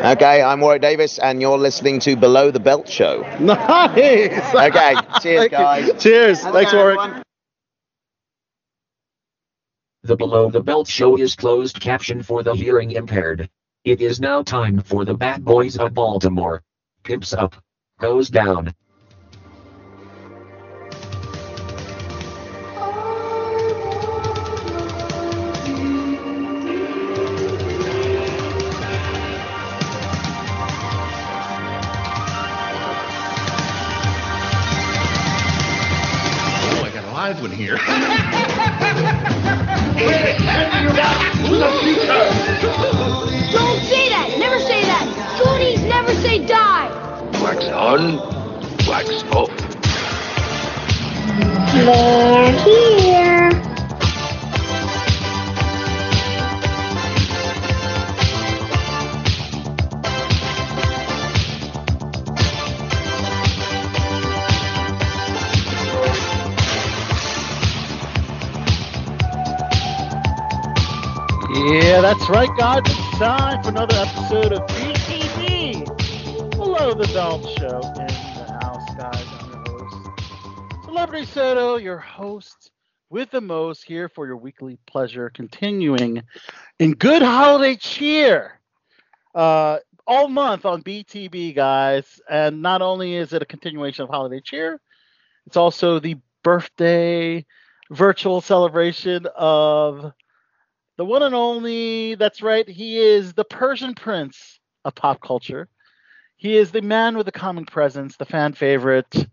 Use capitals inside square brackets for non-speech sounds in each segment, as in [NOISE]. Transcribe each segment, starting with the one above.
Okay, I'm Warwick Davis, and you're listening to Below the Belt Show. [LAUGHS] Nice. Okay, cheers, guys. Cheers. How's Thanks, going, Warwick. everyone? The Below the Belt show is closed caption for the hearing impaired. It is now time for the Bad Boys of Baltimore. Pimps up. Goes down. Live one here. [LAUGHS] Don't say that! Never say that! Goonies never say die! Wax on, wax off. They're here! Yeah, that's right, guys. It's time for another episode of BTB Below the Belt Show in the house, guys. I'm your host, Celebrity Soto, your host with the most here for your weekly pleasure, continuing in good holiday cheer uh, all month on BTB, guys. And not only is it a continuation of holiday cheer, it's also the birthday virtual celebration of the one and only, that's right, he is the Persian prince of pop culture. He is the man with the calming presence, the fan favorite. The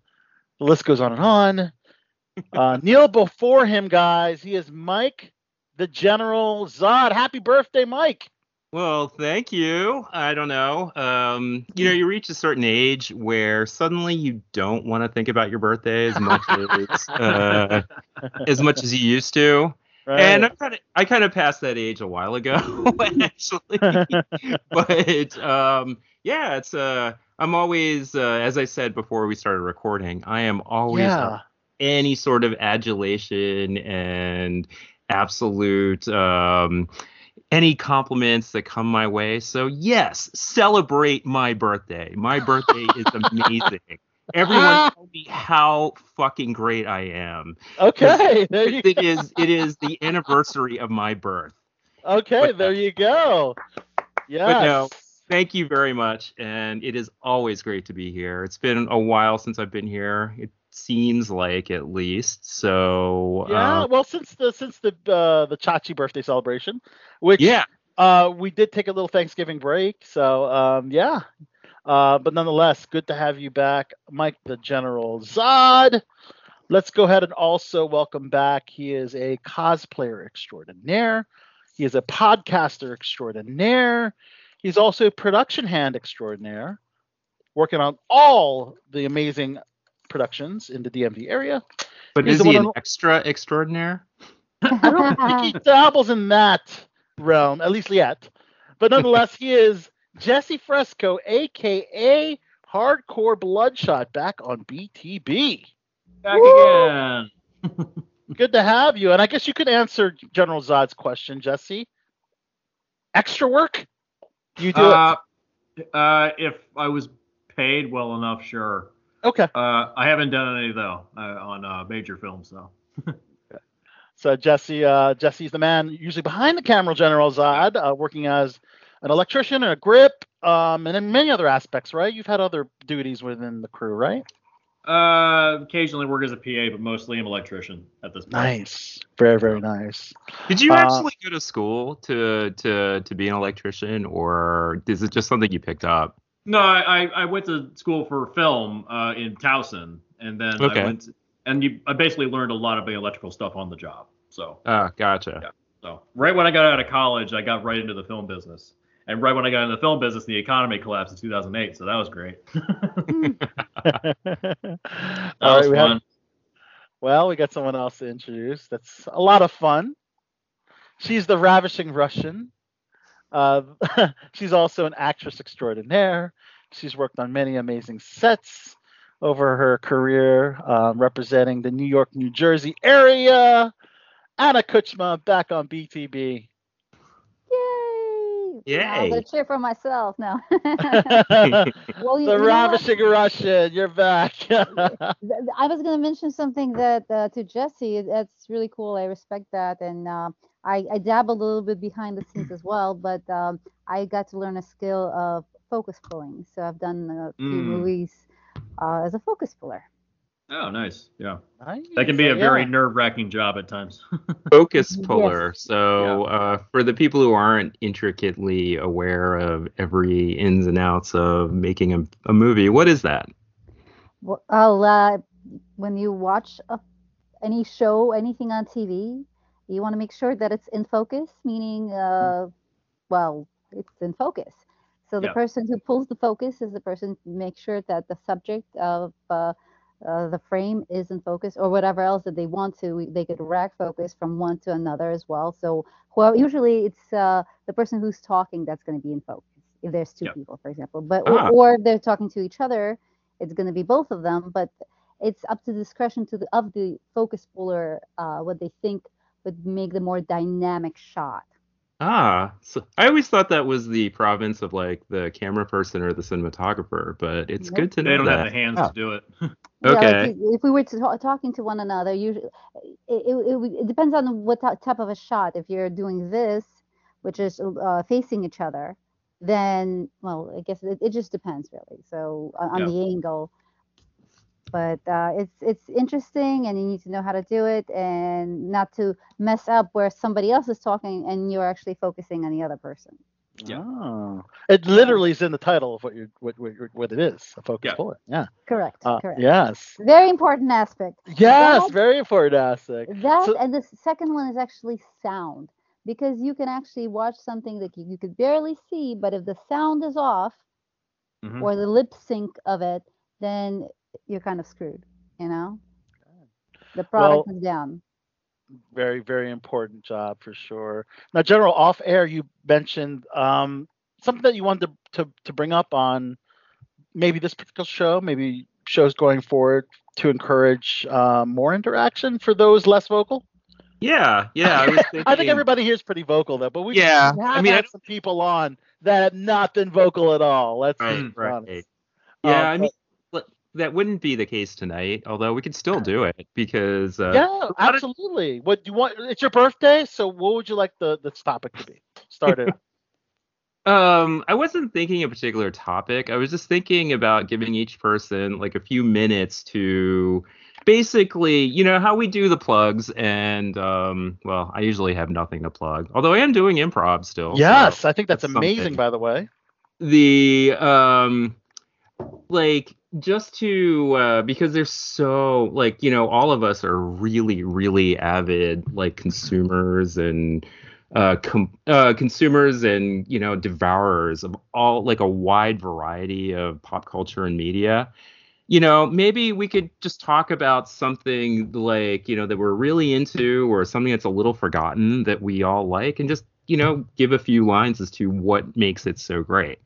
list goes on and on. [LAUGHS] Uh, kneel before him, guys. He is Mike, the General Zod. Happy birthday, Mike. Well, thank you. I don't know. Um, you know, you reach a certain age where suddenly you don't want to think about your birthday as much [LAUGHS] as uh, as much as you used to. And I kind of I kind of passed that age a while ago, [LAUGHS] actually. [LAUGHS] but um, yeah, it's uh, I'm always uh, as I said before we started recording, I am always yeah. any sort of adulation and absolute um, any compliments that come my way. So yes, celebrate my birthday. My birthday is [LAUGHS] amazing. Everyone [LAUGHS] tell me how fucking great I am. Okay, there you It is it is the anniversary of my birth. Okay, there you go. Yes. But no, thank you very much, and it is always great to be here. It's been a while since I've been here. It seems like at least. So Yeah, uh, well, since the since the uh, the Chachi birthday celebration, which yeah, uh, we did take a little Thanksgiving break, so um, yeah. Uh, but nonetheless, good to have you back, Mike the General Zod. Let's go ahead and also welcome back. He is a cosplayer extraordinaire. He is a podcaster extraordinaire. He's also a production hand extraordinaire, working on all the amazing productions in the DMV area. but he's is he an on- extra extraordinaire? I don't think he dabbles in that realm, at least yet. But nonetheless, he is Jesse Fresco, aka Hardcore Bloodshot, back on BTB. Back again. [LAUGHS] Good to have you. And I guess you could answer General Zod's question, Jesse. Extra work? You do Uh, uh, if I was paid well enough, sure. Okay. Uh, I haven't done any though uh, on uh, major films though. [LAUGHS] So Jesse, uh, Jesse's the man usually behind the camera, General Zod, uh, working as an electrician and a grip, um, and then many other aspects, right? You've had other duties within the crew, right? Uh, occasionally work as a PA, but mostly I'm an electrician at this point. Nice. Very, very nice. Did you Uh, actually go to school to to to be an electrician, or is it just something you picked up? No, I, I I went to school for film uh, in Towson, and then Okay. I went and you I basically learned a lot of the electrical stuff on the job. So Ah, gotcha. Yeah. so right when I got out of college, I got right into the film business. And right when I got into the film business, the economy collapsed in 2008. So that was great. [LAUGHS] [LAUGHS] that All was right, we fun. have, well, we got someone else to introduce. That's a lot of fun. She's the ravishing Russian. Uh, [LAUGHS] she's also an actress extraordinaire. She's worked on many amazing sets over her career, um, representing the New York, New Jersey area. Anna Kuchma back on BTB. Yay! I'm Yay. gonna cheer for myself now. the [LAUGHS] well, you, you know what? ravishing Russian, you're back. [LAUGHS] I was going to mention something that uh, to Jesse. That's really cool. I respect that, and uh, I, I dabbled a little bit behind the scenes as well. But um, I got to learn a skill of focus pulling. So I've done a few Mm. movies uh, as a focus puller. Oh, nice. Yeah. Nice, That can be a yeah. very nerve-wracking job at times. [LAUGHS] focus Yes. puller. So uh, for the people who aren't intricately aware of every ins and outs of making a, a movie, what is that? Well, uh, when you watch a, any show, anything on TV, you want to make sure that it's in focus, meaning, uh, well, it's in focus. So the Yeah. person who pulls the focus is the person who makes sure that the subject of uh, the frame is in focus, or whatever else that they want to. we- They could rack focus from one to another as well. So well, usually it's uh, the person who's talking that's going to be in focus. If there's two Yeah. people, for example, but Ah. or, or if they're talking to each other, it's going to be both of them. But it's up to the discretion to the of the focus puller uh, what they think would make the more dynamic shot. Ah, so I always thought that was the province of like the camera person or the cinematographer, but it's Nope. good to know they don't that. have the hands Oh. to do it. [LAUGHS] Yeah, like Okay. if- if we were to talk, talking to one another, usually it, it, it, it depends on what type of a shot. If you're doing this, which is uh, facing each other, then well, I guess it, it just depends really. So on, on Yeah. the angle, but uh, it's it's interesting, and you need to know how to do it, and not to mess up where somebody else is talking and you're actually focusing on the other person. Yeah. Oh. It literally is in the title of what you're what what, what it is, a focus Yeah. puller. Yeah. Correct. Uh, correct. yes. Very important aspect. Yes, That- very important aspect. That So- and the second one is actually sound because you can actually watch something that you, you could barely see, but if the sound is off Mhm. or the lip sync of it, then you're kind of screwed. You know, the product is down. very very important job for sure now general off air you mentioned um something that you wanted to, to to bring up on maybe this particular show maybe shows going forward to encourage uh, more interaction for those less vocal Yeah, yeah. I, was thinking, [LAUGHS] i think everybody here is pretty vocal though but we Yeah, we I have mean, I had some people on that have not been vocal at all let's Right, be right. honest Yeah, Um, I mean, but that wouldn't be the case tonight. Although we could still do it because uh, yeah of- absolutely what you want it's your birthday so what would you like the the topic to be start it [LAUGHS] Um, I wasn't thinking a particular topic. I was just thinking about giving each person like a few minutes to basically, you know, how we do the plugs and um well, I usually have nothing to plug. Although I am doing improv still. so yes i think that's, that's amazing something. by the way the um like just to uh because they're so like you know all of us are really really avid like consumers and uh, com- uh consumers and you know devourers of all like a wide variety of pop culture and media. You know maybe we could just talk about something like you know that we're really into or something that's a little forgotten that we all like and just you know give a few lines as to what makes it so great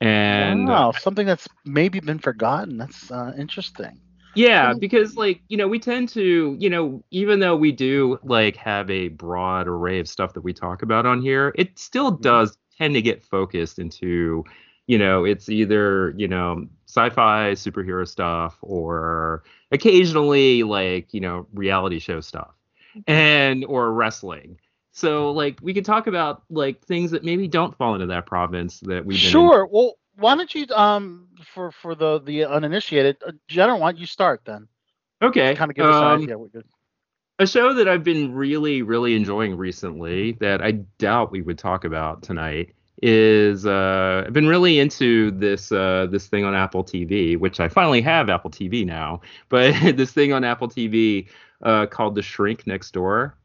and uh, wow, something that's maybe been forgotten. That's uh, interesting. yeah because like you know we tend to you know even though we do like have a broad array of stuff that we talk about on here it still does tend to get focused into you know it's either you know sci-fi superhero stuff or occasionally like you know reality show stuff and or wrestling so like we could talk about like things that maybe don't fall into that province that we've been in- Sure. Well, why don't you um for for the the uninitiated, uh, why don't you start then? okay Kind of give us um, an idea. What you're- a show that I've been really, really enjoying recently that I doubt we would talk about tonight is uh, I've been really into this uh, this thing on Apple TV, which I finally have Apple TV now. But [LAUGHS] this thing on Apple TV uh, called The Shrink Next Door.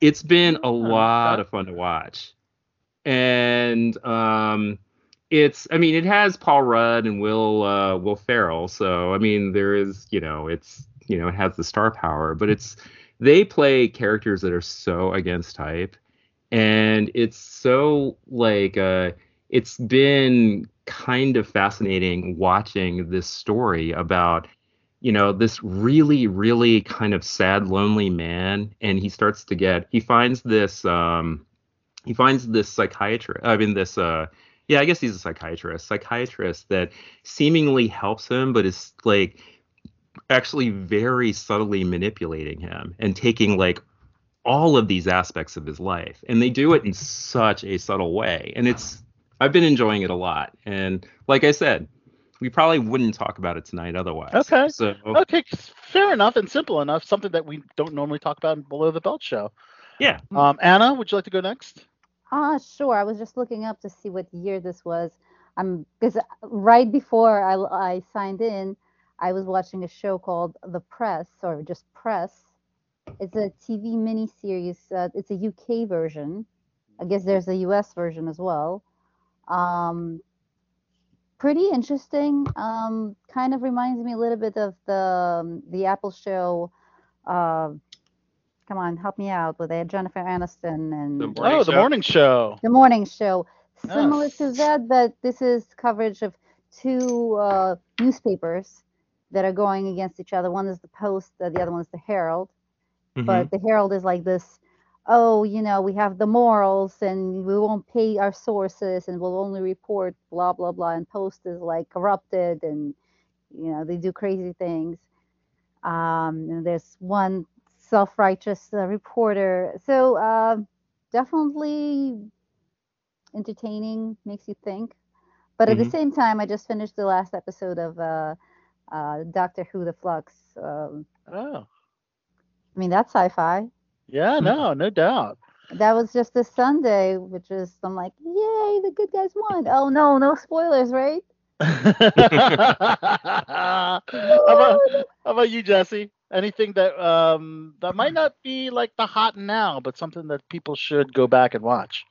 It's been a lot of fun to watch, and um, it's I mean it has Paul Rudd and Will uh, Will Ferrell, so I mean there is you know it's you know it has the star power, but it's they play characters that are so against type and it's so like uh it's been kind of fascinating watching this story about you know this really really kind of sad lonely man and he starts to get he finds this um he finds this psychiatrist. I mean, this uh, yeah, I guess he's a psychiatrist. Psychiatrist that seemingly helps him, but is like actually very subtly manipulating him and taking like all of these aspects of his life and they do it in such a subtle way and it's i've been enjoying it a lot and like i said we probably wouldn't talk about it tonight otherwise Okay. so Okay, fair enough and simple enough. Something that we don't normally talk about in Below the Belt show. yeah Um, Anna, would you like to go next? Ah, sure. I was just looking up to see what year this was. I'm because right before I, I signed in, I was watching a show called The Press or just Press. It's a TV miniseries. Uh, it's a UK version. I guess there's a US version as well. Um, pretty interesting. Um, kind of reminds me a little bit of the um, the Apple show. Uh, come on, help me out with it. Jennifer Aniston and The Morning oh, the show. morning show. the morning show. Similar Yes. to that, but this is coverage of two uh, newspapers that are going against each other. One is the Post, uh, the other one is the Herald. Mhm. But the Herald is like this, oh, you know, we have the morals and we won't pay our sources and we'll only report blah blah blah. And Post is like corrupted and you know they do crazy things. Um, and there's one self-righteous uh, reporter. So uh, definitely entertaining, makes you think. But at the Mhm. same time, I just finished the last episode of uh, uh, Doctor Who: The Flux. Um, Oh, I mean, that's sci-fi. Yeah, no, no doubt. That was just this Sunday, which is I'm like, yay, the good guys won. Oh no, no spoilers, right? [LAUGHS] how, about, how about you, Jesse? Anything that um that might not be like the hot now, but something that people should go back and watch.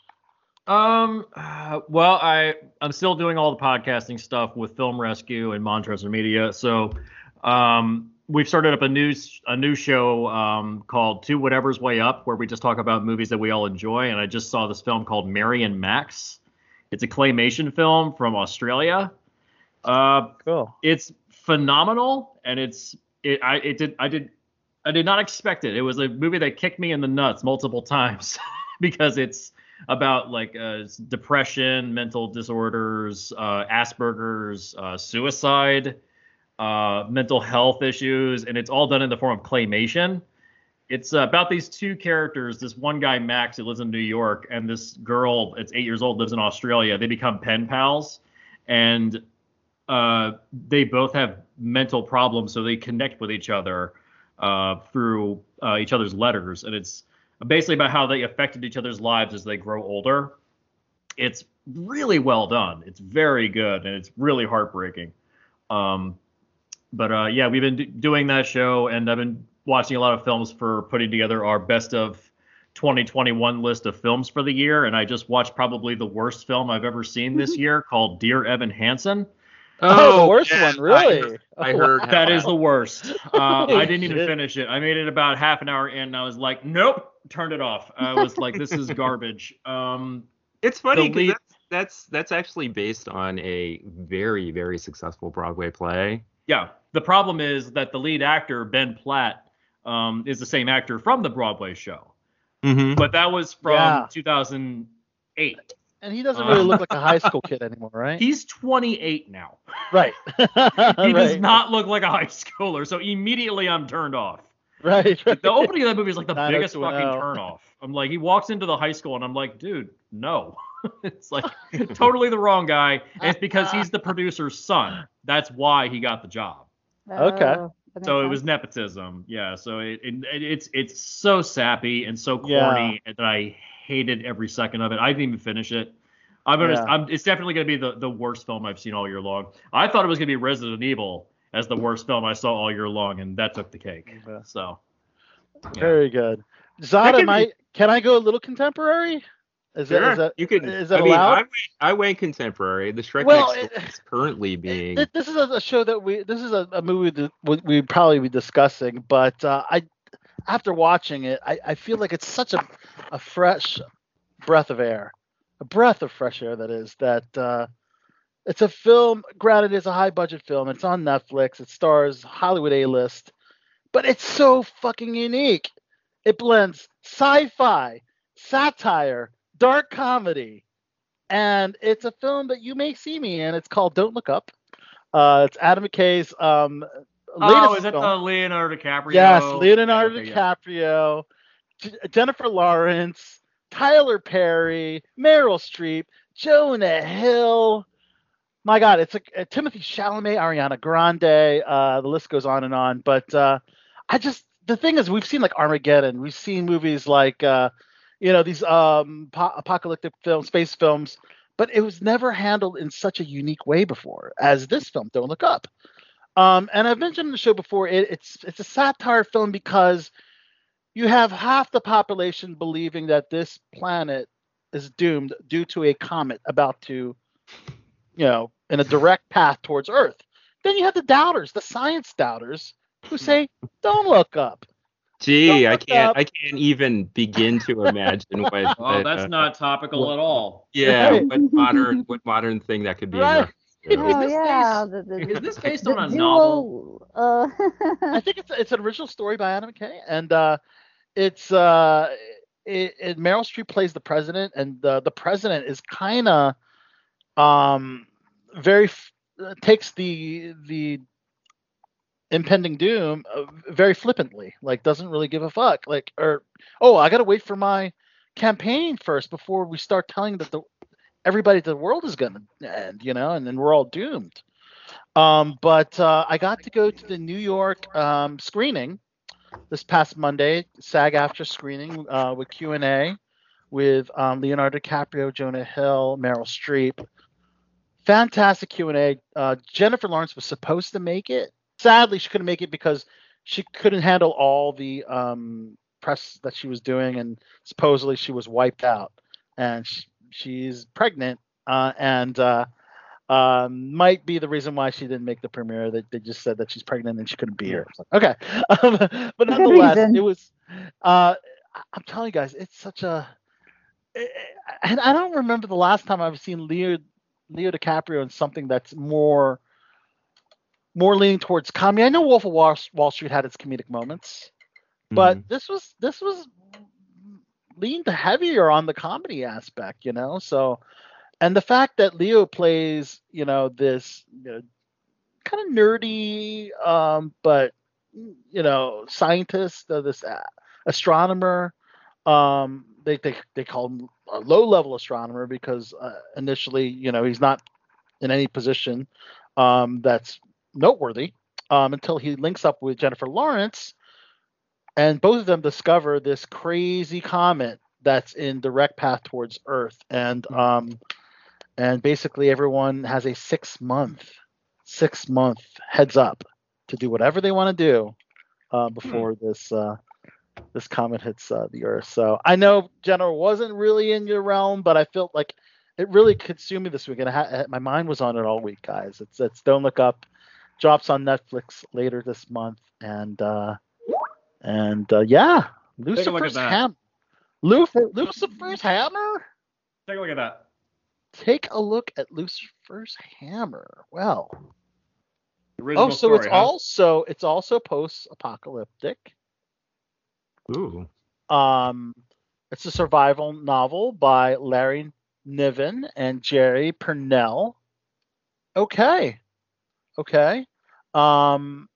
Um, uh, well, I I'm still doing all the podcasting stuff with Film Rescue and Montrezor Media. So, um, we've started up a new a new show um called To Whatever's Way Up, where we just talk about movies that we all enjoy. And I just saw this film called Mary and Max. It's a claymation film from Australia. Uh, Cool. it's phenomenal and it's it I it did I did I did not expect it. It was a movie that kicked me in the nuts multiple [LAUGHS] times [LAUGHS] because it's about like uh, depression, mental disorders, uh, Asperger's, uh, suicide, uh, mental health issues, and it's all done in the form of claymation. It's about these two characters. This one guy, Max, who lives in New York, and this girl, it's eight years old, lives in Australia. They become pen pals, and uh, they both have mental problems, so they connect with each other uh, through uh, each other's letters, and it's basically about how they affected each other's lives as they grow older. It's really well done. It's very good, and it's really heartbreaking. Um, but uh, yeah, we've been d- doing that show, and I've been watching a lot of films for putting together our best of 2021 list of films for the year. And I just watched probably the worst film I've ever seen this year called Dear Evan Hansen. Oh, the worst yeah, one, really? I, I Oh, heard wow. [LAUGHS] That is the worst. Uh, I didn't even finish it. I made it about half an hour in, and I was like, nope, turned it off. I was like, this is garbage. Um, it's funny the 'cause lead- that's, that's that's actually based on a very very successful broadway play yeah, the problem is that the lead actor Ben Platt um, is the same actor from the Broadway show, mm-hmm. but that was from Yeah. 2008. And he doesn't Uh, really look like a high school kid anymore, right? [LAUGHS] He's 28 now. right. [LAUGHS] He does not look like a high schooler, so immediately I'm turned off. Right. right. The opening of that movie is like the Not oh biggest up to an fucking L. turn off. I'm like, he walks into the high school and I'm like, dude, no. [LAUGHS] it's like [LAUGHS] totally the wrong guy. And it's because he's the [LAUGHS] producer's son. That's why he got the job. Okay. Oh, So it was nepotism. Yeah. So it, it, it- it's it's so sappy and so Yeah. corny that I hated every second of it. I didn't even finish it. I'm gonna. Yeah. I'm, it's definitely gonna be the, the worst film I've seen all year long. I thought it was gonna be Resident Evil as the worst film I saw all year long, and that took the cake. Yeah. So yeah. Very good. Zod, can am I, can I go a little contemporary? Is that, Sure, is that you can? is that I mean, allowed? I, went- I went contemporary. The Shrek Well, Next it- is currently being. Th- This is a, a show that we. This is a, a movie that we- we'd probably be discussing, but uh, I, after watching it, I, I feel like it's such a, a fresh breath of air, a breath of fresh air. That is that. Uh, it's a film. Granted, it's a high budget film. It's on Netflix. It stars Hollywood A list, but it's so fucking unique. It blends sci-fi, satire, dark comedy, and it's a film that you may see me in. It's called Don't Look Up. Uh, it's Adam McKay's um, Oh, is it film. the Leonardo DiCaprio? Yes, Leonardo Okay, yeah. DiCaprio, J- Jennifer Lawrence, Tyler Perry, Meryl Streep, Jonah Hill. My God, it's a, uh, Timothy Chalamet, Ariana Grande. Uh, the list goes on and on. But uh, I just the thing is, we've seen like Armageddon, we've seen movies like uh, you know these um, po- apocalyptic films, space films, but it was never handled in such a unique way before as this film. Don't look up. Um, and I've mentioned in the show before, it, it's it's a satire film because you have half the population believing that this planet is doomed due to a comet about to, you know, in a direct path towards Earth. Then you have the doubters, the science doubters, who say, "Don't look up." Gee, Don't I can't. up. I can't even begin to imagine [LAUGHS] what. Oh, uh, that's not topical at all. Yeah, Right. what modern, what modern thing that could be? in Right. [LAUGHS] there. Oh this yeah. based- the, the, Is this based the on a novel? duo, Uh, [LAUGHS] I think it's it's an original story by Adam McKay, and uh, it's uh, it, it, Meryl Streep plays the president, and the the president is kind of um very takes the the impending doom uh, very flippantly, like doesn't really give a fuck, like or oh I gotta wait for my campaign first before we start telling that the everybody the world is gonna end, you know, and then we're all doomed. Um, but uh, I got to go to the New York um, screening this past Monday, SAG-AFTRA screening uh, with Q and A with um, Leonardo DiCaprio, Jonah Hill, Meryl Streep. Fantastic Q and A. Uh, Jennifer Lawrence was supposed to make it. Sadly, she couldn't make it because she couldn't handle all the um, press that she was doing, and supposedly she was wiped out. And she, she's pregnant, uh, and uh, um, might be the reason why she didn't make the premiere. They, they just said that she's pregnant and she couldn't be here. Like, okay, [LAUGHS] um, but nonetheless, it was. Uh, I'm telling you guys, it's such a. And I don't remember the last time I've seen Leo Leo DiCaprio in something that's more more leaning towards comedy. I know Wolf of Wall, Wall Street had its comedic moments, but Mhm. this was this was leaned heavier on the comedy aspect, you know. So, and the fact that Leo plays, you know, this you know, kind of nerdy, um, but you know, scientist, uh, this uh, astronomer. Um, they, they they call him a low level astronomer because uh, initially, you know, he's not in any position um, that's noteworthy um, until he links up with Jennifer Lawrence, and both of them discover this crazy comet that's in direct path towards Earth, and um, and basically everyone has a six month six month heads up to do whatever they want to do uh, before this uh, this comet hits uh, the Earth. So I know Jennifer wasn't really in your realm, but I felt like it really consumed me this week, and I ha- my mind was on it all week, guys. It's it's Don't Look Up, drops on Netflix later this month, and uh, and uh, yeah, Lucifer's hammer. Luf- Lucifer's hammer. Take a look at that. Take a look at Lucifer's hammer. Well, oh, so story, it's huh? also it's also post-apocalyptic. Ooh. Um, it's a survival novel by Larry Niven and Jerry Pournelle. Okay, okay. Um,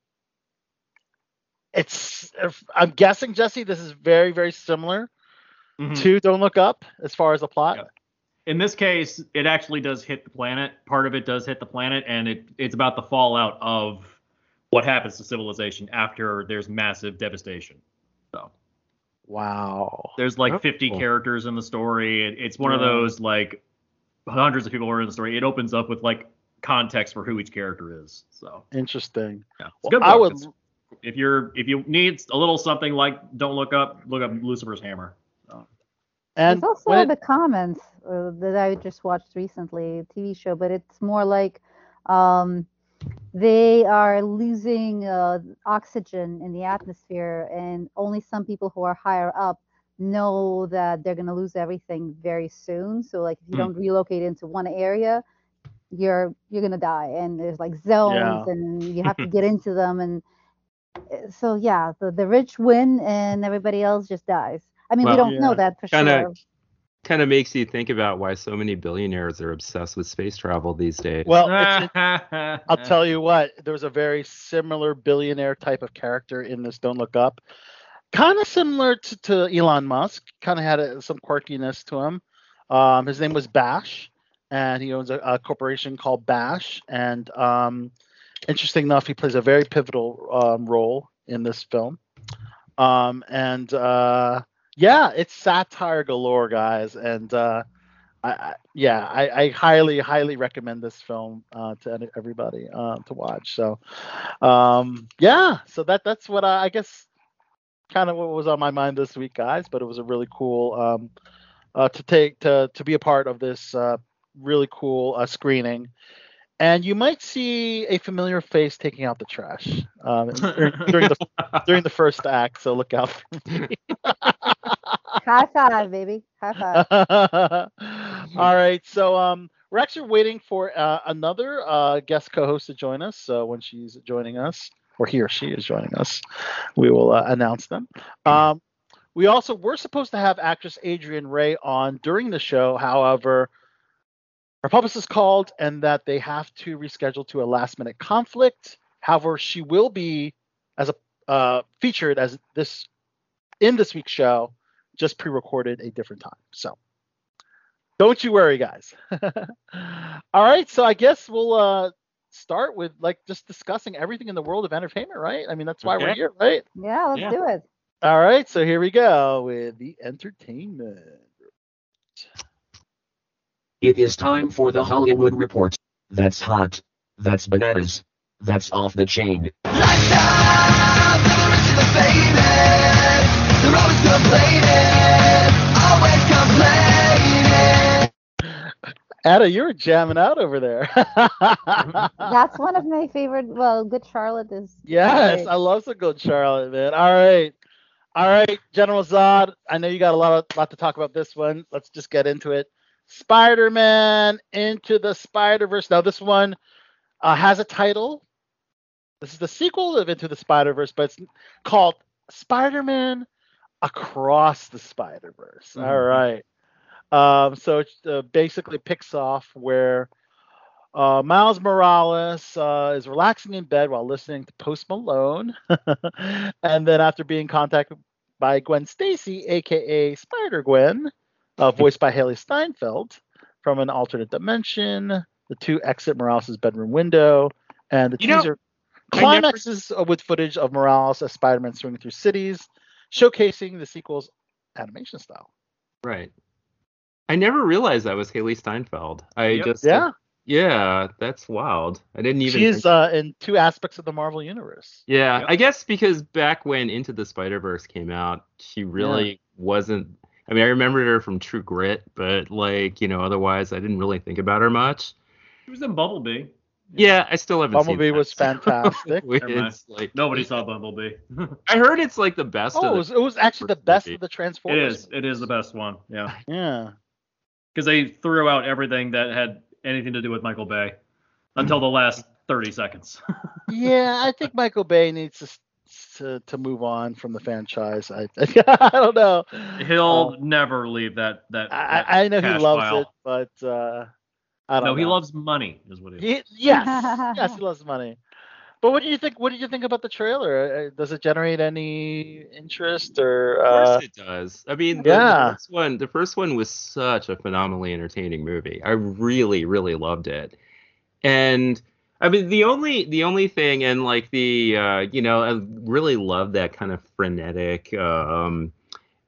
it's I'm guessing Jesse. This is very very similar Mhm. to Don't Look Up as far as the plot. Yeah. In this case, it actually does hit the planet. Part of it does hit the planet, and it it's about the fallout of what happens to civilization after there's massive devastation. So Wow. there's like Oh. 50 characters in the story. It, it's one of those like hundreds of people are in the story. It opens up with like context for who each character is. So Interesting. yeah, it's Well, good I would. It's- if you're if you need a little something like Don't Look Up, look up Lucifer's Hammer. And There's also when it- the comments uh, that I just watched recently, a TV show, but it's more like um, they are losing uh, oxygen in the atmosphere, and only some people who are higher up know that they're going to lose everything very soon. So, like, if you Hmm. don't relocate into one area, you're you're going to die, and there's like zones, Yeah. and you have to [LAUGHS] get into them, and so yeah, the the rich win, and everybody else just dies. I mean, we don't know that for Kinda- sure. Kind of makes you think about why so many billionaires are obsessed with space travel these days. Well, [LAUGHS] it's, I'll tell you what, there was a very similar billionaire type of character in this Don't Look Up. Kind of similar to, to Elon Musk, kind of had a, some quirkiness to him. Um, his name was Bash, and he owns a, a corporation called Bash. And um, interesting enough, he plays a very pivotal um, role in this film. Um, and uh, yeah, it's satire galore, guys. And uh, I, I, yeah, I, I highly, highly recommend this film uh, to everybody uh, to watch. So, um, yeah, so that that's what I, I guess kind of what was on my mind this week, guys. But it was a really cool um, uh, to take to to be a part of this uh, really cool uh, screening. And you might see a familiar face taking out the trash um, [LAUGHS] during, during the during the first act. So look out for me. High five, baby. High five. [LAUGHS] All right, so um, we're actually waiting for uh, another uh, guest co-host to join us. So when she's joining us, or he or she is joining us, we will uh, announce them. Um, we also were supposed to have actress Adrienne Ray on during the show. However, her publicist called and that they have to reschedule to a last-minute conflict. However, she will be as a uh, featured as this in this week's show, just pre-recorded a different time. So don't you worry, guys. [LAUGHS] All right, so I guess we'll uh, start with like just discussing everything in the world of entertainment, right? I mean, that's why we're here, right? Yeah, let's Yeah. do it. All right, so here we go with the entertainment. It is time for the Hollywood Report. That's hot. That's bananas. That's off the chain. LATSHA! The most complained! I was complaining. Ada, you're jamming out over there. [LAUGHS] That's one of my favorite. Well, Good Charlotte is. Yes, great. I love some good Charlotte, man. All right. All right, General Zod. I know you got a lot of lot to talk about this one. Let's just get into it. Spider-Man into the Spider-Verse. Now this one uh, has a title. This is the sequel of Into the Spider-Verse, but it's called Spider-Man Across the Spider-Verse. All Mhm. right. Um, so it uh, basically picks off where uh, Miles Morales uh, is relaxing in bed while listening to Post Malone, [LAUGHS] and then after being contacted by Gwen Stacy, aka Spider Gwen, uh, voiced by Hailee Steinfeld, from an alternate dimension, the two exit Morales' bedroom window, and the You know, teaser I never- climaxes uh, with footage of Morales as Spider-Man swinging through cities, showcasing the sequel's animation style. Right. I never realized that was Hailee Steinfeld. I Yep. just Yeah, yeah, that's wild. I didn't even. she is think- uh, in two aspects of the Marvel universe. yeah, Yep. I guess because back when Into the Spider Verse came out, she really wasn't. I mean, I remembered her from True Grit, but like you know, otherwise, I didn't really think about her much. She was in Bumblebee. Yeah, I still haven't. Bumblebee seen that, was [LAUGHS] so fantastic. [LAUGHS] it's like Nobody saw Bumblebee. [LAUGHS] I heard it's like the best. Oh, of it was, it was actually the best movie. of the Transformers. It is. It is the best one. Yeah. Yeah. Because they threw out everything that had anything to do with Michael Bay until the last 30 seconds. Yeah, I think Michael Bay needs to s- to, to move on from the franchise. I [LAUGHS] I don't know. He'll Um, never leave that. that, I, that I know he loves pile. it, but uh, I don't No, know. he loves money, is what he. He, yes, [LAUGHS] yes, he loves money. But what do you think? What did you think about the trailer? Uh, Does it generate any interest or? Of Uh, course it does. I mean, the, yeah. the first one, the first one was such a phenomenally entertaining movie. I really, really loved it. And I mean, the only, the only thing, and like the, uh, you know, I really love that kind of frenetic um,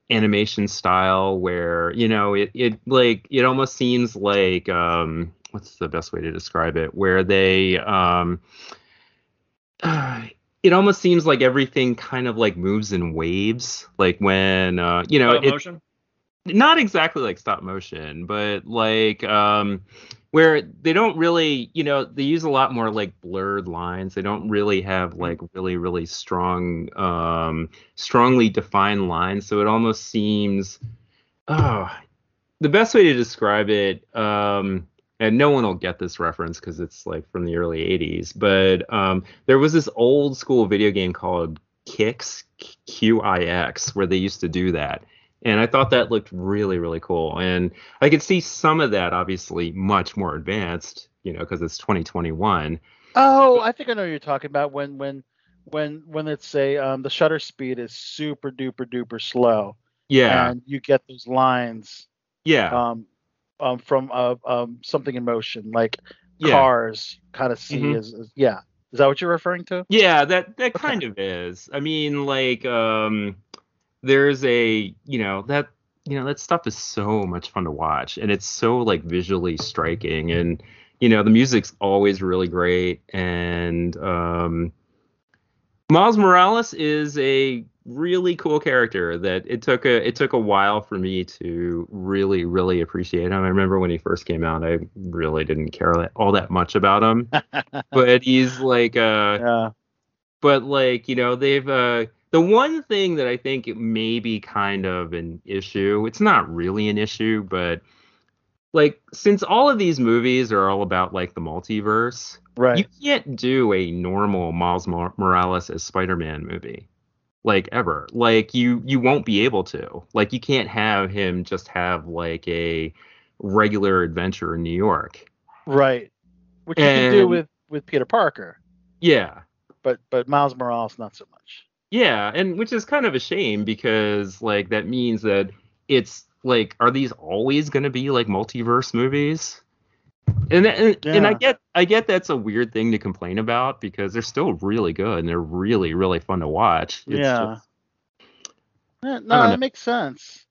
animation style where, you know, it, it like, it almost seems like, um, what's the best way to describe it? Where they, um, [SIGHS] it almost seems like everything kind of like moves in waves like when uh you know Stop it, motion. not exactly like stop motion but like um where they don't really you know they use a lot more like blurred lines. They don't really have like really really strong um strongly defined lines. So it almost seems oh the best way to describe it um and no one will get this reference because it's like from the early 80s but um there was this old school video game called Qix q-i-x where they used to do that And I thought that looked really, really cool. And I could see some of that obviously much more advanced, you know, because it's 2021. Oh, I think I know what you're talking about when when when when it's say um, the shutter speed is super duper duper slow. Yeah. And you get those lines yeah. um, um from uh, um something in motion like yeah. cars kind of see Mhm. as, as yeah. Is that what you're referring to? Yeah, that that Okay. kind of is. I mean, like, um, there's a, you know, that, you know, that stuff is so much fun to watch, and it's so like visually striking, and you know, the music's always really great, and um, Miles Morales is a really cool character that it took a it took a while for me to really really appreciate him. I remember when he first came out, I really didn't care that, all that much about him, [LAUGHS] but he's like uh Yeah. but like you know they've uh the one thing that i think may be kind of an issue it's not really an issue but like since all of these movies are all about like the multiverse Right. you can't do a normal miles Mor- morales as spider-man movie like ever like you you won't be able to like you can't have him just have like a regular adventure in new york right. Which you can do with with Peter Parker, yeah but but Miles Morales not so much. Yeah, and which is kind of a shame because like that means that it's like are these always going to be like multiverse movies? And and, and I get I get that's a weird thing to complain about because they're still really good and they're really really fun to watch. It's Yeah. just- Yeah, no, it makes sense.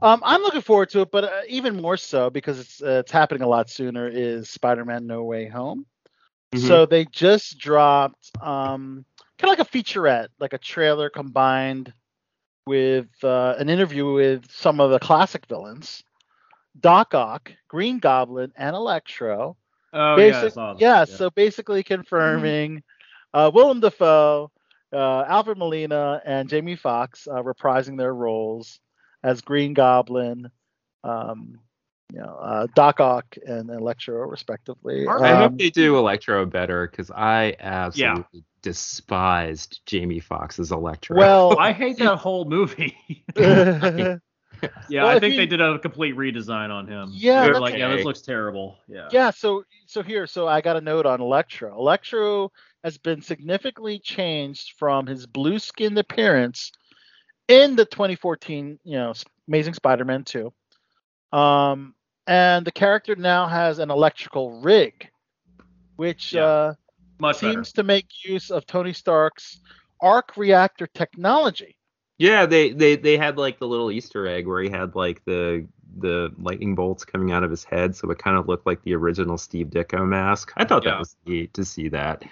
Um, I'm looking forward to it, but uh, even more so because it's uh, it's happening a lot sooner. Is Spider-Man: No Way Home? Mhm. So they just dropped um, kind of like a featurette, like a trailer combined with uh, an interview with some of the classic villains, Doc Ock, Green Goblin, and Electro. Oh Basic- yeah, I saw yeah, so basically confirming uh, Willem Dafoe, uh, Alfred Molina, and Jamie Foxx uh, reprising their roles as Green Goblin, um, you know, uh, Doc Ock, and Electro, respectively. Are- I Um, hope they do Electro better because I absolutely despised Jamie Foxx's Electro. well, I hate that whole movie. yeah, [LAUGHS] yeah, Well, I think you- they did a complete redesign on him. Yeah, They're that's- like, yeah, this looks terrible. Yeah. Yeah, so so here, so I got a note on Electro. Electro has been significantly changed from his blue-skinned appearance in the 2014, you know, Amazing Spider-Man 2. Um, and the character now has an electrical rig, which Yeah. uh, Much better. seems to make use of Tony Stark's arc reactor technology. Yeah, they, they they had like the little Easter egg where he had like the the lightning bolts coming out of his head, so it kind of looked like the original Steve Ditko mask. I thought Yeah. that was neat to see that.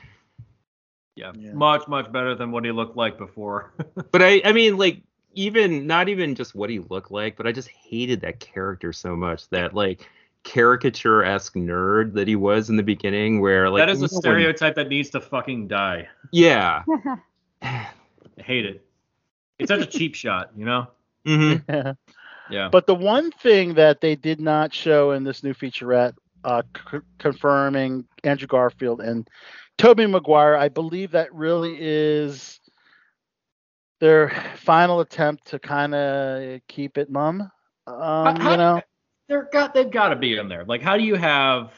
Yeah. Yeah. Much, much better than what he looked like before. [LAUGHS] But I I mean like even not even just what he looked like, but I just hated that character so much that like caricature esque nerd that he was in the beginning, where like that is a one- stereotype that needs to fucking die. Yeah. [LAUGHS] I hate it. It's such a cheap shot, you know? [LAUGHS] hmm Yeah. But the one thing that they did not show in this new featurette, uh, c- confirming Andrew Garfield and Tobey Maguire, I believe that really is their final attempt to kind of keep it mum. Um, How- you know, They're got they've got to be in there. Like, how do you have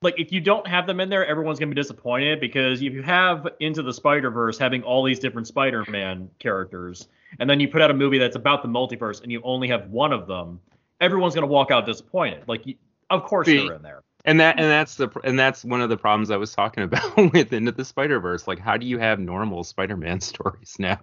like if you don't have them in there, everyone's gonna be disappointed because if you have Into the Spider Verse having all these different Spider-Man characters, and then you put out a movie that's about the multiverse and you only have one of them, everyone's gonna walk out disappointed. Like, you, of course See, they're in there. And that and that's the and that's one of the problems I was talking [LAUGHS] about with Into the Spider Verse. Like, how do you have normal Spider-Man [LAUGHS] stories now?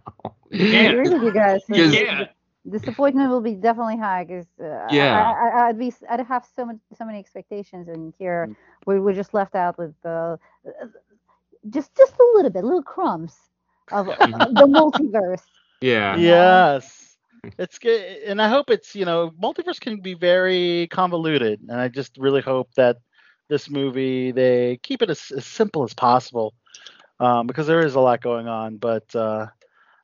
I agree with you guys. You can't. Disappointment will be definitely high because uh, Yeah. I, I, I'd be I'd have so much so many expectations and here we we're just left out with uh, just just a little bit, little crumbs of [LAUGHS] the multiverse. yeah. yes, it's good, and I hope it's you know, multiverse can be very convoluted, and I just really hope that this movie they keep it as, as simple as possible, um, because there is a lot going on. But uh,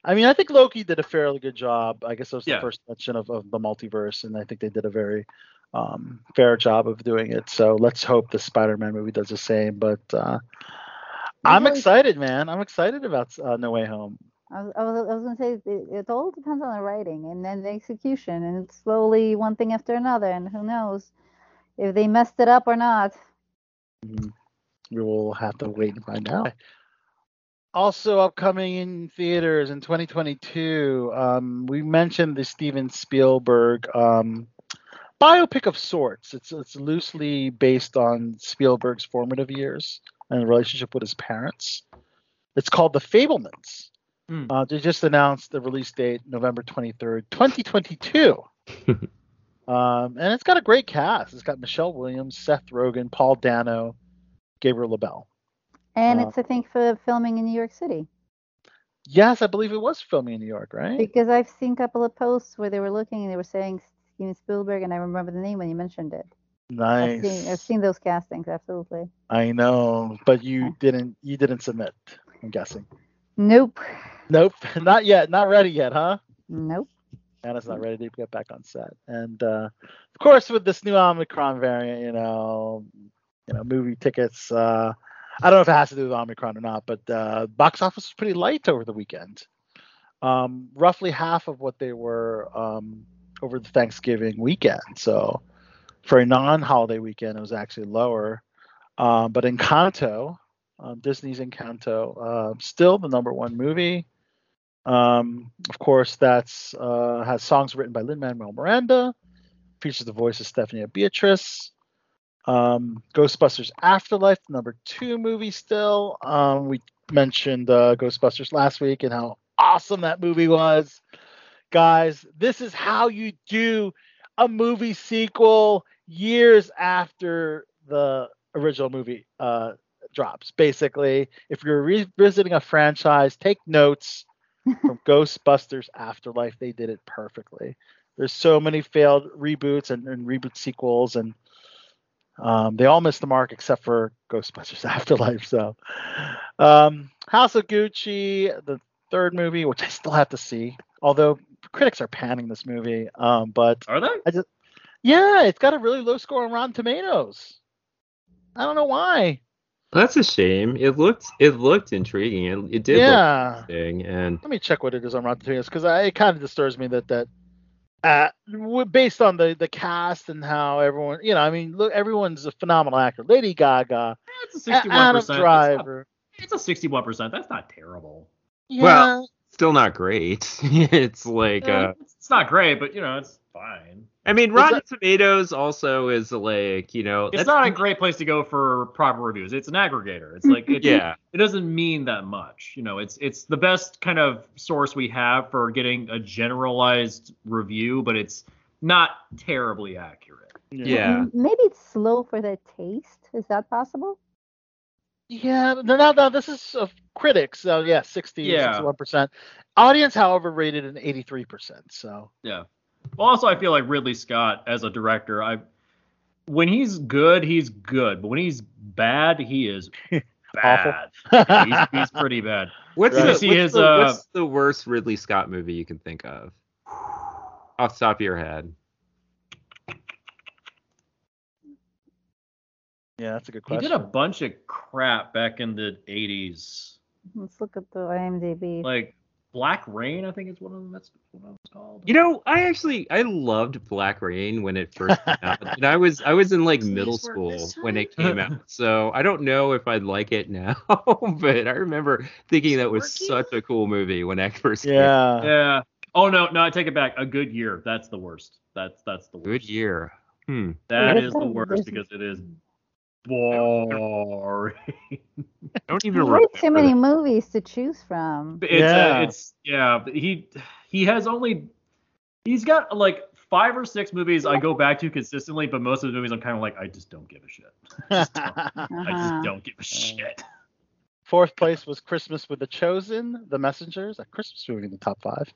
I mean, I think Loki did a fairly good job. I guess that was Yeah. the first mention of, of the multiverse, and I think they did a very um, fair job of doing it. So let's hope the Spider-Man movie does the same. But uh, I'm Really? excited, man. I'm excited about uh, No Way Home. I was, I was, gonna say it, it all depends on the writing and then the execution, and it's slowly one thing after another, and who knows if they messed it up or not. Mm, We will have to wait and find out. Also upcoming in theaters in 2022, um, we mentioned the Steven Spielberg um, biopic of sorts. It's it's loosely based on Spielberg's formative years and the relationship with his parents. It's called The Fabelmans. Hmm. Uh, they just announced the release date, November 23rd, 2022. [LAUGHS] um, and it's got a great cast. It's got Michelle Williams, Seth Rogen, Paul Dano, Gabriel LaBelle. And Uh, it's I think for filming in New York City Yes, I believe it was filming in New York, right? because I've seen a couple of posts where they were looking and they were saying Steven Spielberg, and I remember the name when you mentioned it. I've seen, I've seen those castings, absolutely. I know, but you Okay. didn't. You didn't submit. I'm guessing. Nope. Nope, [LAUGHS] not yet. Not ready yet, huh? Nope. Anna's not ready to get back on set. And uh, of course, with this new Omicron variant, you know, you know, movie tickets. Uh, I don't know if it has to do with Omicron or not, but uh, box office was pretty light over the weekend. Um, roughly half of what they were um, over the Thanksgiving weekend. So for a non-holiday weekend, it was actually lower. Um, but Encanto, um, Disney's Encanto, uh, still the number one movie. Um, of course, that's uh, has songs written by Lin Manuel Miranda, features the voice of Stephanie Beatrice. Um, Ghostbusters Afterlife, number two movie still. Um, we mentioned uh, Ghostbusters last week and how awesome that movie was. Guys, this is how you do a movie sequel years after the original movie uh, drops. Basically, if you're revisiting a franchise, take notes from [LAUGHS] Ghostbusters Afterlife. They did it perfectly. There's so many failed reboots and, and reboot sequels, and um, they all missed the mark except for Ghostbusters [LAUGHS] Afterlife. So, um, House of Gucci, the third movie, which I still have to see, although critics are panning this movie. Um, but Are they? yeah, it's got a really low score on Rotten Tomatoes. I don't know why. That's a shame. It looked it looked intriguing. It, it did yeah. look interesting, and Let me check what it is on Rotten Tomatoes because it kind of disturbs me that that uh, based on the the cast and how everyone, you know, I mean, look, everyone's a phenomenal actor. Lady Gaga, It's a A- 61%. Adam That's not- Driver. It's a 61%. That's not terrible. Yeah, Well, still not great. [LAUGHS] it's like Yeah, uh it's not great, but you know, it's fine. I mean Is Rotten Tomatoes also is like, you know, It's not a great place to go for proper reviews. It's an aggregator. It's mm, like it, Yeah. it doesn't mean that much. You know, it's it's the best kind of source we have for getting a generalized review, but it's not terribly accurate. Yeah. M- Maybe it's slow for their taste. Is that possible? yeah. No, no, no. This is of critics. So yeah, 60, Yeah. 61 percent. Audience, however, rated an 83 percent. So Yeah. Well, also I feel like Ridley Scott as a director, I when he's good, he's good, but when he's bad, he is [LAUGHS] bad. he's, he's pretty bad. [LAUGHS] What's, Right. the, what's, his, the, uh, what's the worst Ridley Scott movie you can think of? Off the top of your head. yeah, that's a good question. He did a bunch of crap back in the 80s. Let's look at the IMDb. Like Black Rain, I think is one of them. That's what it was called. You know, I actually I loved Black Rain when it first came out. [LAUGHS] And I was I was in like middle school when it came out. [LAUGHS] So I don't know if I'd like it now, [LAUGHS] but I remember thinking that was such a cool movie when it first came out. yeah. Yeah. Oh no, no, I take it back. A good year. That's the worst. That's that's the worst. Good year. Hmm. That Wait, is what's the worst because it is boring. Don't even There's way too many movies to choose from. It's Yeah. uh, it's yeah. He he has only he's got like five or six movies I go back to consistently, but most of the movies I'm kind of like I just don't give a shit. [LAUGHS] I just Uh-huh. don't give a shit. Fourth place was Christmas with the Chosen, The Messengers, a Christmas movie in the top five,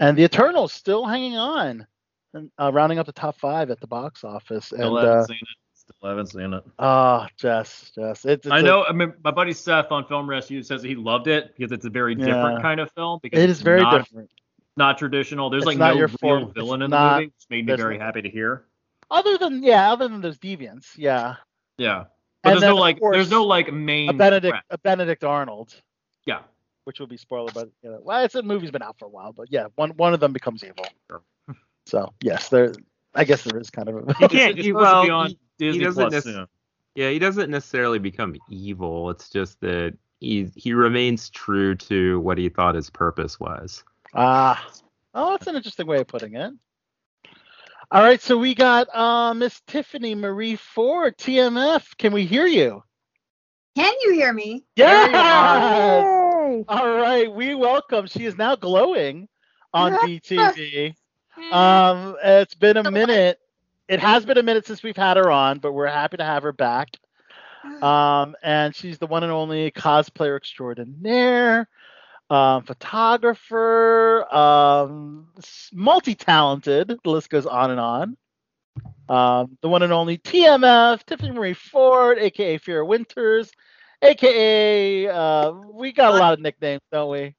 and The Eternals still hanging on, and uh, rounding up the top five at the box office. And Still haven't uh, seen it. Still haven't seen it. oh, Jess, Jess, it's, it's I a- know. I mean, my buddy Seth on Film Rescue says he loved it because it's a very different kind of film. Because it's very not, different. not traditional. There's It's like not no your real form- it's villain in the movie, which made me very no- happy to hear. Other than yeah, other than those deviants, yeah, Yeah, but And there's then, no like course, there's no like main a Benedict, threat. a Benedict Arnold, Yeah, which would be spoiler, but you know, well, it's a movie's been out for a while, but yeah, one one of them becomes evil. So yes, there. I guess there is kind of. You A, can't. It's you, well, be on he- Disney he doesn't Plus nec- soon. Yeah, he doesn't necessarily become evil. It's just that he he remains true to what he thought his purpose was. ah, oh, that's an interesting way of putting it. All right, so we got uh, Miss Tiffany Marie Ford, TMF. Can we hear you? Can you hear me? Yes. Yay! All right, we welcome. She is now glowing on BTV. Um, it's been a minute. It has been a minute since we've had her on, but we're happy to have her back. Um, and she's the one and only cosplayer extraordinaire, um, photographer, um, multi-talented. The list goes on and on. Um, the one and only TMF, Tiffany Marie Ford, aka Fear Winters, aka uh, we got a lot of nicknames, don't we?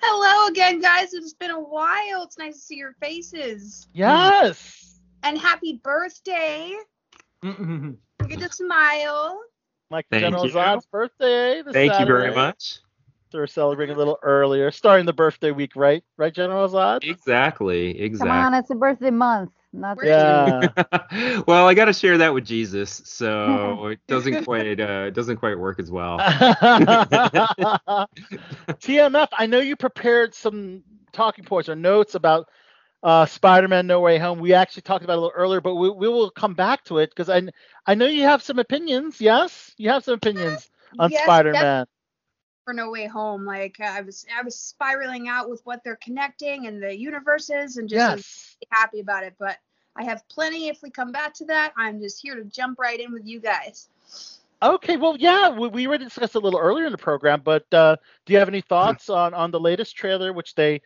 Hello again, guys. It's been a while. It's nice to see your faces. Yes. And happy birthday. Mm-mm. Get to smile. Like Thank General you. Zod's birthday. This Thank you very much. So we're celebrating a little earlier, starting the birthday week, right? Right, General Zod? Exactly. Exactly. Come Exactly. on, it's a birthday month. Not Yeah. [LAUGHS] well, I got to share that with Jesus, so [LAUGHS] it doesn't quite uh, it doesn't quite work as well. [LAUGHS] TMF, I know you prepared some talking points or notes about uh, Spider-Man: No Way Home. We actually talked about it a little earlier, but we, we will come back to it because I I know you have some opinions. Yes, you have some opinions on Yes, Spider-Man. For No Way Home, like I was, I was spiraling out with what they're connecting and the universes, and just I'm Yes. happy about it. But I have plenty. If we come back to that, I'm just here to jump right in with you guys. Okay, well, yeah, we, we already discussed a little earlier in the program, but uh, do you have any thoughts on, on the latest trailer, which they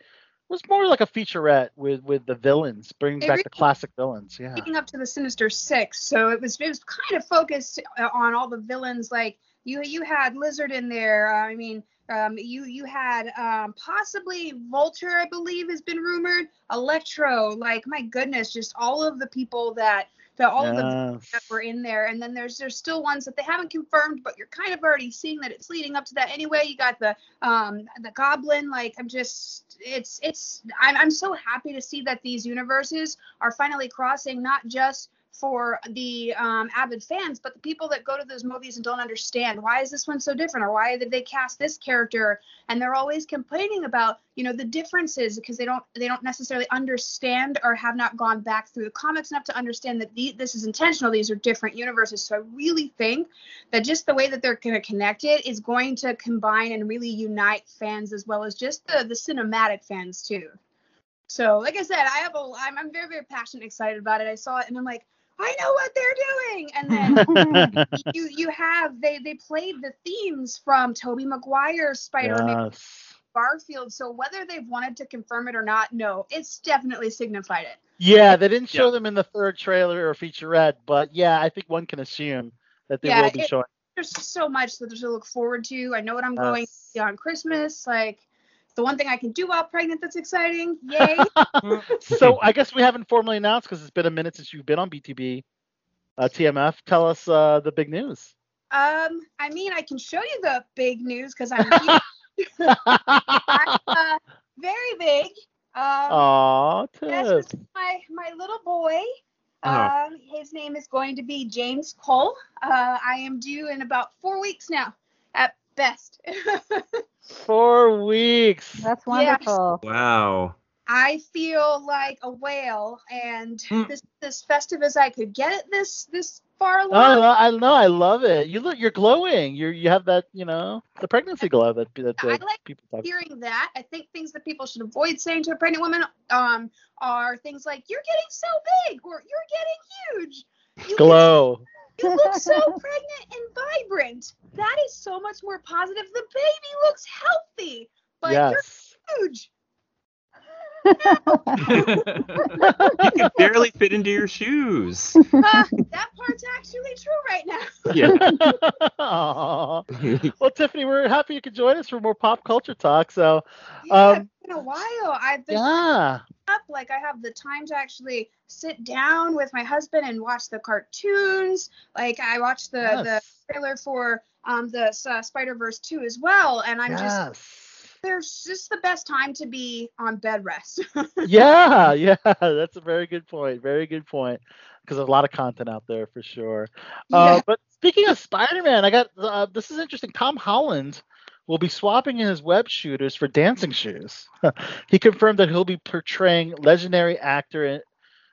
was more like a featurette with with the villains, bringing It back really- the classic villains? Yeah. leading up to the Sinister Six, so it was it was kind of focused uh, on all the villains. Like you you had Lizard in there. Uh, I mean, um, you you had um, possibly Vulture, I believe, has been rumored. Electro, like my goodness, just all of the people that that all of the that were in there and then there's there's still ones that they haven't confirmed but you're kind of already seeing that it's leading up to that anyway you got the um the goblin like i'm just it's it's i'm, I'm so happy to see that these universes are finally crossing not just for the um, avid fans, but the people that go to those movies and don't understand why is this one so different or why did they cast this character? And they're always complaining about you know the differences because they don't they don't necessarily understand or have not gone back through the comics enough to understand that the, this is intentional these are different universes. So i really think that just the way that they're going to connect it is going to combine and really unite fans as well as just the the cinematic fans too. So like i said i have a i'm, I'm very very passionate excited about it. I saw it and i'm like i know what they're doing and then [LAUGHS] you you have they they played the themes from Tobey Maguire's Spider-Man Yes. Garfield. So whether they've wanted to confirm it or not, no, it's definitely signified it. Yeah, they didn't show Yeah. them in the third trailer or featurette, but yeah, I think one can assume that they Yeah, will be it- showing. There's so much that there's to look forward to. I know what I'm going to see on Christmas. Like the one thing I can do while pregnant that's exciting. Yay. [LAUGHS] so I guess we haven't formally announced because it's been a minute since you've been on BTB. Uh, TMF, tell us uh, the big news. um, I mean, I can show you the big news because I'm [LAUGHS] I'm, uh, very big. Um, Aw, this is my my little boy. Oh. Um, his name is going to be James Cole. Uh, I am due in about four weeks now, at best. [LAUGHS] Four weeks. That's Yes. wonderful. Wow. I feel like a whale, and Hmm. this this festive as I could get it this this far along. Oh. I know, I love it. You look, you're glowing. You you have that, you know, the pregnancy glow that that, I like people talk. Hearing that, I think things that people should avoid saying to a pregnant woman um, are things like "You're getting so big" or "You're getting huge." You Glow. You look so [LAUGHS] pregnant and vibrant. That is so much more positive. The baby looks healthy, but yes. you're huge. You can barely fit into your shoes. [LAUGHS] Uh, that part's actually true right now. Yeah. [LAUGHS] Well, Tiffany, we're happy you could join us for more pop culture talk. So, Yeah, um, in a while. I've been Yeah. up like I have the time to actually sit down with my husband and watch the cartoons. Like I watched the Yes. the trailer for um the uh, Spider Verse 2 as well, and I'm just yes. There's just the best time to be on bed rest. [LAUGHS] yeah, yeah, [LAUGHS] that's a very good point. Very good point. Because there's a lot of content out there for sure. Uh, Yeah. but speaking of Spider-Man, I got uh, this is interesting. Tom Holland will be swapping in his web shooters for dancing shoes. [LAUGHS] he confirmed that he'll be portraying legendary actor and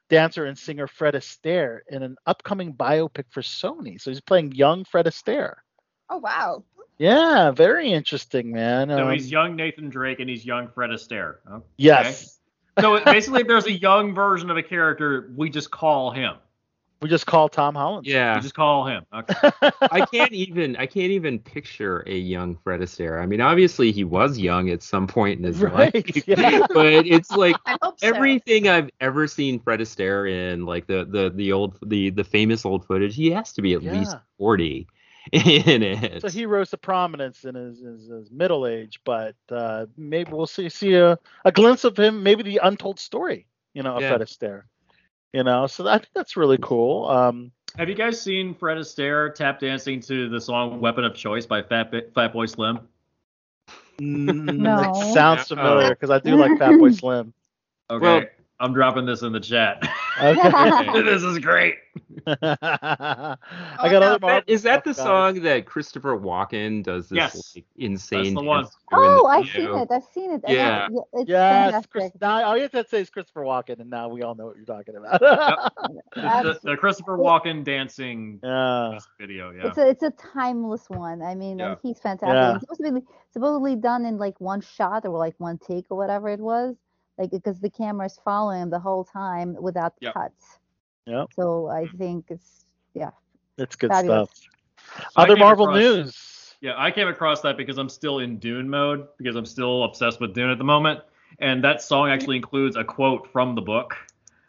dancer and singer Fred Astaire in an upcoming biopic for Sony. So he's playing young Fred Astaire. oh wow. Yeah, very interesting, man. So um, he's young Nathan Drake and he's young Fred Astaire. Okay. Yes. so basically, there's a young version of a character. We just call him. We just call Tom Holland. Yeah. We just call him. Okay. [LAUGHS] I can't even I can't even picture a young Fred Astaire. I mean, obviously he was young at some point in his right, life. [LAUGHS] Yeah. [LAUGHS] But it's like so. everything I've ever seen Fred Astaire in, like the the the old the the famous old footage, he has to be at yeah. least 40. [LAUGHS] in it. So he rose to prominence in his, his, his middle age, but uh, maybe we'll see see a, a glimpse of him, maybe the untold story, you know, of Yeah. Fred Astaire. You know, so I think that's really cool. Um, Have you guys seen Fred Astaire tap dancing to the song "Weapon of Choice" by Fat Bi- Fatboy Slim? mm, No. It sounds familiar because I do like Fatboy Slim. [LAUGHS] Okay, Well- I'm dropping this in the chat. Okay. [LAUGHS] this is great. I got no, other that- Is that the guys. song that Christopher Walken does this Yes. like, insane the one. dance to in Oh, I've seen it. I've seen it. I Yeah. know- It's Yes, Chris, now all you have to say is Christopher Walken, and now we all know what you're talking about. [LAUGHS] The, the Christopher Walken dancing yeah. video. Yeah. It's a it's a timeless one. I mean, Yeah. he's fantastic. Yeah. It's supposedly supposedly done in like one shot or like one take or whatever it was, like because the camera's following him the whole time without Yep. cuts. Yeah. So I think it's yeah. That's good Fabulous. stuff. I Other Marvel across- news. Yeah, I came across that because I'm still in Dune mode because I'm still obsessed with Dune at the moment, and that song actually includes a quote from the book.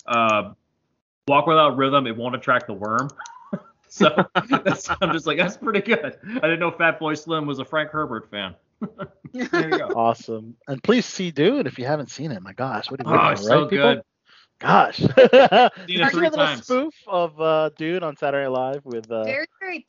Uh, Walk without rhythm, it won't attract the worm. [LAUGHS] so [LAUGHS] that's, I'm just like, that's pretty good. I didn't know Fatboy Slim was a Frank Herbert fan. [LAUGHS] there you go. Awesome. And please see Dune if you haven't seen it. My gosh, what are you Oh, waiting it's so right, people? good. Gosh. [LAUGHS] Seen it Did you three hear the times. spoof of uh, Dune on Saturday Night Live with uh, very very Keaton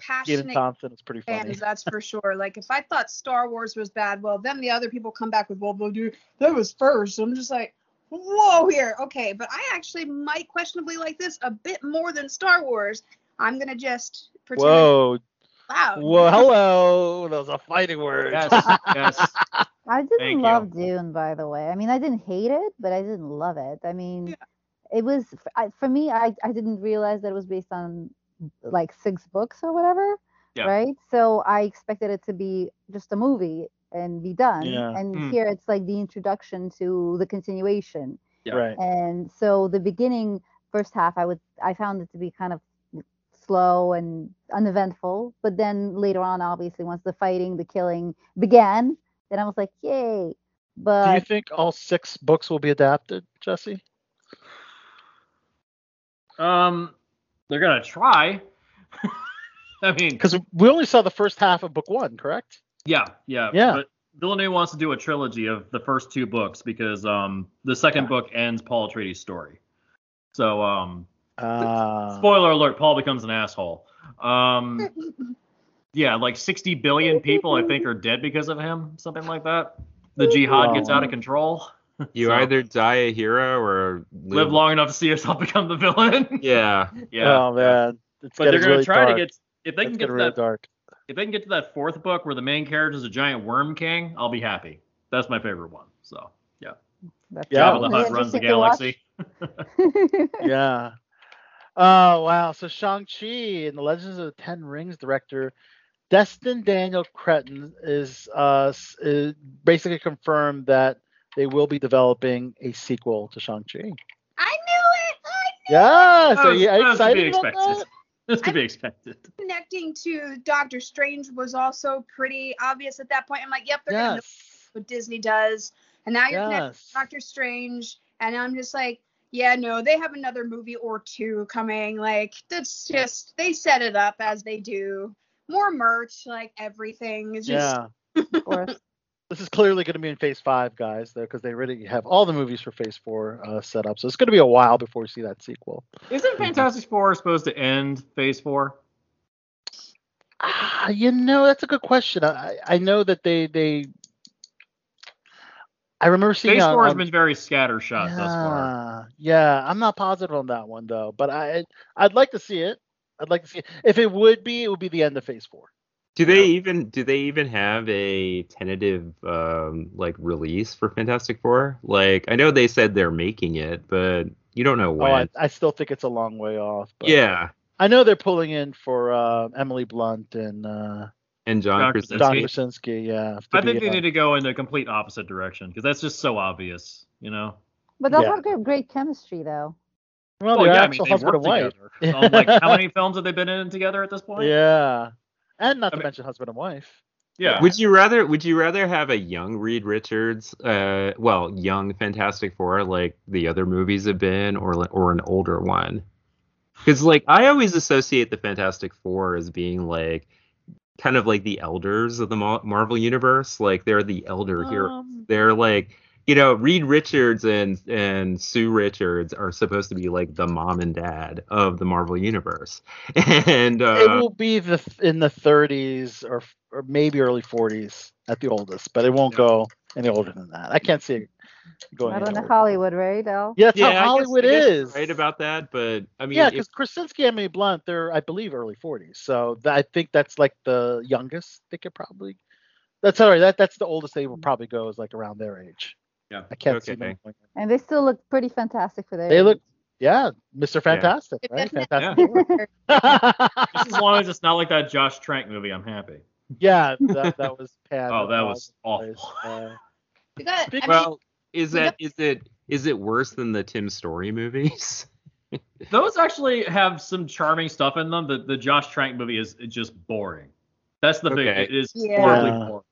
passionate Thompson? It's pretty funny. fans, that's for sure. Like if I thought Star Wars was bad, well then the other people come back with well, well dude, that was first. I'm just like, whoa here. Okay, but I actually might questionably like this a bit more than Star Wars. I'm gonna just pretend Whoa. Loud. Whoa, hello. That was a fighting word. Yes, yes. [LAUGHS] I didn't Thank you. love Dune, by the way. I mean, I didn't hate it, but I didn't love it. I mean, Yeah. it was f- I, for me. I I didn't realize that it was based on like six books or whatever, Yeah. right? So I expected it to be just a movie and be done. Yeah. And Hmm. here it's like the introduction to the continuation. Yeah. Right. And so the beginning, first half, I would I found it to be kind of slow and uneventful. But then later on, obviously, once the fighting, the killing began, then I was like, yay. But do you think all six books will be adapted, Jesse? Um, they're gonna try. [LAUGHS] I mean, Because we only saw the first half of book one, correct? Yeah, yeah, Yeah. But Villeneuve wants to do a trilogy of the first two books because um the second book ends Paul Atreides' story. So um Uh, spoiler alert, Paul becomes an asshole. Um yeah, like 60 billion people I think are dead because of him, something like that. The jihad gets out of control. You So, either die a hero or live long enough to see yourself [LAUGHS] become the villain. Yeah. [LAUGHS] yeah. Oh man, it's But they're gonna really try dark. to get if they It's can get to really that dark. if they can get to that fourth book where the main character is a giant worm king, I'll be happy. That's my favorite one. So yeah. that's Yeah. Jabba the really Hutt runs the interesting to watch. galaxy. [LAUGHS] yeah. Oh wow! So Shang Chi and the Legends of the Ten Rings director Destin Daniel Cretton is uh is basically confirmed that they will be developing a sequel to Shang Chi. I knew it. I Yeah. So That was- yeah, that was to excited be about expected. that? That's to be expected. connecting to Doctor Strange was also pretty obvious at that point. I'm like, yep, they're gonna know what Disney does. And now you're connecting to Doctor Strange, and I'm just like, yeah, no, they have another movie or two coming. Like that's just they set it up as they do. More merch, like everything. It's just Yeah. [LAUGHS] Of course. This is clearly going to be in Phase Five, guys, though, because they already have all the movies for Phase Four uh, set up. So it's going to be a while before we see that sequel. Isn't Fantastic Four supposed to end Phase Four? Ah, you know, that's a good question. I I know that they they. I remember seeing Phase on- Four has on- been very scattershot thus far. Yeah, yeah, I'm not positive on that one though, but I I'd like to see it. I'd like to see it. If it would be, it would be the end of Phase Four. Do they even do they even have a tentative um like release for Fantastic Four? Like I know they said they're making it, but you don't know Oh, when. I, I still think it's a long way off. But yeah, I know they're pulling in for uh, Emily Blunt and uh, and John John Krasinski. Don Krasinski. Yeah, I think be, they uh, need to go in the complete opposite direction because that's just so obvious, you know. But they'll Yeah. have great, great chemistry though. Well, Well, yeah, I mean, actual they husband work and wife. together. Um, like, how [LAUGHS] many films have they been in together at this point? Yeah, and not I to mean- mention husband and wife. Yeah. Would you rather would you rather have a young Reed Richards, uh, well, young Fantastic Four like the other movies have been, or or an older one? Because like I always associate the Fantastic Four as being like kind of like the elders of the Marvel universe. Like they're the elder heroes. Um, They're like you know Reed Richards and and Sue Richards are supposed to be like the mom and dad of the Marvel universe, [LAUGHS] and uh, it will be the in the 30s or or maybe early 40s at the oldest, but it won't go any older than that. I can't see it going. I don't know older. Hollywood, right? Al? Yeah, that's yeah, how guess- Hollywood guess you're is. right about that, but I mean, yeah, if- because Krasinski and Emily Blunt, they're I believe early 40s, so th- I think that's like the youngest they could probably. That's all right. That that's the oldest they will probably go is like around their age. Yeah. I can't see Okay. them. And they still look pretty fantastic for their age. They look, yeah, Mr. Fantastic, It right? definitely- Fantastic. [LAUGHS] Just as long as it's not like that Josh Trank movie, I'm happy. yeah, that, that was Pat. [LAUGHS] Oh, that was over awful. place. Uh, You got, I mean, well, is we that got- is it is it worse than the Tim Story movies? [LAUGHS] Those actually have some charming stuff in them. The the Josh Trank movie is just boring. That's the big. Okay. It is Yeah. horribly boring.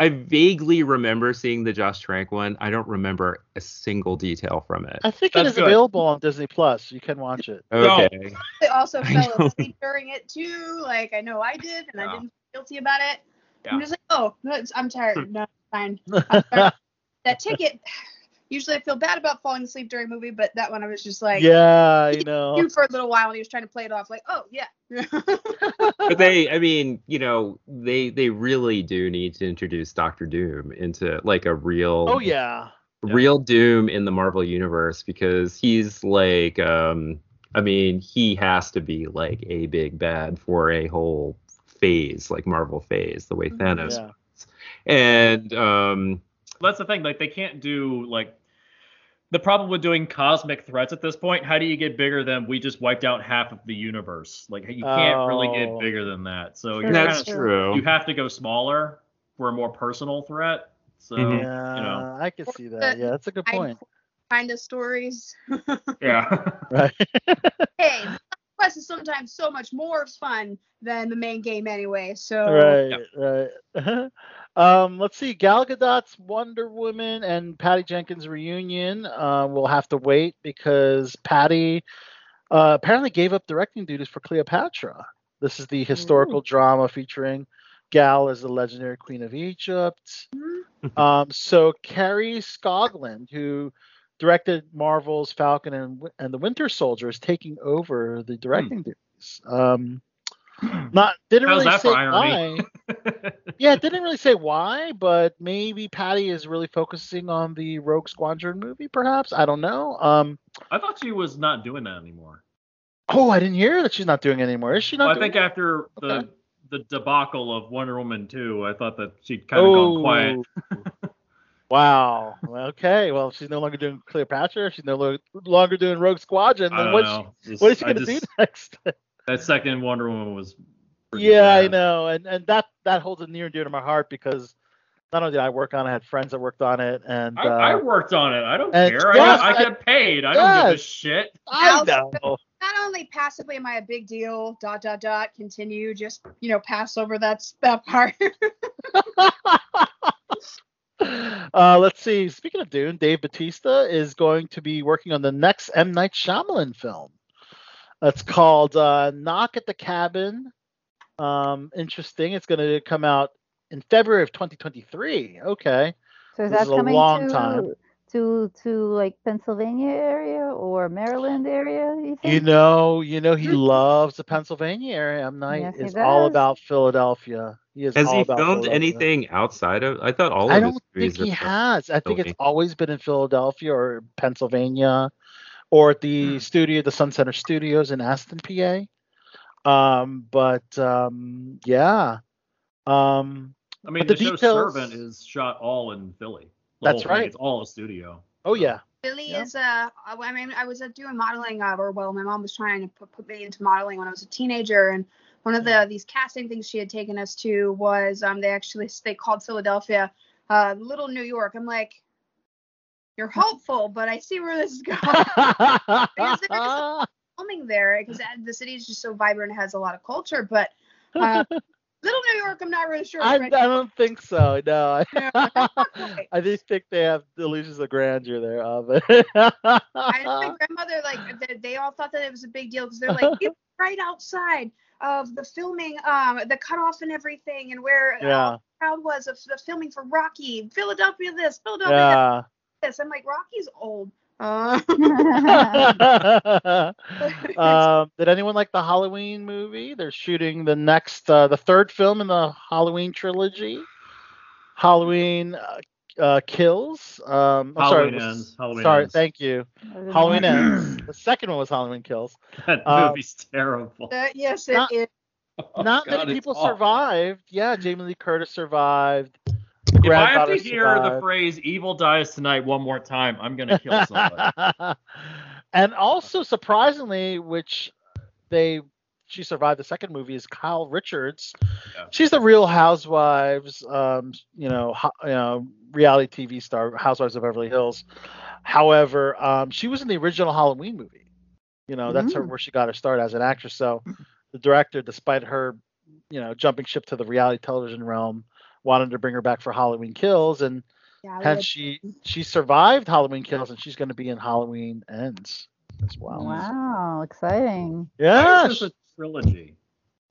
I vaguely remember seeing the Josh Trank one. I don't remember a single detail from it. I think it That's is good. available on Disney Plus. You can watch it. Okay. I also [LAUGHS] fell know. asleep during it too. Like I know I did, and I didn't feel guilty about it. I'm just like, oh, that's- I'm tired. [LAUGHS] No, fine. I'm tired. That ticket. [SIGHS] Usually I feel bad about falling asleep during a movie, but that one I was just like, yeah, I know. for a little while, and he was trying to play it off like, oh yeah. But they, I mean, you know, they they really do need to introduce Doctor Doom into like a real, Oh yeah. real Doom in the Marvel universe because he's like, um, I mean, he has to be like a big bad for a whole phase, like Marvel phase, the way Thanos. Yeah. And um, That's the thing. Like they can't do like the problem with doing cosmic threats at this point. How do you get bigger than we just wiped out half of the universe? Like you can't really Oh. get bigger than that. So Sure, you're that's kinda, true. You have to go smaller for a more personal threat. So Mhm. Yeah, you know, I can see that. Yeah, that's a good I- point. kind of stories. [LAUGHS] yeah. Right. [LAUGHS] hey, Quest is sometimes so much more fun than the main game anyway. So right, right. [LAUGHS] um, let's see. Gal Gadot's Wonder Woman and Patty Jenkins reunion. Uh, we'll have to wait because Patty uh, apparently gave up directing duties for Cleopatra. This is the historical drama featuring Gal as the legendary Queen of Egypt. [LAUGHS] um, so Kari Skogland, who directed Marvel's Falcon and, and the Winter Soldier, is taking over the directing duties. Um, not didn't How's really say why. [LAUGHS] yeah, it didn't really say why, but maybe Patty is really focusing on the Rogue Squadron movie, perhaps. I don't know. Um, I thought she was not doing that anymore. oh, I didn't hear that she's not doing it anymore. Is she not? Well, I think after the Okay. the debacle of Wonder Woman 2, I thought that she'd kind of gone quiet. Oh. [LAUGHS] wow. Okay. Well, she's no longer doing Cleopatra. She's no lo- longer doing Rogue Squadron. Then know. Just- what is she gonna do [LAUGHS] next? That second Wonder Woman was. pretty yeah, I know, and and that that holds it near and dear to my heart because not only did I work on it, I had friends that worked on it, and I, uh, I worked on it. I don't and- care. yes, I, got, I I- get paid. I don't give a shit. I know. not only passively am I a big deal, dot dot dot, continue, just you know, pass over that that part. [LAUGHS] uh, let's see. Speaking of Dune, Dave Batista is going to be working on the next M Night Shyamalan film. It's called uh, Knock at the Cabin. Um, interesting. It's going to come out in February of 2023. Okay. So is This that is a coming long to time. to to like Pennsylvania area or Maryland area? You think? You know, you know, he loves the Pennsylvania area. M Night Yes, he is all about Philadelphia. He is Has all he about filmed anything outside of? I thought all of I his don't movies think he has. I think it's always been in Philadelphia or Pennsylvania, or at the Hmm. studio, the Sun Center Studios in Aston, PA. Um, but um, yeah. Um, I mean, the, the show details- Servant is shot all in Philly. The That's right. It's all a studio. oh yeah. Billy Yeah. is uh I mean I was uh, doing modeling uh, or well my mom was trying to put, put me into modeling when I was a teenager and one of the these casting things she had taken us to was um they actually they called Philadelphia uh little New York. I'm like you're hopeful, but I see where this is going. [LAUGHS] Because there is filming there because the city is just so vibrant and has a lot of culture, but uh, [LAUGHS] little New York I'm not really sure. I, I don't think so. No. [LAUGHS] I just think they have delusions of grandeur there of it. I know my grandmother like they, they all thought that it was a big deal because they're like "It was right outside of the filming, um, the cutoff and everything, and where uh, yeah. the crowd was of the filming for Rocky, Philadelphia this, Philadelphia Yeah. This. I'm like Rocky's old. Uh, [LAUGHS] [LAUGHS] um, did anyone like the Halloween movie? They're shooting the next, uh, the third film in the Halloween trilogy. Halloween uh, uh, Kills. Um, I'm sorry, Halloween it was- ends. Halloween sorry, ends. thank you. Halloween ends. The second one was Halloween Kills. [LAUGHS] That Uh, movie's terrible. that- yes, it Not- is. Oh, God, many people awful. survived. Yeah, Jamie Lee Curtis survived. The If I have granddaughter to hear the phrase "Evil dies tonight" one more time, I'm gonna kill somebody. [LAUGHS] and also surprisingly, which they she survived the second movie is Kyle Richards. Yeah. She's the Real Housewives, um, you know, ho- you know, reality TV star, Housewives of Beverly Hills. However, um, she was in the original Halloween movie. You know, that's her Mm. where she got her start as an actress. So the director, despite her, you know, jumping ship to the reality television realm, wanted to bring her back for Halloween Kills, and Yeah, hence like- she she survived Halloween Kills, and she's going to be in Halloween Ends as well. Wow, exciting. Yeah. Why is a trilogy?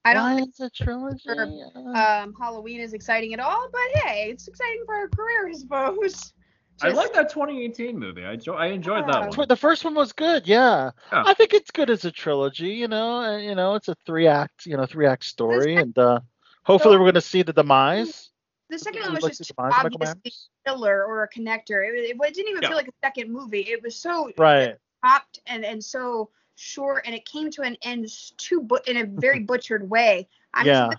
I don't Why think is it trilogy? Sure. Uh, um, Halloween is exciting at all, but hey, it's exciting for her career, I suppose. I like that 2018 movie. I enjoy, I enjoyed Yeah. that one. the first one was good, yeah. Yeah. I think it's good as a trilogy. You know, and, you know, it's a three act, you know, three act story, and uh, hopefully we're going to see the demise. The second one you was like just to see too the demise of Michael obviously a filler or a connector. It, it, it didn't even Yeah. feel like a second movie. It was so Right. chopped and and so short, and it came to an end too but in a very [LAUGHS] butchered way. I mean, Yeah.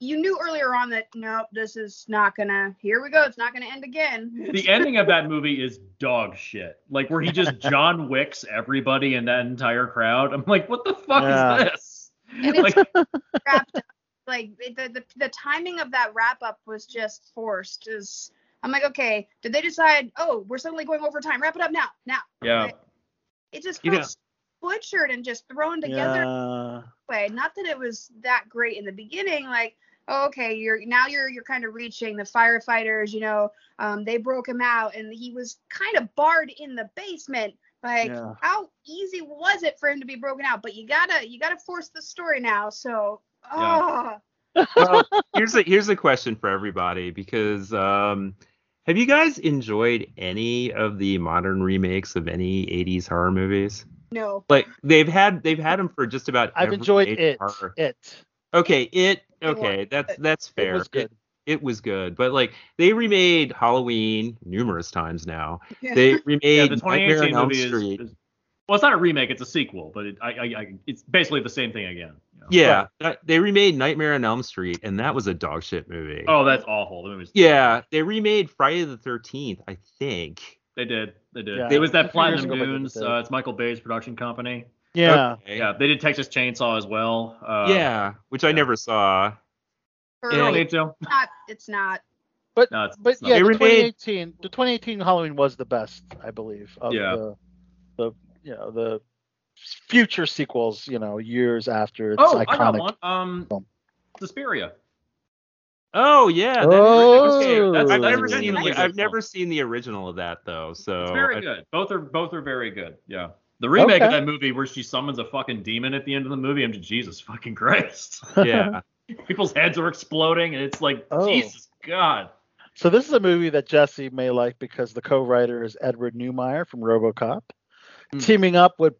you knew earlier on that nope, this is not gonna. Here we go. It's not gonna end again. [LAUGHS] The ending of that movie is dog shit. Like where he just [LAUGHS] John Wicks everybody in that entire crowd. I'm like, what the fuck Yeah. is this? And it's Like, wrapped up. Like the, the the timing of that wrap up was just forced. Is I'm like, okay, did they decide? Oh, we're suddenly going over time. Wrap it up now. Now. yeah. It just You felt butchered and just thrown together. Yeah. way. Not that it was that great in the beginning. Like, oh, okay, you're now you're you're kind of reaching the firefighters. You know, um, they broke him out, and he was kind of barred in the basement. Like, Yeah. how easy was it for him to be broken out? But you gotta you gotta force the story now. So, Yeah. [LAUGHS] well, here's a here's a question for everybody because um, have you guys enjoyed any of the modern remakes of any 80s horror movies? no. Like they've had they've had them for just about. I've every enjoyed 80s it. horror. It. Okay, it It okay, was that's good. that's It fair. was good. It, was good, but like they remade Halloween numerous times now. Yeah. They [LAUGHS] Yeah, remade the Nightmare 2018 on Elm movie is, Street. is- well, it's not a remake; it's a sequel, but it, I, I, I, it's basically the same thing again. You know? yeah, that- they remade Nightmare on Elm Street, and that was a dog shit movie. Oh, that's awful. The movie's yeah, they remade Friday the Thirteenth, I think. They did. They did. Yeah. It was that few Platinum ago they did Dunes. that. Uh, it's Michael Bay's production company. Yeah. Okay. Yeah, they did Texas Chainsaw as well. Uh, yeah, which I never saw. For You need to. it's not. It's not. But No, it's, but it's not. yeah, the remade- 2018 the 2018 Halloween was the best, I believe. Of Yeah. The, the you know the future sequels, you know, years after its Oh, iconic. I got one. Um, film. Suspiria. Oh yeah, that- Oh. okay, That's- I've never seen really the, I've never seen the original of that though. So It's very I- good. Both are both are very good. Yeah. The remake of that movie where she summons a fucking demon at the end of the movie, I'm just Jesus fucking Christ. [LAUGHS] [LAUGHS] yeah. People's heads are exploding, and it's like Oh. Jesus God. So this is a movie that Jesse may like because the co-writer is Edward Neumeier from RoboCop, Hmm. teaming up with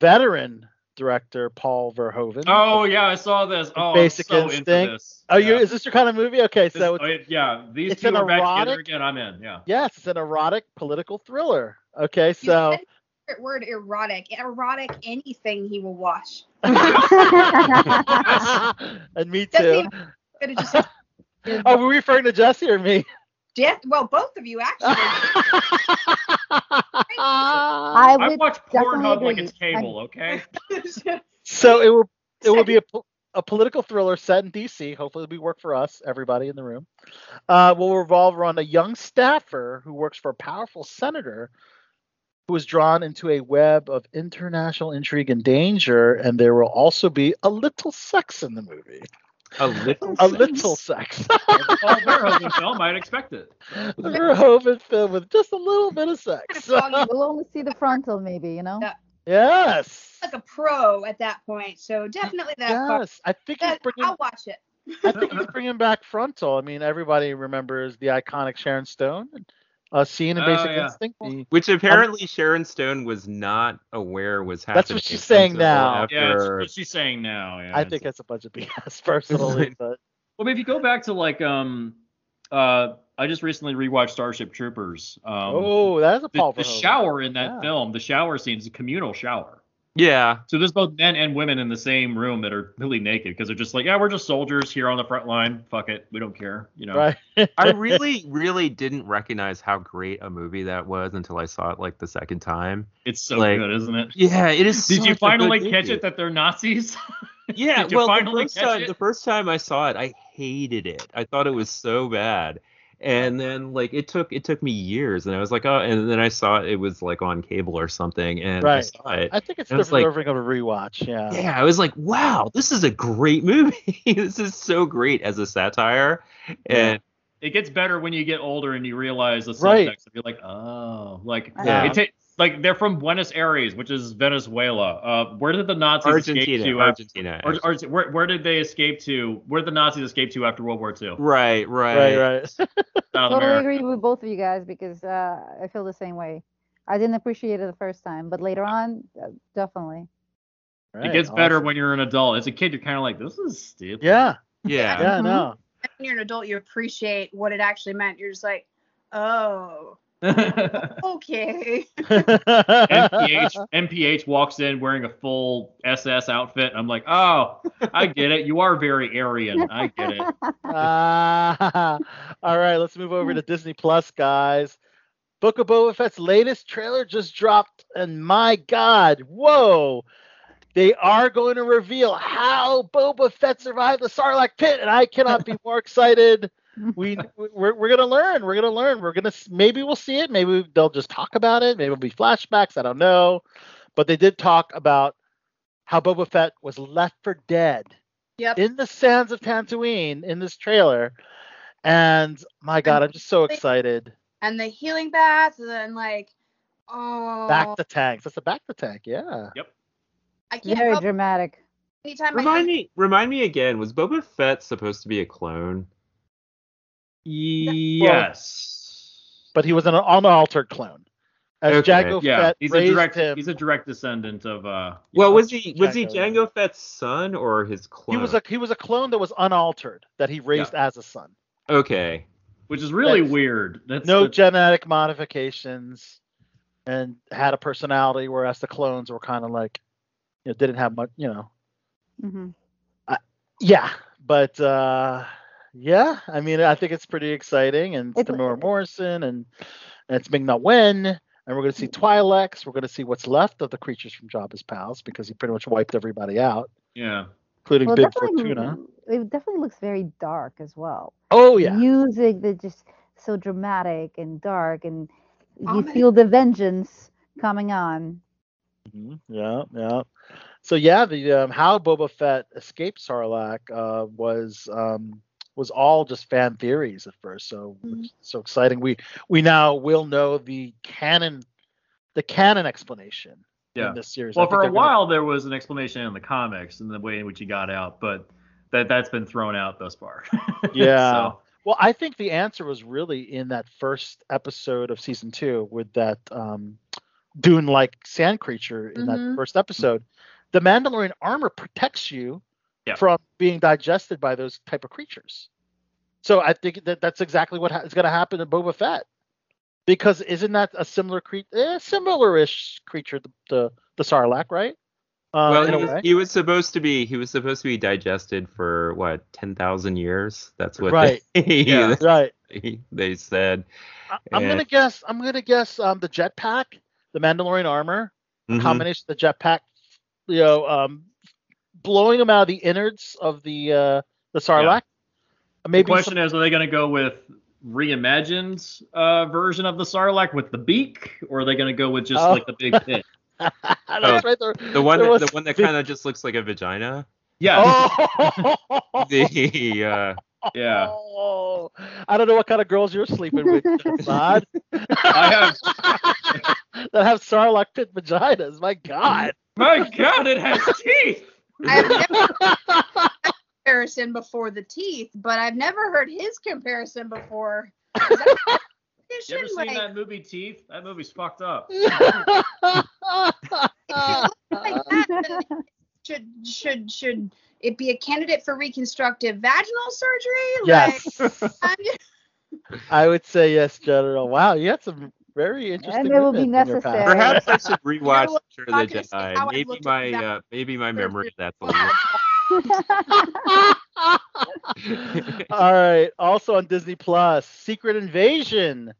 veteran director Paul Verhoeven. Oh yeah, I saw this. Oh, Basic I'm so Instinct. into this. Are you? Is this your kind of movie? Okay, This- so oh, it's, oh, it- yeah, these it's two an are back together erotic- again. I'm in. Yeah. yes, it's an erotic political thriller. Okay, You so said the word erotic. Erotic anything he will watch. [LAUGHS] [LAUGHS] and me too. Could have just said [LAUGHS] Oh, were we referring to Jesse or me? Jeff. Well, both of you actually. I I watch definitely Pornhub like it's cable. Okay. [LAUGHS] so it will it will be a, a political thriller set in D.C. Hopefully, it'll be work for us, everybody in the room. Uh, will revolve around a young staffer who works for a powerful senator who is drawn into a web of international intrigue and danger, and there will also be a little sex in the movie. A little. A little sex. [LAUGHS] Paul Verhoeven film, I'd expect it. the Verhoeven film with just a little bit of sex. [LAUGHS] We'll only see the frontal, maybe, you know? Yeah. yes. like a pro at that point. So definitely that. part. Yes. I think he's bringing. I'll watch it. I think he's bringing back frontal. I mean, everybody remembers the iconic Sharon Stone uh, scene in Oh, Basic yeah. Instinct. The- Which apparently Sharon Stone was not aware was happening. That's what she's saying until now. Yeah, it's After, what she's saying now. Yeah, I it's- think that's a bunch of BS [LAUGHS] personally, but Well, I mean, if you go back to like um, uh, I just recently rewatched Starship Troopers. Um, oh, that is a the, Paul the Verhoeven. shower in that Yeah. film, the shower scene is a communal shower. Yeah, So there's both men and women in the same room that are really naked because they're just like, yeah, we're just soldiers here on the front line. Fuck it, we don't care. You know. Right. I [LAUGHS] really, really didn't recognize how great a movie that was until I saw it like the second time. It's so Like, good, isn't it? Yeah, it is. Did you such a finally good catch movie. it that they're Nazis? [LAUGHS] Yeah, Did you well, the first catch time, it? the first time I saw it, I hated it. I thought it was so bad, and then like it took it took me years, and I was like, oh, and then I saw it, it was like on cable or something, and I saw it. I think it's And it's deserving of a rewatch. Yeah. yeah, I was like, wow, this is a great movie. [LAUGHS] this is so great as a satire, and it gets better when you get older and you realize the subtext. Right. And you're like, oh, like Yeah. it ta- like they're from Buenos Aires, which is Venezuela. Uh, where did the Nazis escape to? Argentina. After, or, or, where, where did they escape to? Where did the Nazis escape to after World War II? right, right, Right. Right. [LAUGHS] Totally America. agree with both of you guys because uh, I feel the same way. I didn't appreciate it the first time, but later on, uh, definitely. right. It gets better when you're an adult. As a kid, you're kind of like, this is stupid. Yeah. Yeah. Yeah. Mhm. No. When you're an adult, you appreciate what it actually meant. You're just like, oh, [LAUGHS] okay. NPH NPH [LAUGHS] walks in wearing a full SS outfit. I'm like, oh, I get it. You are very Aryan. I get it. Ah, [LAUGHS] all right, let's move over to Disney Plus, guys. Book of Boba Fett's latest trailer just dropped, and my God, whoa! They are going to reveal how Boba Fett survived the Sarlacc pit, and I cannot be more excited. We we're, we're gonna learn. We're gonna learn. We're gonna maybe we'll see it. Maybe they'll just talk about it. Maybe it'll be flashbacks. I don't know, but they did talk about how Boba Fett was left for dead Yep. in the sands of Tatooine in this trailer. And my God, I'm just so excited. and the healing bath, and then like, oh, Bacta tanks. That's a bacta tank. Yeah. Yep. I can't Very help dramatic. anytime Remind think, me, remind me again. Was Boba Fett supposed to be a clone? Yes. But he was an unaltered clone. As Okay. Jango yeah, Fett he's a raised direct him. he's a direct descendant of uh Well, was he was he Jango, Jango Fett's son or his clone? he was a he was a clone that was unaltered that he raised as a son. okay. which is really That's- weird. That's No the- genetic modifications and had a personality, whereas the clones were kind of like you know, didn't have much, you know. hmm Yeah, but uh yeah, I mean, I think it's pretty exciting, and it's It's- Temuera Morrison, and, and it's Ming Na Wen, and we're going to see Twi'leks. We're going to see what's left of the creatures from Jabba's palace because he pretty much wiped everybody out, yeah. including Well, Bib definitely, Fortuna. it definitely looks very dark as well. Oh yeah, Music that just so dramatic and dark, and you Ominous. feel the vengeance coming on. Mhm, yeah, yeah. So yeah, the um, how Boba Fett escaped Sarlacc uh, was um, was all just fan theories at first. So Mm-hmm. which is so exciting. We we now will know the canon, the canon explanation Yeah. in this series. Well, for a they're gonna- while there was an explanation in the comics and the way in which he got out, but that that's been thrown out thus far. [LAUGHS] Yeah. So, Well, I think the answer was really in that first episode of season two with that um, Dune-like sand creature in that Mhm. first episode. The Mandalorian armor protects you Yeah. from being digested by those type of creatures. So I think that that's exactly what ha- is going to happen to Boba Fett, because isn't that a similar creature, eh, similar-ish creature, the the, the Sarlacc, right? Uh, well, he was, he was supposed to be he was supposed to be digested for what ten thousand years. That's what Right. [LAUGHS] they, Yeah. right. [LAUGHS] they said. I- I'm Yeah. gonna guess. I'm gonna guess. Um, the jetpack, the Mandalorian armor, Mhm. combination of the jetpack, you know, um, blowing them out of the innards of the uh the Sarlacc. Maybe the question some- is, are they going to go with reimagined uh, version of the Sarlacc with the beak, or are they going to go with just Oh. like the big [LAUGHS] pit? That's Oh, right. There, The one that, the one that kind of just looks like a vagina. Yeah, Oh! [LAUGHS] The uh, yeah. Oh, I don't know what kind of girls you're sleeping with, Zod. I have. [LAUGHS] that have Sarlacc pit vaginas. My God. My God, it has teeth. I've never [LAUGHS] comparison before the teeth, but I've never heard his comparison before. Is that a You competition? ever seen Like, that movie Teeth? That movie's fucked up. if [LAUGHS] it looks like that, then it should should should it be a candidate for reconstructive vaginal surgery? yes. Like, I [LAUGHS] would say yes, General. Wow, you had some very interesting. And it will be women in your past. necessary. perhaps I should [LAUGHS] rewatch what? Return of the not gonna say how Jedi. Maybe my uh, maybe my memory of that's a little. All right. Also on Disney Plus, Secret Invasion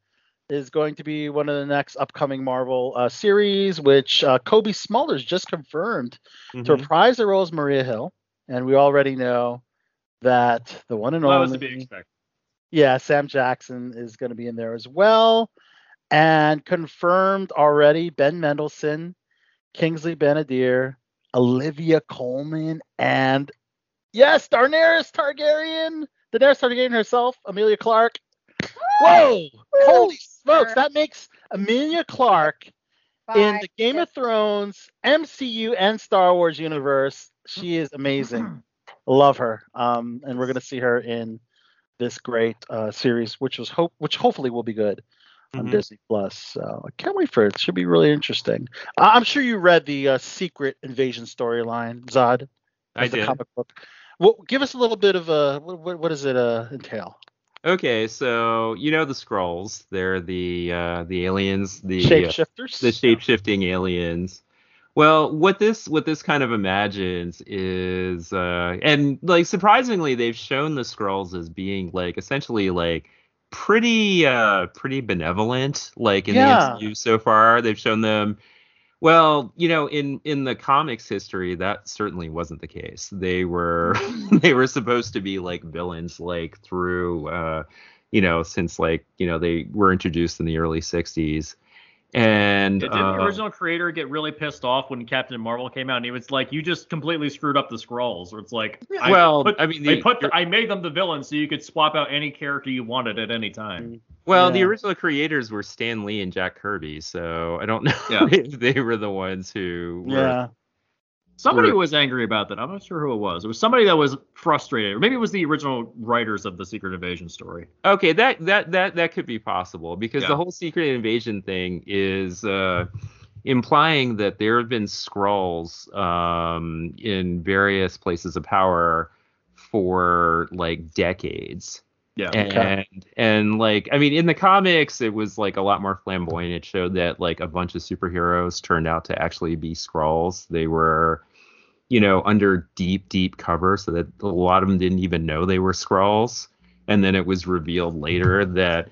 is going to be one of the next upcoming Marvel uh, series, which uh, Cobie Smulders just confirmed to Mhm. reprise the role as Maria Hill, and we already know that the one and Well, that only was to be expected. yeah, Sam Jackson is going to be in there as well. And confirmed already Ben Mendelsohn, Kingsley Ben-Adir, Olivia Colman, and yes, Daenerys Targaryen, Daenerys Targaryen herself, Emilia Clarke. Whoa! Holy smokes, that makes Emilia Clarke in the Game of Thrones, MCU, and Star Wars universe. She is amazing. [CLEARS THROAT] Love her. Um, and we're gonna see her in this great uh, series, which was hope, which hopefully will be good on Mhm. Disney Plus. So I can't wait for it. It should be really interesting. I'm sure you read the uh, Secret Invasion storyline, Zod. I did. comic book. Well, give us a little bit of a what, what, what does it uh, entail? Okay, so you know the Skrulls. They're the uh, the aliens, the uh, Shapeshifters. the shape shifting aliens. Well, what this what this kind of imagines is, uh, and like surprisingly, they've shown the Skrulls as being like essentially like pretty uh pretty benevolent. Like in Yeah. the MCU so far, they've shown them. Well, you know, in in the comics history, that certainly wasn't the case. They were [LAUGHS] they were supposed to be like villains, like through, uh, you know, since like you know they were introduced in the early '60s, and Did, didn't uh, the original creator get really pissed off when Captain Marvel came out and he was like, "You just completely screwed up the Skrulls." Or it's like, I Well, put, I mean, they the- put the, I made them the villains so you could swap out any character you wanted at any time. Well, the original creators were Stan Lee and Jack Kirby, so I don't [LAUGHS] know Yeah. if they were the ones who were. yeah. Somebody was angry about that. I'm not sure who it was. It was somebody that was frustrated, or maybe it was the original writers of the Secret Invasion story. Okay, that that that that could be possible because Yeah. the whole secret invasion thing is uh, implying that there have been Skrulls um, in various places of power for like decades. Yeah. and and like i mean in the comics it was like a lot more flamboyant it showed that like a bunch of superheroes turned out to actually be Skrulls they were you know under deep deep cover so that a lot of them didn't even know they were Skrulls and then it was revealed later that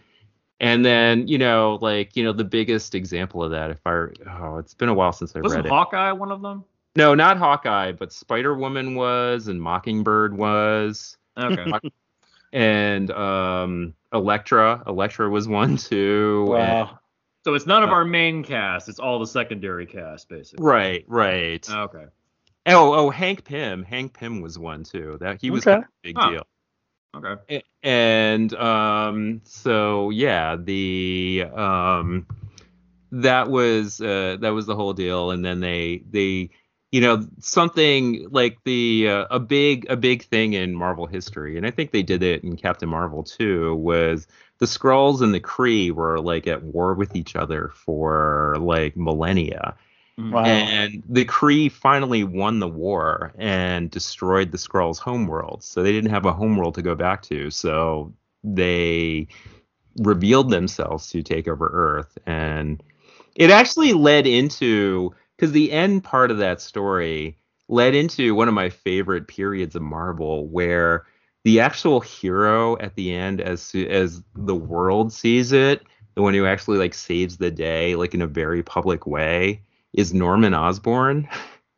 and then you know like you know the biggest example of that if i oh it's been a while since i Wasn't read it Hawkeye one of them? no not hawkeye but spider woman was and mockingbird was Okay. And um Elektra. Elektra was one [LAUGHS] too. and- Wow. so it's none of Uh, our main cast. It's all the secondary cast, basically. right, right. Okay. oh, oh, Hank Pym. Hank Pym was one too. That he was Okay. kind of a big Huh. deal. Okay. And um so yeah, the um that was uh that was the whole deal and then they they you know something like the uh, a big a big thing in Marvel history, and I think they did it in Captain Marvel too. Was the Skrulls and the Kree were like at war with each other for like millennia. Wow. And the Kree finally won the war and destroyed the Skrulls' homeworld. So they didn't have a homeworld to go back to. So they revealed themselves to take over Earth. And it actually led into, because the end part of that story led into one of my favorite periods of Marvel where the actual hero at the end as as the world sees it the one who actually like saves the day like in a very public way is Norman Osborn.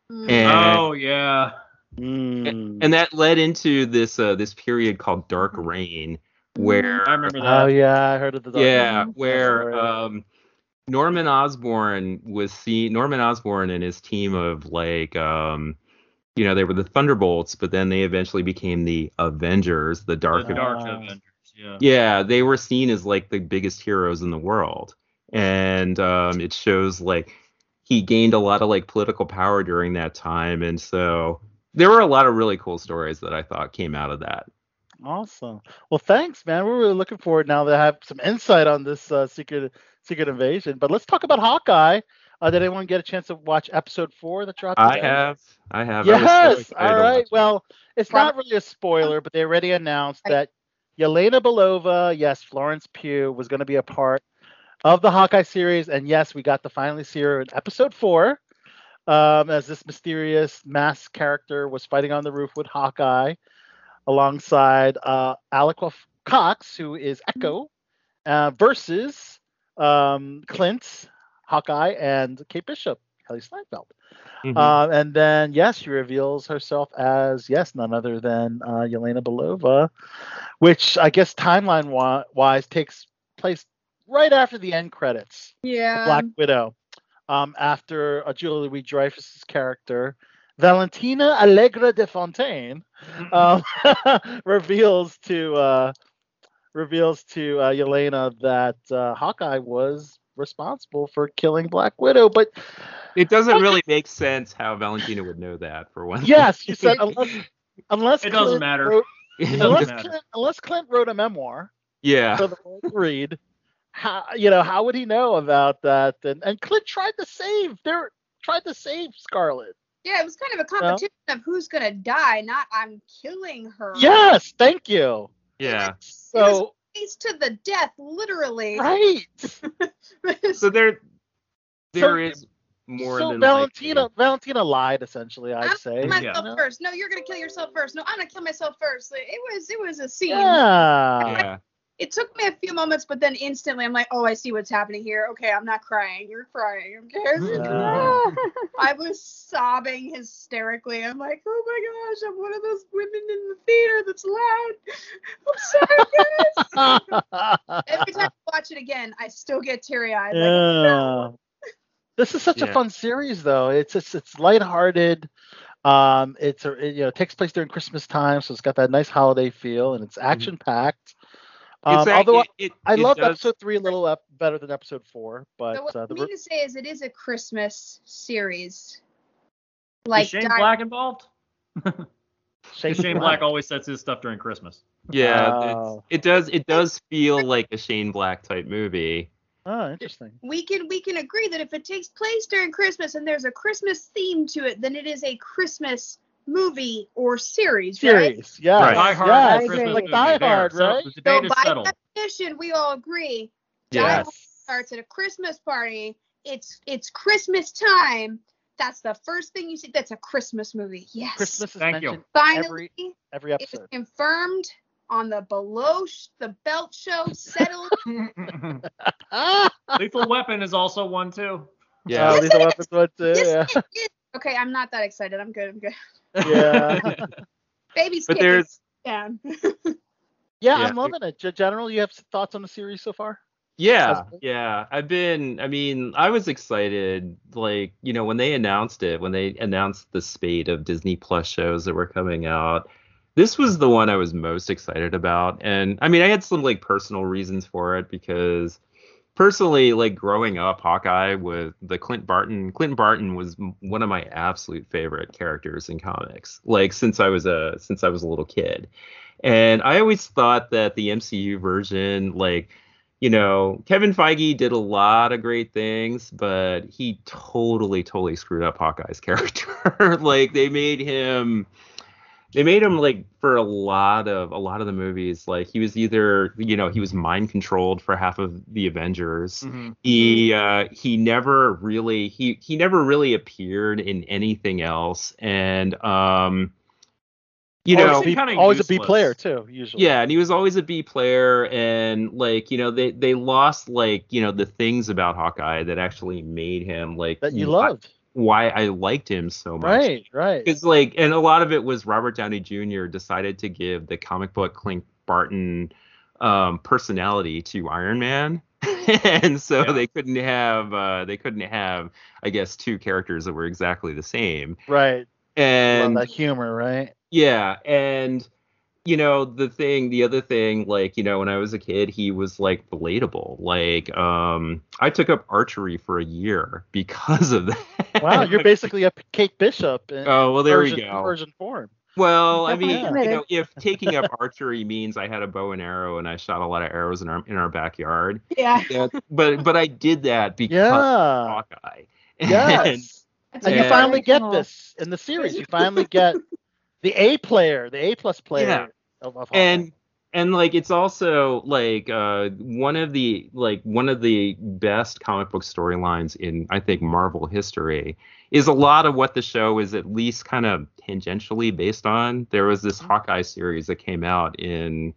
Mm. And, Oh yeah. Mm. and that led into this uh this period called Dark Reign where I remember that. Oh yeah, I heard of the Dark yeah, Knight. where um Norman Osborn was seen Norman Osborn and his team of like um you know they were the Thunderbolts but then they eventually became the Avengers, the Dark the Dark Ah. Avengers. Yeah. yeah they were seen as like the biggest heroes in the world and um it shows like he gained a lot of like political power during that time and so there were a lot of really cool stories that i thought came out of that Awesome. Well, thanks, man. We're really looking forward now to have some insight on this uh, secret secret invasion. But let's talk about Hawkeye. Uh, did anyone get a chance to watch episode four that dropped? i today? have i have I was so Yes. excited All to right. watch it. Well, it's not really a spoiler, but they already announced that Yelena Belova, yes, Florence Pugh was going to be a part of the Hawkeye series, and yes, we got to finally see her in episode four, um, as this mysterious masked character was fighting on the roof with Hawkeye, alongside uh, Alaqua Cox, who is Echo, uh, versus um, Clint, Hawkeye, and Kate Bishop, Hailee Steinfeld. Mhm. Uh, and then, yes, she reveals herself as, yes, none other than uh, Yelena Belova, which I guess timeline wi- wise takes place right after the end credits. Yeah. Black Widow. Um, after uh, Julia Louis-Dreyfus's character, Valentina Allegra de Fontaine, um, [LAUGHS] reveals to uh, reveals to uh, Yelena that uh, Hawkeye was responsible for killing Black Widow. But it doesn't really make sense how valentina would know that for one yes, you said unless [LAUGHS] unless It doesn't Clint matter. wrote- [LAUGHS] It unless doesn't matter. Clint, unless Clint wrote a memoir yeah for the world to read, how you know how would he know about that? And and Clint tried to save there tried to save Scarlet. Yeah, it was kind of a competition of who's gonna die, not I'm killing her. Yes, thank you. Yeah So Face to the death, literally. right. [LAUGHS] so there there So- is more so than Valentina likely- Valentina lied essentially, I'd I'm say. killing myself you know? first. No, you're gonna kill yourself first. No, I'm gonna kill myself first. It was it was a scene. Yeah. [LAUGHS] yeah It took me a few moments, but then instantly I'm like, oh, I see what's happening here. Okay, I'm not crying. You're crying. Okay. Yeah. [LAUGHS] I was sobbing hysterically. I'm like, oh my gosh, I'm one of those women in the theater that's loud. [LAUGHS] I'm sorry, guys. Every time I watch it again, I still get teary eyed. Like, yeah. This is such a fun series, though. It's it's it's lighthearted. Um, it's a, it, you know it takes place during Christmas time, so it's got that nice holiday feel, and it's action packed. Um, It's ac- although it- it- I it loved does- episode three a little up better than episode four, but so what uh, the I re- mean to say is, it is a Christmas series. Is Like, Shane Di- Black involved? [LAUGHS] Shane, Shane Black always sets his stuff during Christmas. Yeah, Oh. it does. It does feel like a Shane Black type movie. Oh, interesting. we can we can agree that if it takes place during Christmas and there's a Christmas theme to it, then it is a Christmas movie or series, right? Series, yes, Right. Die Hard yes, is a like movie. Die There, Hard, so right? The So by settled. definition, we all agree. Die Yeah. Hard starts at a Christmas party. It's it's Christmas time. That's the first thing you see. That's a Christmas movie. Yes. Christmas is Thank you. mentioned Finally, every every it was episode. confirmed on the below sh- the belt show settled. [LAUGHS] [LAUGHS] Lethal Weapon is also one too. Yeah. Lethal Weapons one too. Yes, Yeah, it is. Okay, I'm not that excited. I'm good. I'm good. yeah. [LAUGHS] Baby's but there's down. [LAUGHS] Yeah, Yeah. I'm loving it. General, you have thoughts on the series so far? Yeah, yeah. I've been, I mean, I was excited, like, you know, when they announced it, when they announced the spate of Disney Plus shows that were coming out, this was the one I was most excited about. And I mean, I had some like personal reasons for it because personally, like growing up, Hawkeye with the Clint Barton. Clint Barton was one of my absolute favorite characters in comics. Like since I was a since I was a little kid, and I always thought that the MCU version, like you know, Kevin Feige did a lot of great things, but he totally, totally screwed up Hawkeye's [LAUGHS] character. like they made him they made him like for a lot of a lot of the movies like he was either you know he was mind controlled for half of the avengers Mhm. he uh he never really he he never really appeared in anything else and um you know is he B- kinda always a B player too, usually. yeah, and he was always a B player, and like you know, they they lost like you know the things about Hawkeye that actually made him like that you wh- loved. Why I liked him so much. Right, right. Because like, and a lot of it was Robert Downey Jr. decided to give the comic book Clint Barton um, personality to Iron Man, [LAUGHS] and so Yeah. they couldn't have uh, they couldn't have I guess two characters that were exactly the same. Right. And that humor, right? yeah, and you know the thing, the other thing, like you know, when I was a kid, he was like relatable. Like, um, I took up archery for a year because of [LAUGHS] that. Wow, you're basically a Kate Bishop in Oh well, there version, we go. version form. Well, I Definitely [LAUGHS] mean, you know, if taking up archery means I had a bow and arrow and I shot a lot of arrows in our in our backyard, Yeah. [LAUGHS] yeah, but but I did that because Yeah. of Hawkeye. Yes. That's and you finally get this in the series. You finally get the A player, the A plus player Yeah. Of, of and and like it's also like uh one of the like one of the best comic book storylines in I think Marvel history is a lot of what the show is at least kind of tangentially based on. There was this Hawkeye series that came out in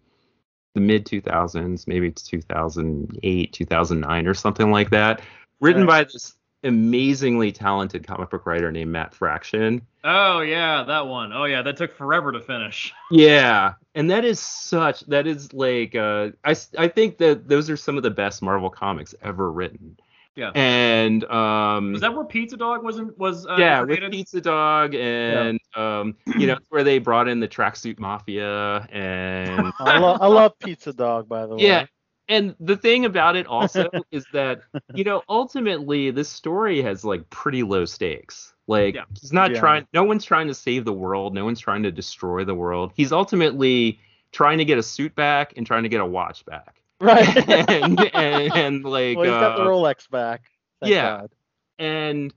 the mid 2000s, maybe it's 2008, 2009 or something like that, written by this amazingly talented comic book writer named Matt Fraction. Oh yeah, that one. Oh yeah, that took forever to finish. [LAUGHS] Yeah, and that is such that is like uh, I I think that those are some of the best Marvel comics ever written. Yeah. And um Was that where Pizza Dog wasn't was uh, yeah, with? Pizza Dog and um you know where they brought in the tracksuit mafia and [LAUGHS] I, lo- I love Pizza Dog, by the way. yeah. And the thing about it also is that you know ultimately this story has like pretty low stakes. Like Yeah. he's not Yeah. trying no one's trying to save the world, no one's trying to destroy the world. He's ultimately trying to get a suit back and trying to get a watch back. Right. [LAUGHS] and, and, and like well, he's got the uh, Rolex back. Yeah. God. and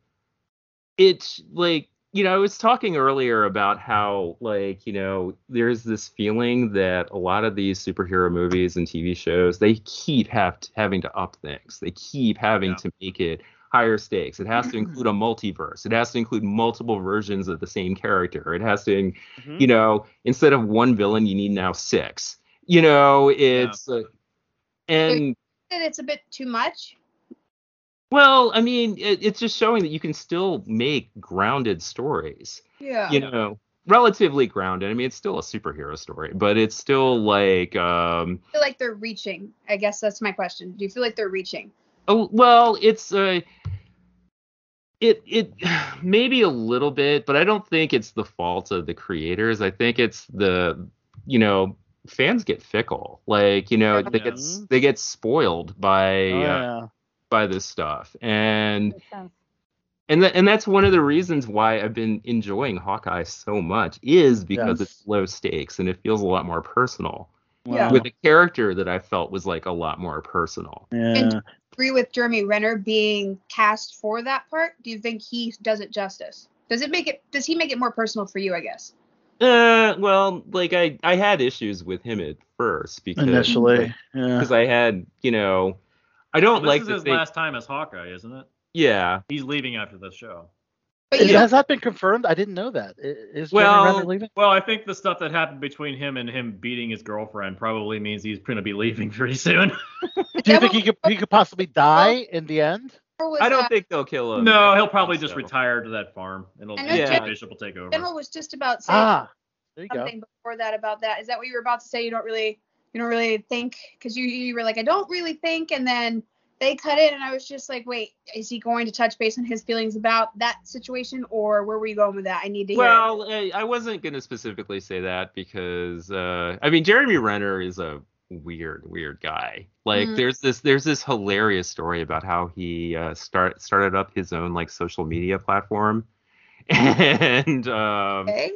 it's like you know i was talking earlier about how like you know there's this feeling that a lot of these superhero movies and tv shows they keep have having to up things they keep having Yeah. to make it higher stakes it has to include a multiverse it has to include multiple versions of the same character it has to Mhm. you know instead of one villain you need now six you know it's uh, and And it's a bit too much. well, I mean, it, it's just showing that you can still make grounded stories. Yeah. You know, relatively grounded. I mean, it's still a superhero story, but it's still like, um, I feel like they're reaching. I guess that's my question. Do you feel like they're reaching? Oh, well, it's uh, it it [SIGHS] maybe a little bit, but I don't think it's the fault of the creators. I think it's the, you know, fans get fickle. Like, you know, they get they get spoiled by Oh, uh, by this stuff, and and that and that's one of the reasons why I've been enjoying Hawkeye so much is because Yes. it's low stakes and it feels a lot more personal. Yeah. With a character that I felt was like a lot more personal. Yeah. Agree with Jeremy Renner being cast for that part? Do you think he does it justice? Does it make it? Does he make it more personal for you? I guess. Uh, well, like I I had issues with him at first because Initially. Yeah. because I had you know I don't Well, this like is his think last time as Hawkeye, isn't it? yeah He's leaving after the show. But Is- you Has that been confirmed? I didn't know that. I- Jeremy Well, Renner leaving? Well, I think the stuff that happened between him and him beating his girlfriend probably means he's going to be leaving pretty soon. [LAUGHS] Do you think he could he could possibly die in the end? I don't uh, think they'll kill him. no, he'll probably just So. retire to that farm. and It'll I know Jim Bishop will take over. General was just about saying Ah, there you go. something before that about that. Is that what you were about to say? You don't really, you don't really think because you you were like, I don't really think, and then they cut it, and I was just like, wait, is he going to touch base on his feelings about that situation, or where were you going with that? I need to Well, I I wasn't going to specifically say that because uh, I mean Jeremy Renner is a weird, weird guy. Like Mm. there's this there's this hilarious story about how he uh, start started up his own like social media platform, [LAUGHS] and um, Okay.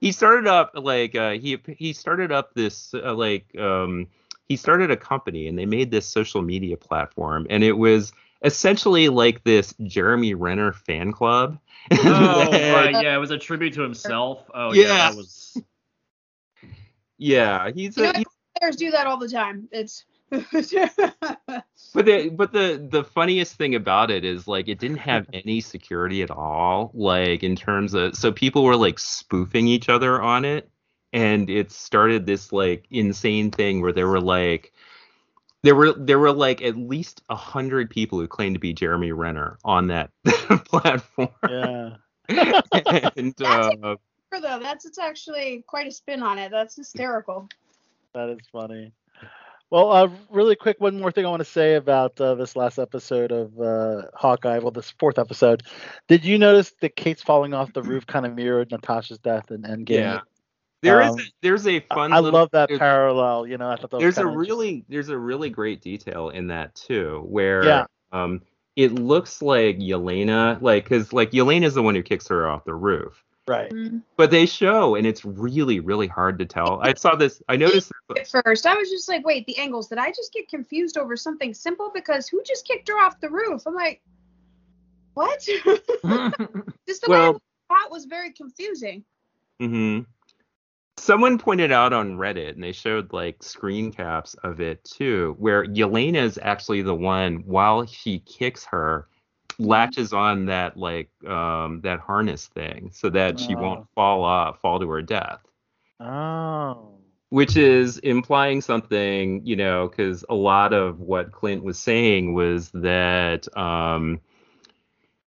he started up like uh, he he started up this uh, like um, he started a company and they made this social media platform and it was essentially like this Jeremy Renner fan club. [LAUGHS] Oh, that- right. Yeah, it was a tribute to himself. Oh, yeah. Yeah. That was. yeah, he's You a, what? he's Players do that all the time. It's. [LAUGHS] But the but the the funniest thing about it is like it didn't have any security at all. Like in terms of so people were like spoofing each other on it, and it started this like insane thing where there were like there were there were like at least a hundred people who claimed to be Jeremy Renner on that [LAUGHS] platform. Yeah. [LAUGHS] and That's uh, though. That's it's actually quite a spin on it. That's hysterical. That is funny. Well, uh, really quick, one more thing I want to say about uh, this last episode of uh, Hawkeye. Well, this fourth episode. Did you notice that Kate's falling off the roof kind of mirrored Natasha's death in Endgame? yeah, there is Um, a, there's a fun. I little- love that there's- parallel. You know, I thought that was there's a really there's a really great detail in that too where Yeah. um it looks like Yelena like because like Yelena's the one who kicks her off the roof right. Mm. but they show and it's really really hard to tell i saw this i noticed At first, I was just like, wait, the angles. Did I just get confused over something simple? Because who just kicked her off the roof? I'm like, what? [LAUGHS] [LAUGHS] just the Well- way that was very confusing. hmm someone pointed out on reddit and they showed like screen caps of it too where Yelena is actually the one while she kicks her latches on that like um that harness thing so that she Oh. won't fall off fall to her death Oh. which is implying something, you know, because a lot of what Clint was saying was that um,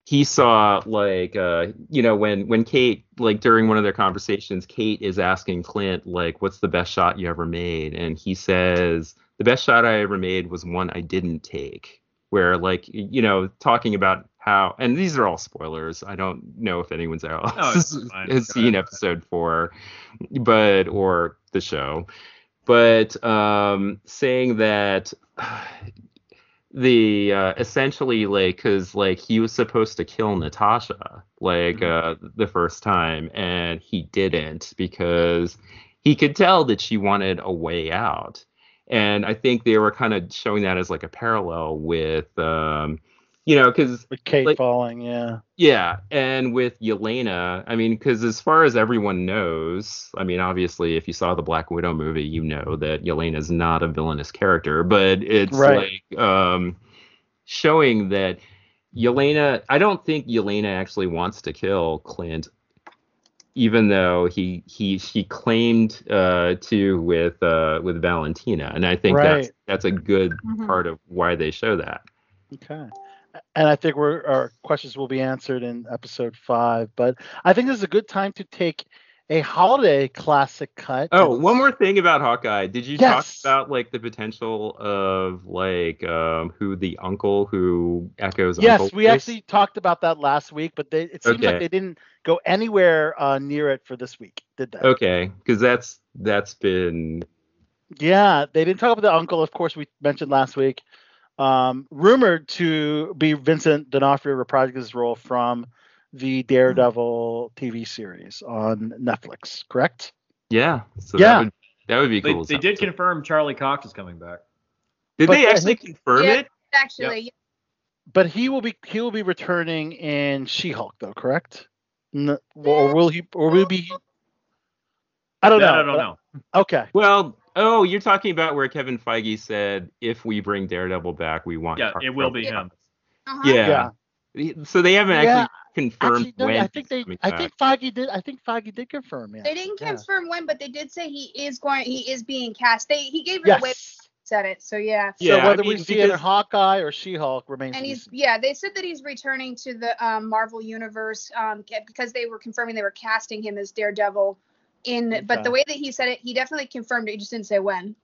he saw like, uh, you know, when when Kate like during one of their conversations, Kate is asking Clint like, "What's the best shot you ever made?" And he says, "The best shot I ever made was one I didn't take." Where like, you know, talking about how, and these are all spoilers. I don't know if anyone's else Oh, has seen episode four, but or the show, but um, saying that the uh, essentially like because like he was supposed to kill Natasha like uh, the first time and he didn't because he could tell that she wanted a way out. And I think they were kind of showing that as like a parallel with um, you know because With Kate Like- falling, yeah. yeah, and with Yelena, I mean, because as far as everyone knows, I mean, obviously, if you saw the Black Widow movie, you know that Yelena is not a villainous character, but it's Right. like um, showing that Yelena. I don't think Yelena actually wants to kill Clint, even though he he she claimed uh, to with uh, with Valentina, and I think that's Right. that's a good Mhm. part of why they show that. Okay. And I think we're, our questions will be answered in episode five. But I think this is a good time to take a holiday classic cut. Oh, It's- one more thing about Hawkeye. Did you Yes. talk about like the potential of like um who the uncle who echoes Yes, uncle we actually talked about that last week, but they, it seems Okay. like they didn't go anywhere uh, near it for this week, did they? Okay, because that's that's been Yeah, they didn't talk about the uncle. Of course, we mentioned last week. Um, rumored to be Vincent D'Onofrio reprising his role from the Daredevil TV series on Netflix. Correct? yeah. So Yeah. that would that would be cool. they did confirm Charlie Cox is coming back. Did but they actually think- confirm Yeah. it? Actually, But he will be he will be returning in She-Hulk, though. Correct? N- or will he? Or will he be? I don't That know. I don't know. Okay. Well, oh, you're talking about where Kevin Feige said if we bring Daredevil back, we want. Yeah, Car- it will be him. uh-huh. Yeah. So they haven't Yeah. actually confirmed Actually, when. I think they. coming I back. think Feige did. I think Feige did confirm. Yeah. They didn't Yeah. confirm when, but they did say he is going. He is being cast. They he gave it away. Said it. So yeah. So Yeah, I whether we mean, see it in Hawkeye or She-Hulk remains. And he's yeah. They said that he's returning to the um, Marvel universe um, because they were confirming they were casting him as Daredevil. In but the way that he said it, he definitely confirmed it. He just didn't say when.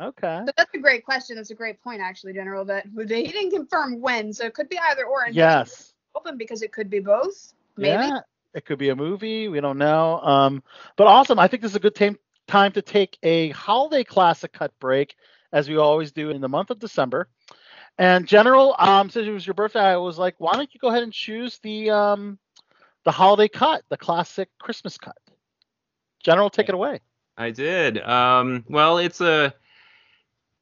Okay. So that's a great question. That's a great point, actually, General. That they he didn't confirm when, so it could be either or. And Yes. Open because it could be both. Maybe. Yeah. It could be a movie. We don't know. Um, but awesome. I think this is a good time time to take a holiday classic cut break, as we always do in the month of December. And General, um, since it was your birthday, I was like, why don't you go ahead and choose the um, the holiday cut, the classic Christmas cut? General, take it away. I did. Um, well, it's a.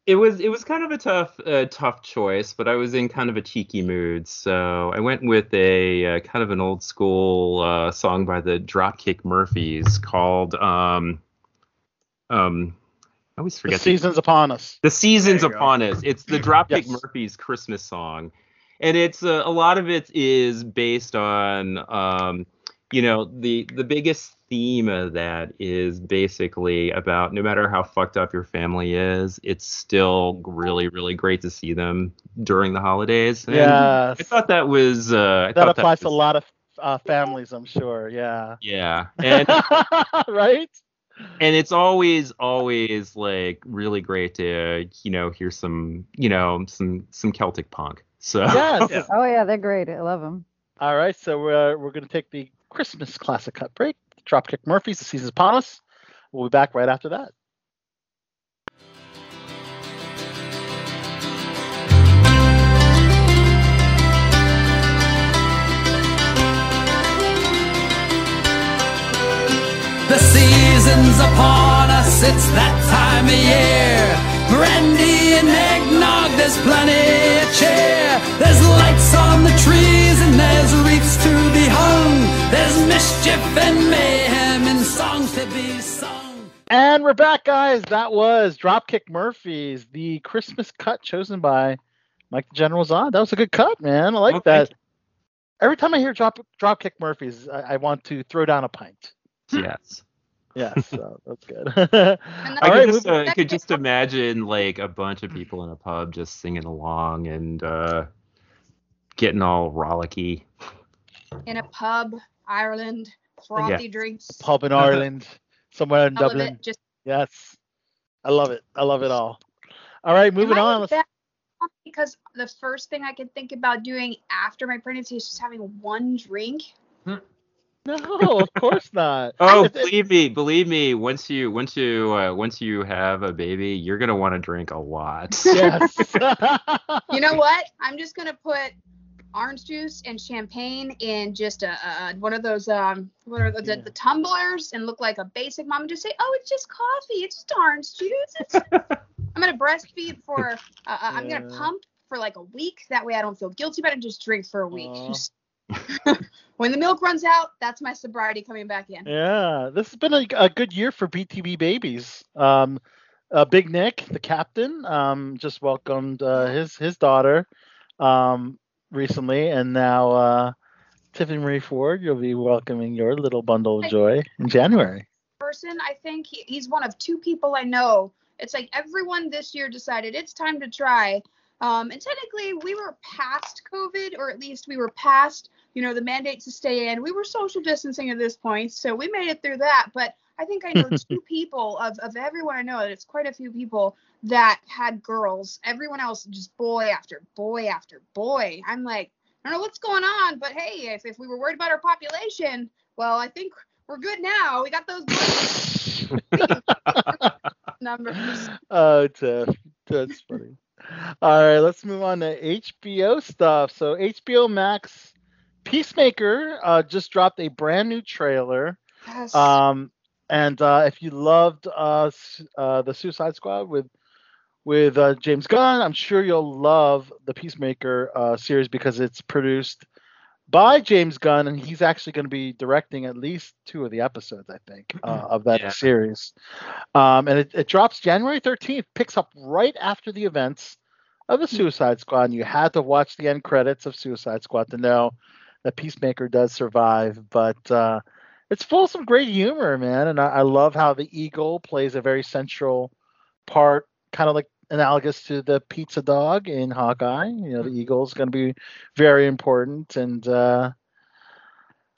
It was it was kind of a tough uh, tough choice, but I was in kind of a cheeky mood, so I went with a uh, kind of an old school uh, song by the Dropkick Murphys called um um I always forget the- season's upon us. the seasons There you go. upon us. It's the [CLEARS THROAT] Dropkick Yes. Murphys Christmas song, and it's uh, a lot of it is based on, um, you know, the the biggest theme of that is basically about no matter how fucked up your family is, it's still really really great to see them during the holidays. Yeah, I thought that was uh, I that thought applies to a lot of uh, families, I'm sure. Yeah. Yeah, [LAUGHS] and right? and it's always always like really great to you know hear some you know some some Celtic punk. So Yes. Yeah. Oh yeah, they're great. I love them. All right, so we're we're gonna take the Christmas classic cut break. Dropkick Murphys, the season's upon us. We'll be back right after that. The season's upon us, it's that time of year. Brandy and eggnog, there's plenty of cheer. There's lights on the trees and there's wreaths to be hung. There's mischief and mayhem and songs to be sung. And we're back, guys. That was Dropkick Murphys, the Christmas cut chosen by Mike the General Zod. That was a good cut, man. I like Well, thank that. Every time I hear Drop Dropkick Murphys, I, I want to throw down a pint. yes. [LAUGHS] Yes, so that's good. I that's could right, just, uh, That could [LAUGHS] just imagine like a bunch of people in a pub just singing along and uh, getting all rollicky. in a pub, Ireland, frothy drinks. Pub in [LAUGHS] Ireland, somewhere in all Dublin. it. Just Yes, I love it. I love it all. All right, moving Am on. like Let's, that? Because the first thing I can think about doing after my pregnancy is just having one drink. [LAUGHS] no, of course not. [LAUGHS] Oh, If- if- believe me, believe me. Once you once you uh, once you have a baby, you're gonna want to drink a lot. yes. You know what? I'm just gonna put orange juice and champagne in just a, a one of those um what are the, the, Yeah. the tumblers and look like a basic mom and just say, oh, it's just coffee, it's just orange juice. It's... [LAUGHS] I'm gonna breastfeed for uh, uh, I'm gonna pump for like a week. That way I don't feel guilty about it. Just drink for a week. Just- [LAUGHS] when the milk runs out, that's my sobriety coming back in. Yeah, this has been a, a good year for BTB babies. Um, uh, Big Nick, the captain, um, just welcomed uh, his his daughter um, recently, and now uh, Tiffany Marie Ford, you'll be welcoming your little bundle of joy in January. person. I think he, he's one of two people I know. It's like everyone this year decided it's time to try. Um, and technically, we were past COVID, or at least we were past, you know, the mandates to stay in. We were social distancing at this point, so we made it through that. But I think I know two [LAUGHS] people of, of everyone I know, it's quite a few people that had girls. Everyone else just boy after boy after boy. I'm like, I don't know what's going on, but hey, if, if we were worried about our population, well, I think we're good now. We got those [LAUGHS] [LAUGHS] numbers. Oh, Tiff, that's funny. All right, let's move on to HBO stuff. So HBO Max Peacemaker uh, just dropped a brand new trailer. Yes. Um, and uh, if you loved uh, uh, the Suicide Squad with with uh, James Gunn, I'm sure you'll love the Peacemaker uh, series because it's produced by James Gunn, and he's actually going to be directing at least two of the episodes, I think, uh, of that Yeah. series. Um, and it, it drops January 13th, picks up right after the events of the Suicide Squad. And you had to watch the end credits of Suicide Squad to know that Peacemaker does survive. But uh, it's full of some great humor, man. And I, I love how the Eagle plays a very central part, kind of like analogous to the pizza dog in Hawkeye. You know, the Eagle is going to be very important. And uh,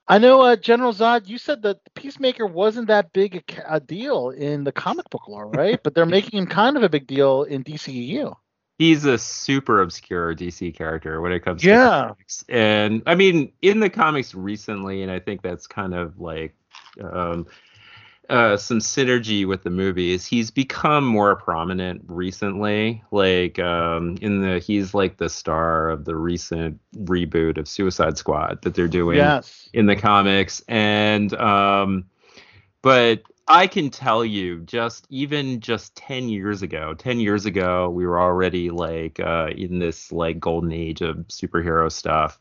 I know, uh, General Zod, you said that Peacemaker wasn't that big a, a deal in the comic book lore, right? [LAUGHS] but they're making him kind of a big deal in DCEU. He's a super obscure DC character when it comes to comics. And I mean, in the comics recently, and I think that's kind of like um uh, some synergy with the movies. he's become more prominent recently. Like um, in the he's like the star of the recent reboot of Suicide Squad that they're doing Yes. in the comics, and um, but I can tell you, just even just ten years ago, ten years ago, we were already like uh, in this like golden age of superhero stuff.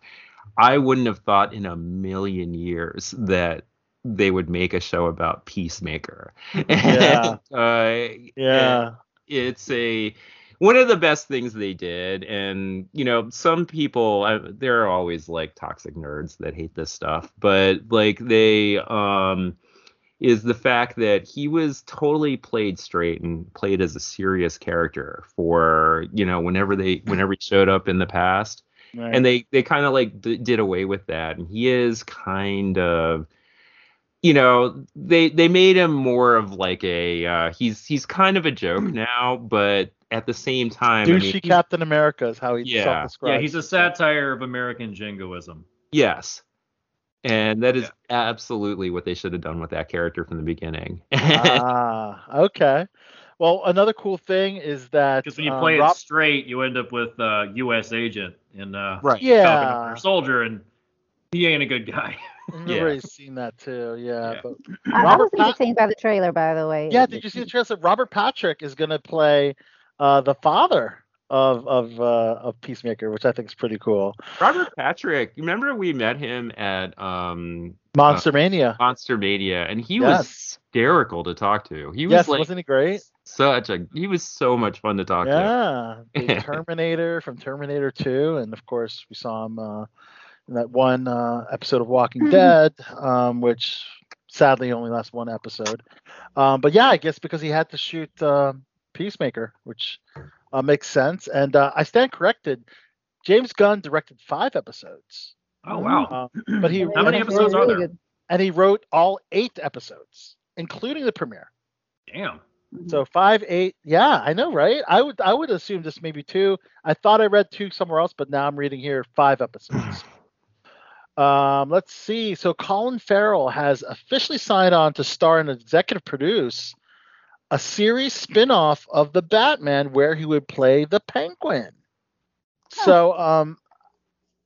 I wouldn't have thought in a million years that they would make a show about Peacemaker. [LAUGHS] Yeah. And, uh, Yeah. it's a one of the best things they did and you know some people uh, there are always like toxic nerds that hate this stuff but like they um is the fact that he was totally played straight and played as a serious character for you know whenever they [LAUGHS] whenever he showed up in the past Right. and they they kind of like d- did away with that and he is kind of you know they they made him more of like a uh he's he's kind of a joke now but at the same time I mean, Douchey Captain America is how he Yeah. Yeah, he's a satire of American jingoism. yes and that is absolutely what they should have done with that character from the beginning [LAUGHS] ah, okay. Well, another cool thing is that Because when you um, play Rob- it straight, you end up with uh, U.S. agent and uh, Right. Yeah. Falcon Winter Soldier, and he ain't a good guy. [LAUGHS] Everybody's seen that too. Yeah. Yeah. But I, I Robert was Pat- entertained by the trailer, by the way. yeah, did you see the trailer? Robert Patrick is going to play uh, the father of of uh, of Peacemaker, which I think is pretty cool. robert patrick remember we met him at um Monster Mania. monster mania and he Yes. was hysterical to talk to he was yes, like wasn't he great? such a he was so much fun to talk to Yeah, [LAUGHS] Terminator from Terminator 2, and of course we saw him uh, in that one uh, episode of Walking [LAUGHS] Dead, um, which sadly only lasts one episode. Um, but yeah, I guess because he had to shoot uh, Peacemaker, which uh, makes sense. And uh, I stand corrected. James Gunn directed five episodes, Oh wow! uh, but he [CLEARS THROAT] How many and he episodes wrote- are there? And he wrote all eight episodes, including the premiere. Damn. So five, eight, yeah, I know, right? I would, I would assume just maybe two. I thought I read two somewhere else, but now I'm reading here five episodes. [CLEARS THROAT] um, let's see. So Colin Farrell has officially signed on to star and executive produce a series spin-off of the Batman where he would play the Penguin. So, um,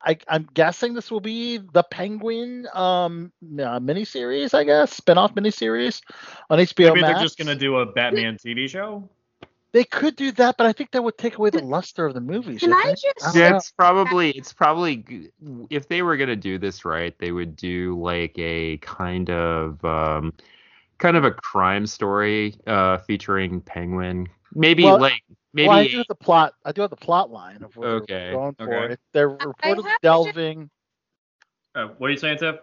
I, I'm guessing this will be the Penguin um uh, miniseries, I guess, spin-off miniseries on HBO Maybe Max. they're just gonna do a Batman TV show. They could do that, but I think that would take away the luster of the movie. Can I it? just- Yeah, it's probably it's probably if they were gonna do this right, they would do like a kind of um, kind of a crime story uh, featuring Penguin. Maybe Well- like maybe Well, I do have the plot. I do have the plot line of what Okay, they're going for. okay. It- They're reportedly have to- delving. Uh, what are you saying, Tiff?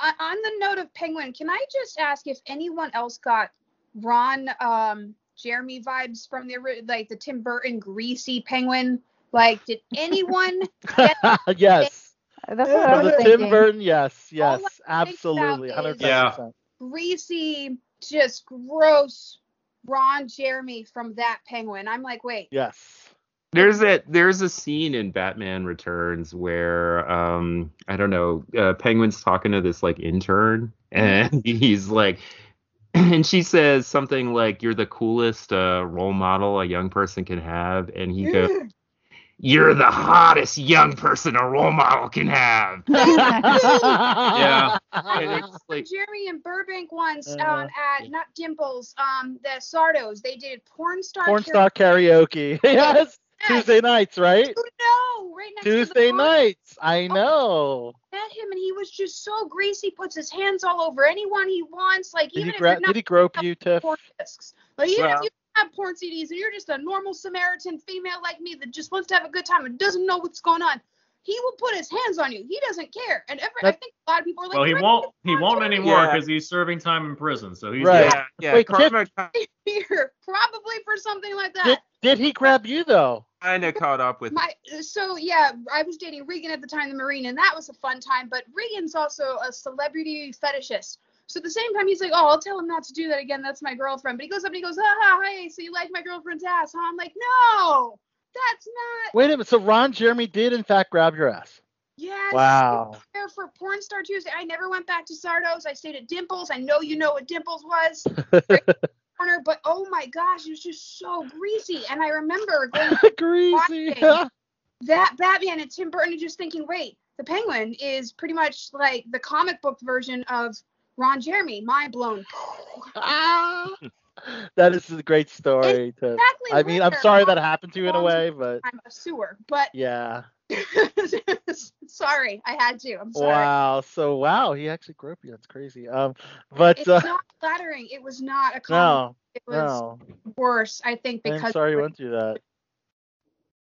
on on the note of Penguin, can I just ask if anyone else got Ron um, Jeremy vibes from the like the Tim Burton greasy Penguin? Like, did [LAUGHS] anyone yes. That's what I From was the thinking. Tim Burton, yes, yes, I think absolutely, about is- 110%. Yeah. Greasy, just gross Ron Jeremy from that Penguin? I'm like, wait, Yes. There's that there's a scene in Batman Returns where um I don't know, uh, Penguin's talking to this like intern and [LAUGHS] he's like [CLEARS THROAT] and she says something like you're the coolest uh, role model a young person can have and he goes you're the hottest young person a role model can have. [LAUGHS] Yeah. I [LAUGHS] And saw it's like Jeremy and Burbank once Uh, um, at not Dimples, um, the Sardos. They did porn star. Porn karaoke. star karaoke. [LAUGHS] yes. Yes. Tuesday nights, right? You know, right next to Tuesday the nights. I know. Met him and he was just so greasy. Puts his hands all over anyone he wants. Like Did even he, if gra- you're not did he grope you, Tiff? porn discs, like even Well- if you have porn CDs and you're just a normal Samaritan female like me that just wants to have a good time and doesn't know what's going on, he will put his hands on you. He doesn't care. And every, I think a lot of people are like, Well, he won't. He won't Jeremy." anymore Yeah. because he's serving time in prison. So he's Right. yeah, yeah, Wait, Karma [LAUGHS] Here, probably for something like that. Did, did he grab you though? kind of caught up with My so yeah, I was dating Regan at the time, the Marine, and that was a fun time. But Regan's also a celebrity fetishist. So at the same time, he's like, "Oh, I'll tell him not to do that again. That's my girlfriend." But he goes up and he goes, "Ah, ha, hey, so you like my girlfriend's ass?" Huh? I'm like, "No, that's not." Wait a minute. So Ron Jeremy did in fact grab your ass. Yes. Wow. There for Porn Star Tuesday. I never went back to Sardo's. I stayed at Dimples. I know you know what Dimples was. [LAUGHS] Corner, but oh my gosh, it was just so greasy. And I remember [LAUGHS] going Greasy. [LAUGHS] that Batman and Tim Burton and just thinking, wait, the Penguin is pretty much like the comic book version of Ron Jeremy. Mind blown. Ah. [LAUGHS] that is a great story. To, Exactly. I mean, I'm sorry that happened to you in a way, but I'm a sewer, but yeah. [LAUGHS] sorry, I had to. I'm sorry. Wow. So wow, he actually grew up here. That's crazy. Um, but It's uh, not flattering. It was not a no, it was no. worse, I think, I'm because sorry you went through that.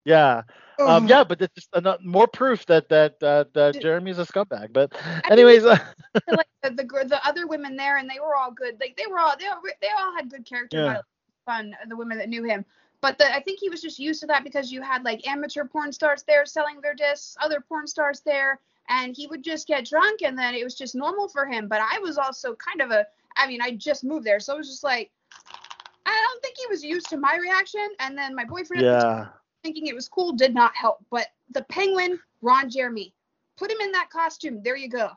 Yeah. Um, yeah, but it's just more proof that that uh, that Jeremy's a scumbag. But anyways, uh, [LAUGHS] like the, the the other women there, and they were all good. Like they were all they all, they all had good character. Yeah. Fun, the women that knew him. But the, I think he was just used to that because you had like amateur porn stars there selling their discs, other porn stars there, and he would just get drunk, and then it was just normal for him. But I was also kind of a, I mean, I just moved there, so it was just like, I don't think he was used to my reaction. And then my boyfriend at the time yeah. Thinking it was cool did not help. But the penguin, Ron Jeremy, put him in that costume. There you go.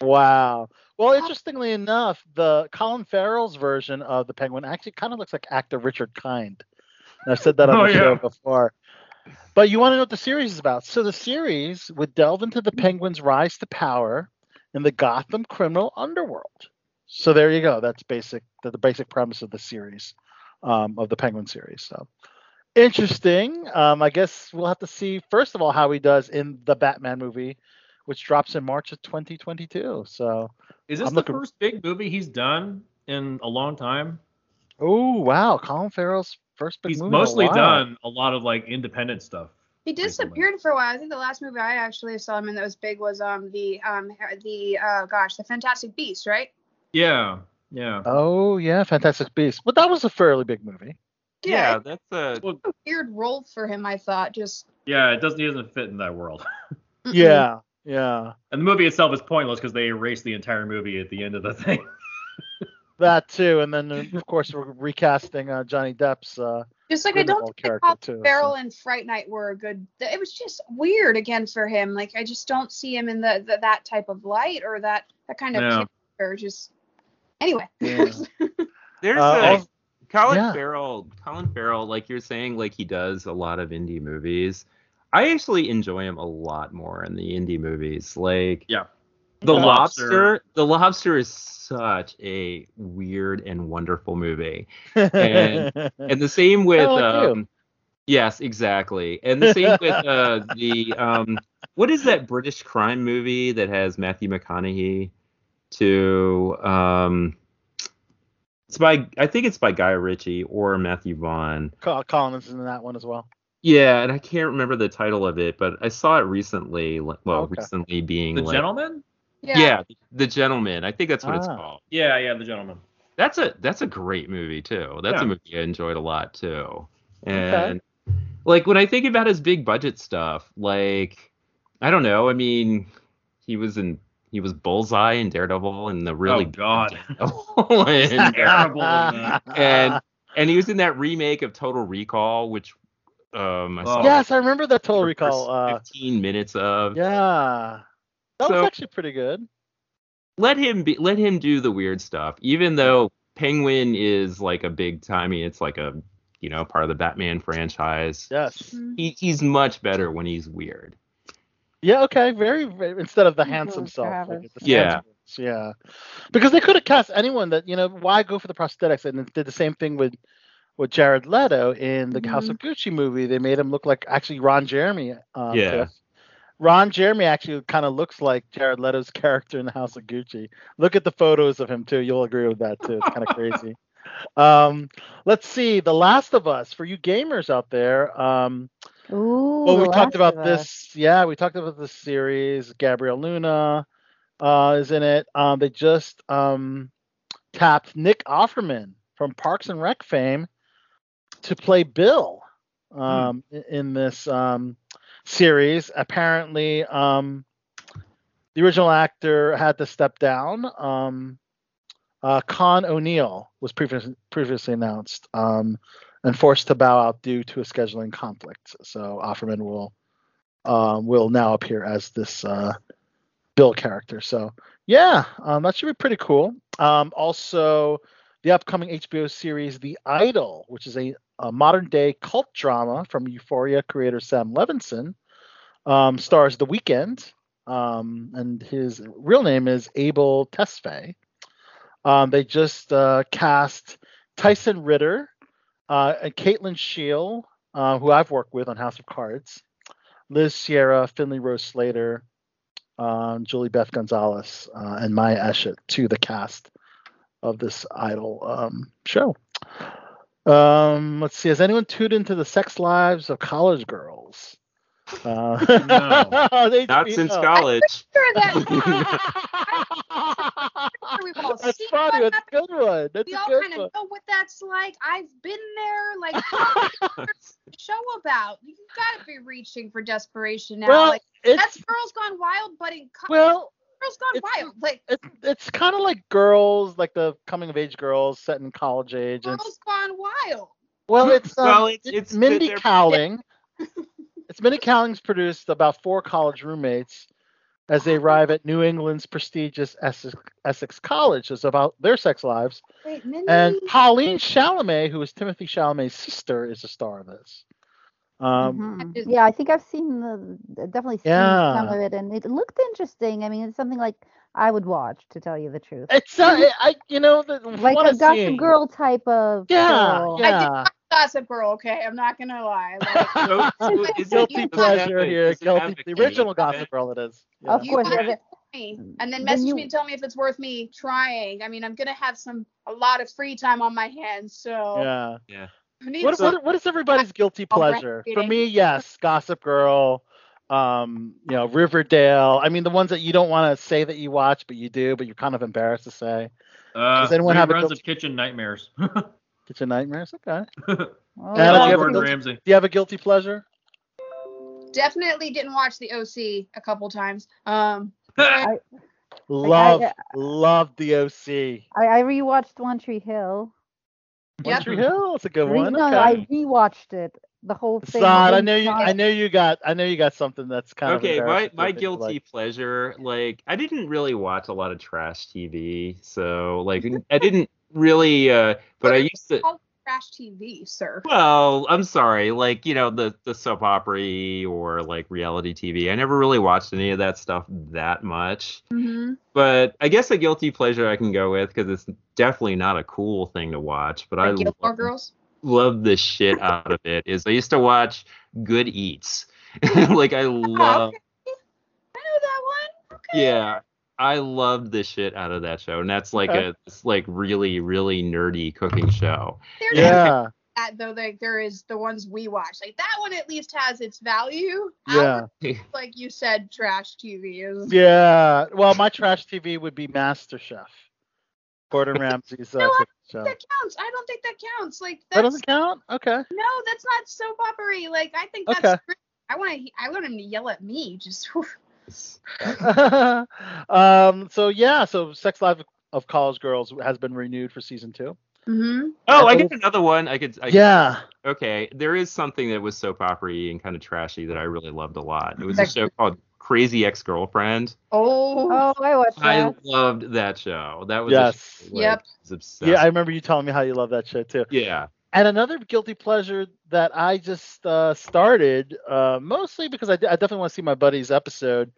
Wow. Well, interestingly enough, the Colin Farrell's version of the Penguin actually kind of looks like actor Richard Kind. And I've said that on Oh, the show yeah. before. But you want to know what the series is about? So the series would delve into the Penguin's rise to power in the Gotham criminal underworld. So there you go. That's basic. The, the basic premise of the series, um, of the Penguin series. So interesting. Um, I guess we'll have to see first of all how he does in the Batman movie, which drops in March of 2022. So Is this I'm the looking- first big movie he's done in a long time? Oh wow, Colin Farrell's first big He's movie. in a mostly while. done a lot of like independent stuff. He disappeared for a while. I think the last movie I actually saw him in that was big was um the um the uh gosh the Fantastic Beast, right? Yeah, yeah. Oh yeah, Fantastic Beast. But that was a fairly big movie. Yeah, that's a Weird role for him, I thought. Just Yeah, it doesn't he doesn't fit in that world. Yeah, yeah. And the movie itself is pointless because they erased the entire movie at the end of the [LAUGHS] thing. That too, and then of course we're recasting uh, Johnny Depp's. Uh, just like I don't Grindelwald think character Colin too. Farrell and Fright Night were a good. It was just weird again for him. Like I just don't see him in the, the that type of light or that that kind of No. character. Just anyway. There's [LAUGHS] Uh, a also- Colin yeah. Farrell. Colin Farrell, like you're saying, like he does a lot of indie movies. I actually enjoy him a lot more in the indie movies. Like yeah, The The Lobster. Lobster. The Lobster is such a weird and wonderful movie. And [LAUGHS] and the same with like um yes, exactly. And the same with uh the um what is that British crime movie that has Matthew McConaughey to um it's by I think it's by Guy Ritchie or Matthew Vaughn. Col- Colin is in that one as well. Yeah, and I can't remember the title of it, but I saw it recently. li- Well, Okay. recently being The like- Gentleman? Yeah. yeah. The Gentleman. I think that's what it's Ah. called. Yeah, yeah, The Gentleman. That's a that's a great movie too. That's Yeah. a movie I enjoyed a lot too. And like when I think about his big budget stuff, like I don't know. I mean, he was in he was Bullseye and Daredevil and the really Oh, God. And, [LAUGHS] Terrible in that. and and he was in that remake of Total Recall, which um I saw yes, I remember that Total Recall. Uh, 15 minutes of. yeah, that was actually pretty good. let him be let him do the weird stuff even though penguin is like a big timey it's like a you know part of the batman franchise Yes. he, he's much better when he's weird Yeah. Okay. Very. very instead of the handsome self. Like the Yeah. ones, Yeah. Because they could have cast anyone that you know. Why go for the prosthetics? And did the same thing with with Jared Leto in the House of Gucci movie. They made him look like actually Ron Jeremy. Um, Yeah. Tiff. Ron Jeremy actually kind of looks like Jared Leto's [LAUGHS] character in the House of Gucci. Look at the photos of him too. You'll agree with that too. It's kind of [LAUGHS] crazy. Um, let's see. The Last of Us for you gamers out there. Um, Ooh. well, we talked about this. Yeah, we talked about this series. Gabriel Luna uh, is in it. Um, they just um, tapped Nick Offerman from Parks and Rec fame to play Bill um, i- in this um, series. Apparently, um, the original actor had to step down. Um, uh, Con O'Neill was previous, previously announced um, and forced to bow out due to a scheduling conflict. So Offerman will um, will now appear as this uh, Bill character. So yeah, um, that should be pretty cool. Um, also, the upcoming HBO series The Idol, which is a, a modern day cult drama from Euphoria creator Sam Levinson, um, stars The Weeknd, um, and his real name is Abel Tesfaye. Um, they just uh, cast Tyson Ritter uh, and Kate Lyn Sheil, uh, who I've worked with on House of Cards, Liz Sierra, Finley Rose Slater, um, Juliebeth Gonzalez, uh, and Maya Eshet to the cast of this Idol um, show. Um, let's see. Has anyone tuned into the sex lives of college girls? Uh, No. [LAUGHS] they- Not since no. college. [LAUGHS] Sure that [LAUGHS] we've all That's funny. That's a good one. That's we a all kind of know what that's like. I've been there. Like, what's show about? You've gotta be reaching for desperation now. Well, like, it's that's Girls Gone Wild, but in co- well, Girls Gone it's- Wild. Like, it's it's kind of like girls, like the coming of age girls set in college age. And Girls Gone Wild. Well, it's um, Well, it's- it's, it's- Mindy they're- Kaling. It's Mindy Kaling's produced about four college roommates as they arrive at New England's prestigious Essex, Essex College. It's about their sex lives. Wait, Mindy. And Pauline Chalamet, who is Timothée Chalamet's sister, is the star of this. Um, Mhm. Yeah, I think I've seen the definitely seen some of it, and it looked interesting. I mean, it's something like I would watch, to tell you the truth. It's uh, I you know the like what a I've Gossip Girl type of Yeah, show. I did yeah. Watch Gossip Girl. Okay, I'm not gonna lie. [LAUGHS] Like, So, so [LAUGHS] Guilty pleasure here. Guilty. The key? original Gossip Girl. It is. Yeah. Of course, have me, and then then message you- me and tell me if it's worth me trying. I mean, I'm gonna have some a lot of free time on my hands, so Yeah. Yeah. What, some- what, what is everybody's [LAUGHS] guilty pleasure? For me, yes, Gossip Girl, um, you know, Riverdale. I mean, the ones that you don't want to say that you watch, but you do, but you're kind of embarrassed to say. Uh, Does anyone have a reruns guilty- of Kitchen Nightmares. Kitchen Nightmares? Okay. [LAUGHS] Anna, do you have a Gordon guilty- Ramsay. Do you have a guilty pleasure? definitely didn't watch the OC a couple times. Um, [LAUGHS] I, Love, I- love the OC. I, I rewatched One Tree Hill. Yep. One Tree Hill, it's a good Re- one. no, okay. I rewatched it. The whole thing. Sod, I know you. I know you got. I know you got something that's kind okay, of okay. my my guilty like. pleasure, like I didn't really watch a lot of trash TV, so like I didn't really, uh, but I used to. trash TV, sir. Well, I'm sorry, like you know the the soap opera or like reality TV. I never really watched any of that stuff that much. Mm-hmm. But I guess a guilty pleasure I can go with because it's definitely not a cool thing to watch. But I Gilmore love, Girls. love the shit out of it. Is I used to watch Good Eats. [LAUGHS] like I love. I know that one. Okay. Yeah, I loved the shit out of that show, and that's like Okay. a it's like really really nerdy cooking show. There's Yeah, that though. Like there is the ones we watch. Like that one at least has its value. yeah, Ours, like you said, trash TV is. yeah. Well, my trash TV would be MasterChef. Gordon [LAUGHS] Ramsay's uh, No, I cooking show. That counts. I don't think that counts. Like That doesn't count. Okay. no, that's not soap opera. Like I think that's. Okay. great. I want to. I want him to yell at me. Just. [LAUGHS] whew. [LAUGHS] um. So yeah. So Sex Life of College Girls has been renewed for season two. Mm-hmm. Oh, I get another one. I could. I could Yeah. Okay, there is something that was soap opera and kind of trashy that I really loved a lot. It was a show called Crazy Ex-Girlfriend. Oh. Oh, I watched that. I loved that show. That was Yes. A show, like, Yep. Was. Yeah. I remember you telling me how you love that show too. yeah. And another guilty pleasure that I just uh, started, uh, mostly because I, d- I definitely want to see my buddy's episode,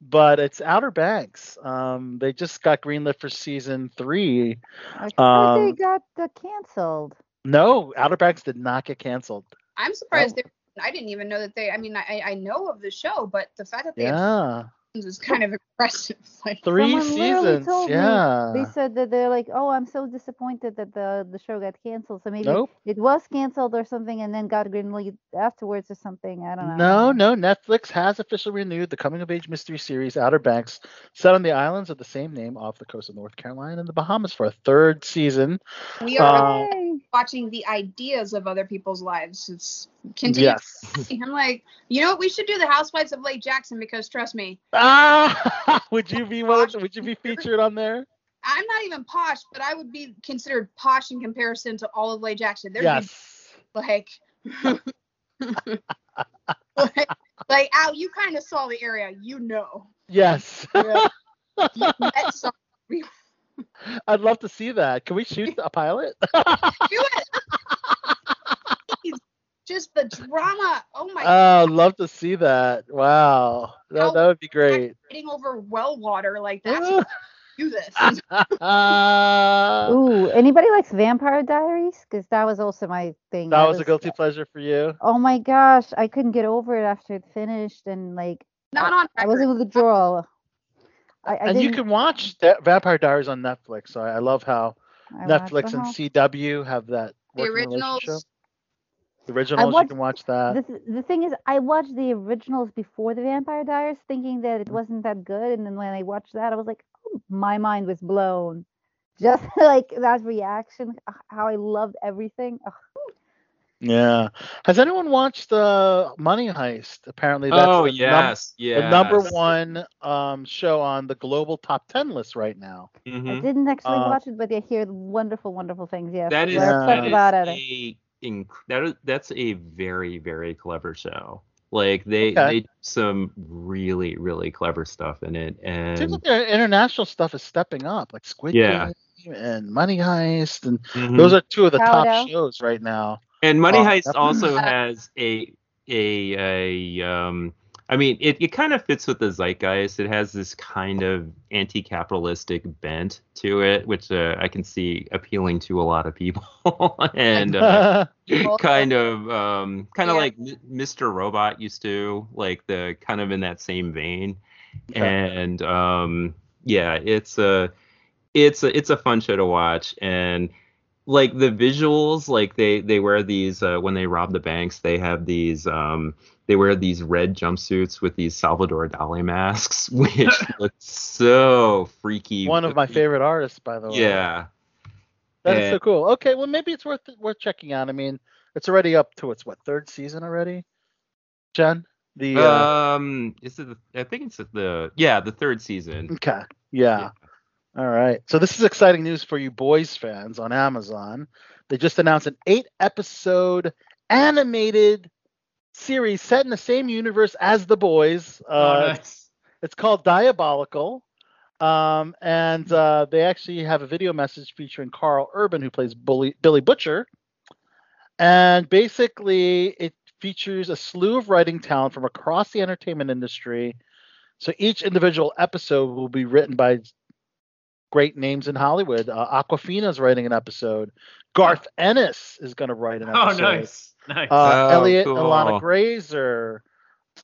but it's Outer Banks. Um, they just got greenlit for season three. I thought they Um, got uh, canceled. No, Outer Banks did not get canceled. I'm surprised. They, I didn't even know that they. I mean, I I know of the show, but the fact that they Yeah, seasons is kind of impressive. [LAUGHS] Like. three Someone seasons. told me Yeah. They said that they're like, oh, I'm so disappointed that the the show got canceled. So maybe Nope. it was canceled or something, and then got greenlit afterwards or something. I don't know. No, no. Netflix has officially renewed the coming of age mystery series Outer Banks, set on the islands of the same name off the coast of North Carolina and the Bahamas for a third season. We are Uh, watching the ideas of other people's lives. It's continue. Yes. I'm like, you know what? We should do the Housewives of Lake Jackson because trust me, Ah, [LAUGHS] would you be one? Would you be featured on there? I'm not even posh, but I would be considered posh in comparison to all of Lake Jackson. There'd Yes. be [LAUGHS] like, like, like Kyle, you kind of saw the area. You know. Yes. [LAUGHS] You met I'd love to see that. Can we shoot a pilot? Do it. Please. Just the drama. Oh my Oh, I'd love to see that. Wow. That, that would be great. Getting over well water like that's [LAUGHS] do this. that [LAUGHS] Ooh, anybody likes Vampire Diaries? Because that was also my thing. That was a guilty pleasure for you. Oh my gosh, I couldn't get over it after it finished, and like Not I, on I was in withdrawal. I, I and you can watch that Vampire Diaries on Netflix. So I, I love how I Netflix and CW have that The working relationship. originals. The originals, you can watch that. The, the thing is, I watched the originals before the Vampire Diaries, thinking that Mm-hmm. it wasn't that good, and then when I watched that, I was like, oh, my mind was blown. [LAUGHS] Just like that reaction, how I loved everything. Ugh. Yeah. Has anyone watched the Money Heist? Apparently, that's Oh, the, num- yes, the number one um, show on the global top ten list right now. I Mhm. didn't actually Uh, watch it, but I hear wonderful, wonderful things. Yes, that is, yeah. that is about it. a inc- that is that's a very very clever show. Like they Okay. they do some really really clever stuff in it, Seems and like their international stuff is stepping up, like Squid Yeah. Game and Money Heist, and Mhm. those are two of the top Sourdough. shows right now. And Money Oh, Heist definitely. also [LAUGHS] has a a a um I mean it, it kind of fits with the zeitgeist. It has this kind of anti-capitalistic bent to it, which uh, I can see appealing to a lot of people. [LAUGHS] and uh, [LAUGHS] [LAUGHS] kind of um kind of Yeah. like Mr. Robot used to, like the kind of in that same vein. And um yeah, it's a it's a it's a fun show to watch and like the visuals like they they wear these uh, when they rob the banks they have these um they wear these red jumpsuits with these salvador dali masks [LAUGHS] which [LAUGHS] look so freaky One of my favorite artists, by the way. yeah That is so cool. Okay, well maybe it's worth worth checking out. I mean, it's already up to its what third season already, Jen? The uh, um is it the, i think it's the yeah the third season okay, yeah. All right. So this is exciting news for you boys fans on Amazon. They just announced an eight episode animated series set in the same universe as The Boys. Oh, Uh, nice. It's called Diabolical. Um, and uh, they actually have a video message featuring Karl Urban, who plays Bully, Billy Butcher. And basically, it features a slew of writing talent from across the entertainment industry. So each individual episode will be written by great names in Hollywood. Uh, Awkwafina's writing an episode. Garth Ennis is going to write an episode. Oh, nice. Nice. Uh, Oh, Elliot cool. Ilana Glazer.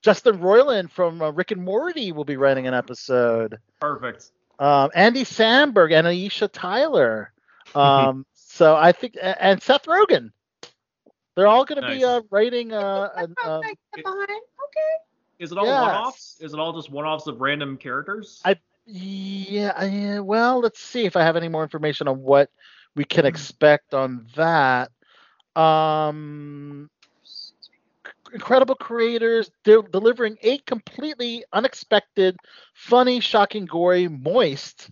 Justin Roiland from uh, Rick and Morty will be writing an episode. Perfect. Um, Andy Samberg and Aisha Tyler. [LAUGHS] Um, so I think, and Seth Rogen. They're all going to be uh, writing. Uh, an, Oh, uh, I get behind. Okay. Is it all Yes. one-offs? Is it all just one-offs of random characters? I- yeah, yeah. Well, let's see if I have any more information on what we can expect on that. Um, incredible creators de- delivering eight completely unexpected, funny, shocking, gory, moist,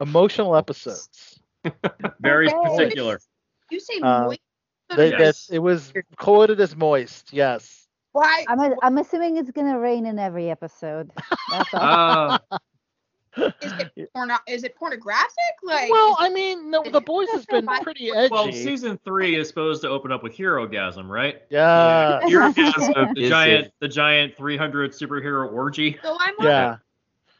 emotional episodes. [LAUGHS] Very Okay. particular. You say Uh, moist. They, Yes. that- it was quoted as moist. Yes. Why? I'm, a, I'm assuming it's gonna rain in every episode. That's all. [LAUGHS] Uh, Is it [LAUGHS] porno- Is it pornographic? Like. Well, I mean, no, the [LAUGHS] boys has been pretty edgy. well, season three is supposed to open up with Herogasm, right? yeah. [LAUGHS] Orgasm The is giant, a- the giant 300 superhero orgy. so I'm. Yeah.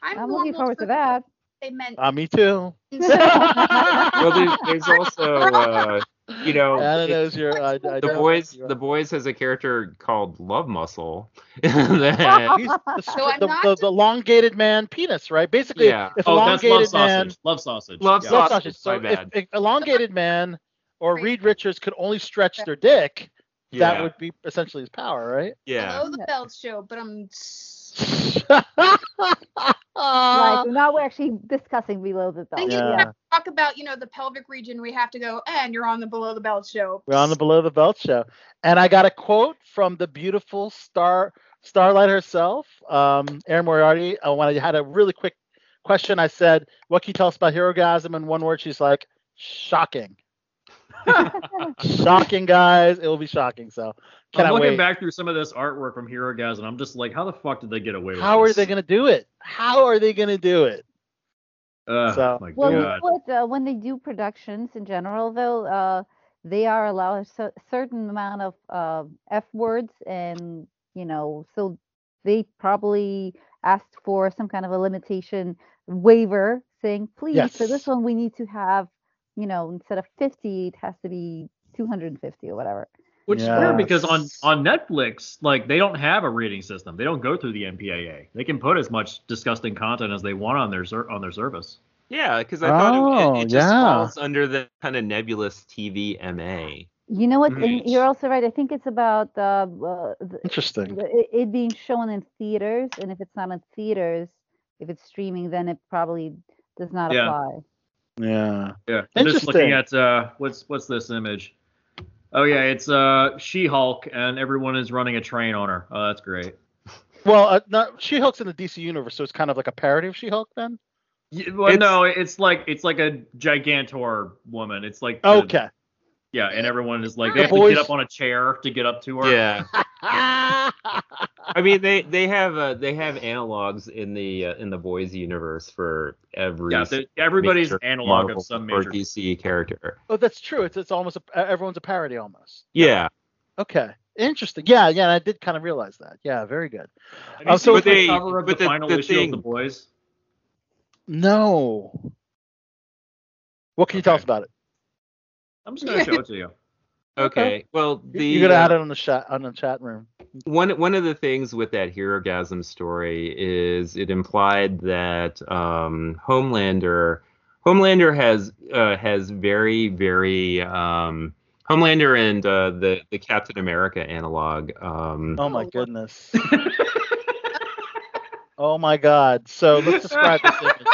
I'm, I'm looking forward to that. They meant. Uh, me too. well there's, there's also uh you know [LAUGHS] Anna knows your. I, I the know boys you the boys has a character called love muscle that [LAUGHS] He's [LAUGHS] the, So I'm the, not the, just- the elongated man penis, right? Basically, Yeah. if Oh, that's love man, sausage. Love sausage. Love Yeah. sausage, sausage. So if, bad. if elongated man or Reed Richards could only stretch their dick, that would be essentially his power, right? yeah Below the belt show, but I'm. Right. Now we're actually discussing below the belt. Thank. Yeah. Talk about you know the pelvic region. We have to go, and you're on the below the belt show. We're on the below the belt show, and I got a quote from the beautiful star starlight herself, um, Erin Moriarty. Uh, when I had a really quick question, I said, "What can you tell us about Herogasm?" In one word, she's like, "Shocking." [LAUGHS] shocking, guys. It will be shocking. So I'm cannot looking wait. back through some of this artwork from Hero Guys, and I'm just like, how the fuck did they get away with How are they going to do it? How are they going to do it? Uh, So- my Well, God. what, uh, when they do productions in general, though, uh, they are allowed a certain amount of uh, F words, and you know, so they probably asked for some kind of a limitation waiver, saying, please, for this one, we need to have, you know, instead of 50, it has to be 250 or whatever. Which is weird because on on Netflix, like they don't have a rating system. They don't go through the MPAA. They can put as much disgusting content as they want on their on their service. Yeah, because I thought it, Oh, it, it just yeah. falls under the kind of nebulous TV MA. You know what? and Right. you're also right. I think it's about uh, uh, the, Interesting. the- it, it being shown in theaters, and if it's not in theaters, if it's streaming, then it probably does not Yeah. apply. Yeah. Yeah. I'm just looking at uh what's what's this image? Oh yeah, it's uh She-Hulk and everyone is running a train on her. Oh, that's great. Well, uh, not She-Hulk's in the DC universe, so it's kind of like a parody of She-Hulk then. Y- well, It's- no, it's like it's like a gigantor woman. It's like the- Okay. Yeah, and everyone is like The they have to get up on a chair to get up to her. Yeah. [LAUGHS] I mean, they they have uh, they have analogs in the uh, in the boys universe for every Yeah, the- everybody's analog Marvel of some major. DC character. oh, that's true. It's it's almost a, everyone's a parody almost. Yeah, Okay. Interesting. Yeah, yeah. I did kind of realize that. Yeah, very good. Have you Uh, seen so the they- cover of the, the- final the issue thing- of the boys? No. What can you tell us about it? I'm just gonna show it to you. [LAUGHS] okay. Well, the You're gonna add it on the chat on the chat room. one one of the things with that Herogasm story is it implied that um, Homelander Homelander has uh, has very very um, Homelander and uh, the the Captain America analog. Um, Oh my goodness. [LAUGHS] oh my God. So let's describe this [LAUGHS] image.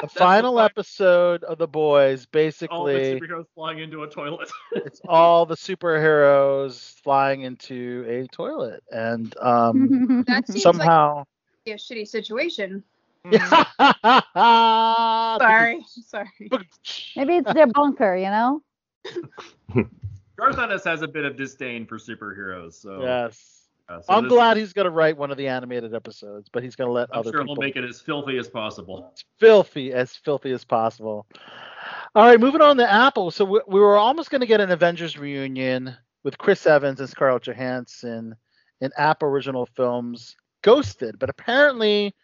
The final fi- episode of The Boys, basically All the basically, superheroes flying into a toilet. [LAUGHS] it's all the superheroes flying into a toilet, and um, [LAUGHS] That seems somehow. like a shitty situation. Sorry. [LAUGHS] Sorry, sorry. Maybe it's their bunker, you know? Garth Ennis has a bit of disdain for superheroes, so, Yes. Uh, so I'm glad he's gonna write one of the animated episodes, but he's gonna let I'm other sure people he'll make it as filthy as possible. filthy as filthy as possible. All right, moving on to Apple. So we, we were almost going to get an Avengers reunion with Chris Evans and Scarlett Johansson in Apple original films Ghosted, but apparently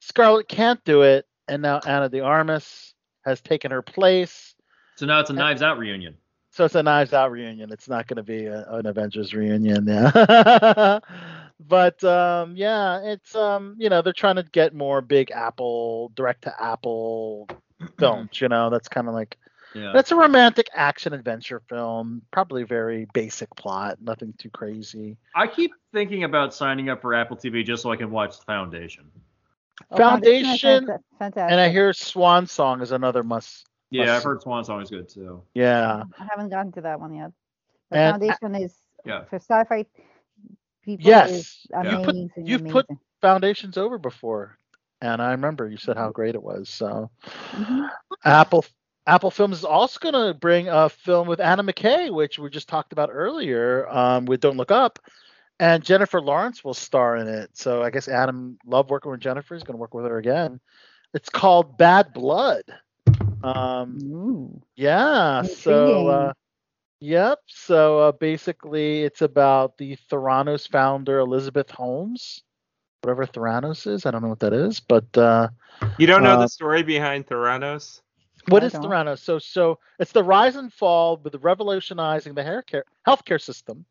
Scarlett can't do it, and now Ana de Armas has taken her place. So now it's a Knives Out reunion. So it's a Knives Out reunion. It's not going to be a, an Avengers reunion, yeah. [LAUGHS] but um, yeah, it's um, you know, they're trying to get more big Apple, direct to Apple [CLEARS THROAT] films. You know, that's kind of like Yeah. that's a romantic action adventure film. Probably very basic plot, nothing too crazy. I keep thinking about signing up for Apple TV just so I can watch The Foundation. Oh, Foundation, is Fantastic. and I hear Swan Song is another must. Yeah, must I've heard Swan Song is good too. Yeah, I haven't gotten to that one yet. The And- foundation is Yeah. for sci-fi people. Yes. is Yeah. You've put- amazing. you've put- amazing. Foundation's over before, and I remember you said how great it was. So. Mhm. Apple Apple Films is also going to bring a film with Adam McKay, which we just talked about earlier um, with Don't Look Up, and Jennifer Lawrence will star in it. So I guess Adam loved working with Jennifer. He's going to work with her again. It's called Bad Blood. Um, Ooh. yeah. So. Intriguing. Uh, Yep. So uh, basically, it's about the Theranos founder Elizabeth Holmes, whatever Theranos is. I don't know what that is, but uh, you don't know Uh, the story behind Theranos? What I is don't. Theranos? So, so it's the rise and fall with revolutionizing the hair care, healthcare system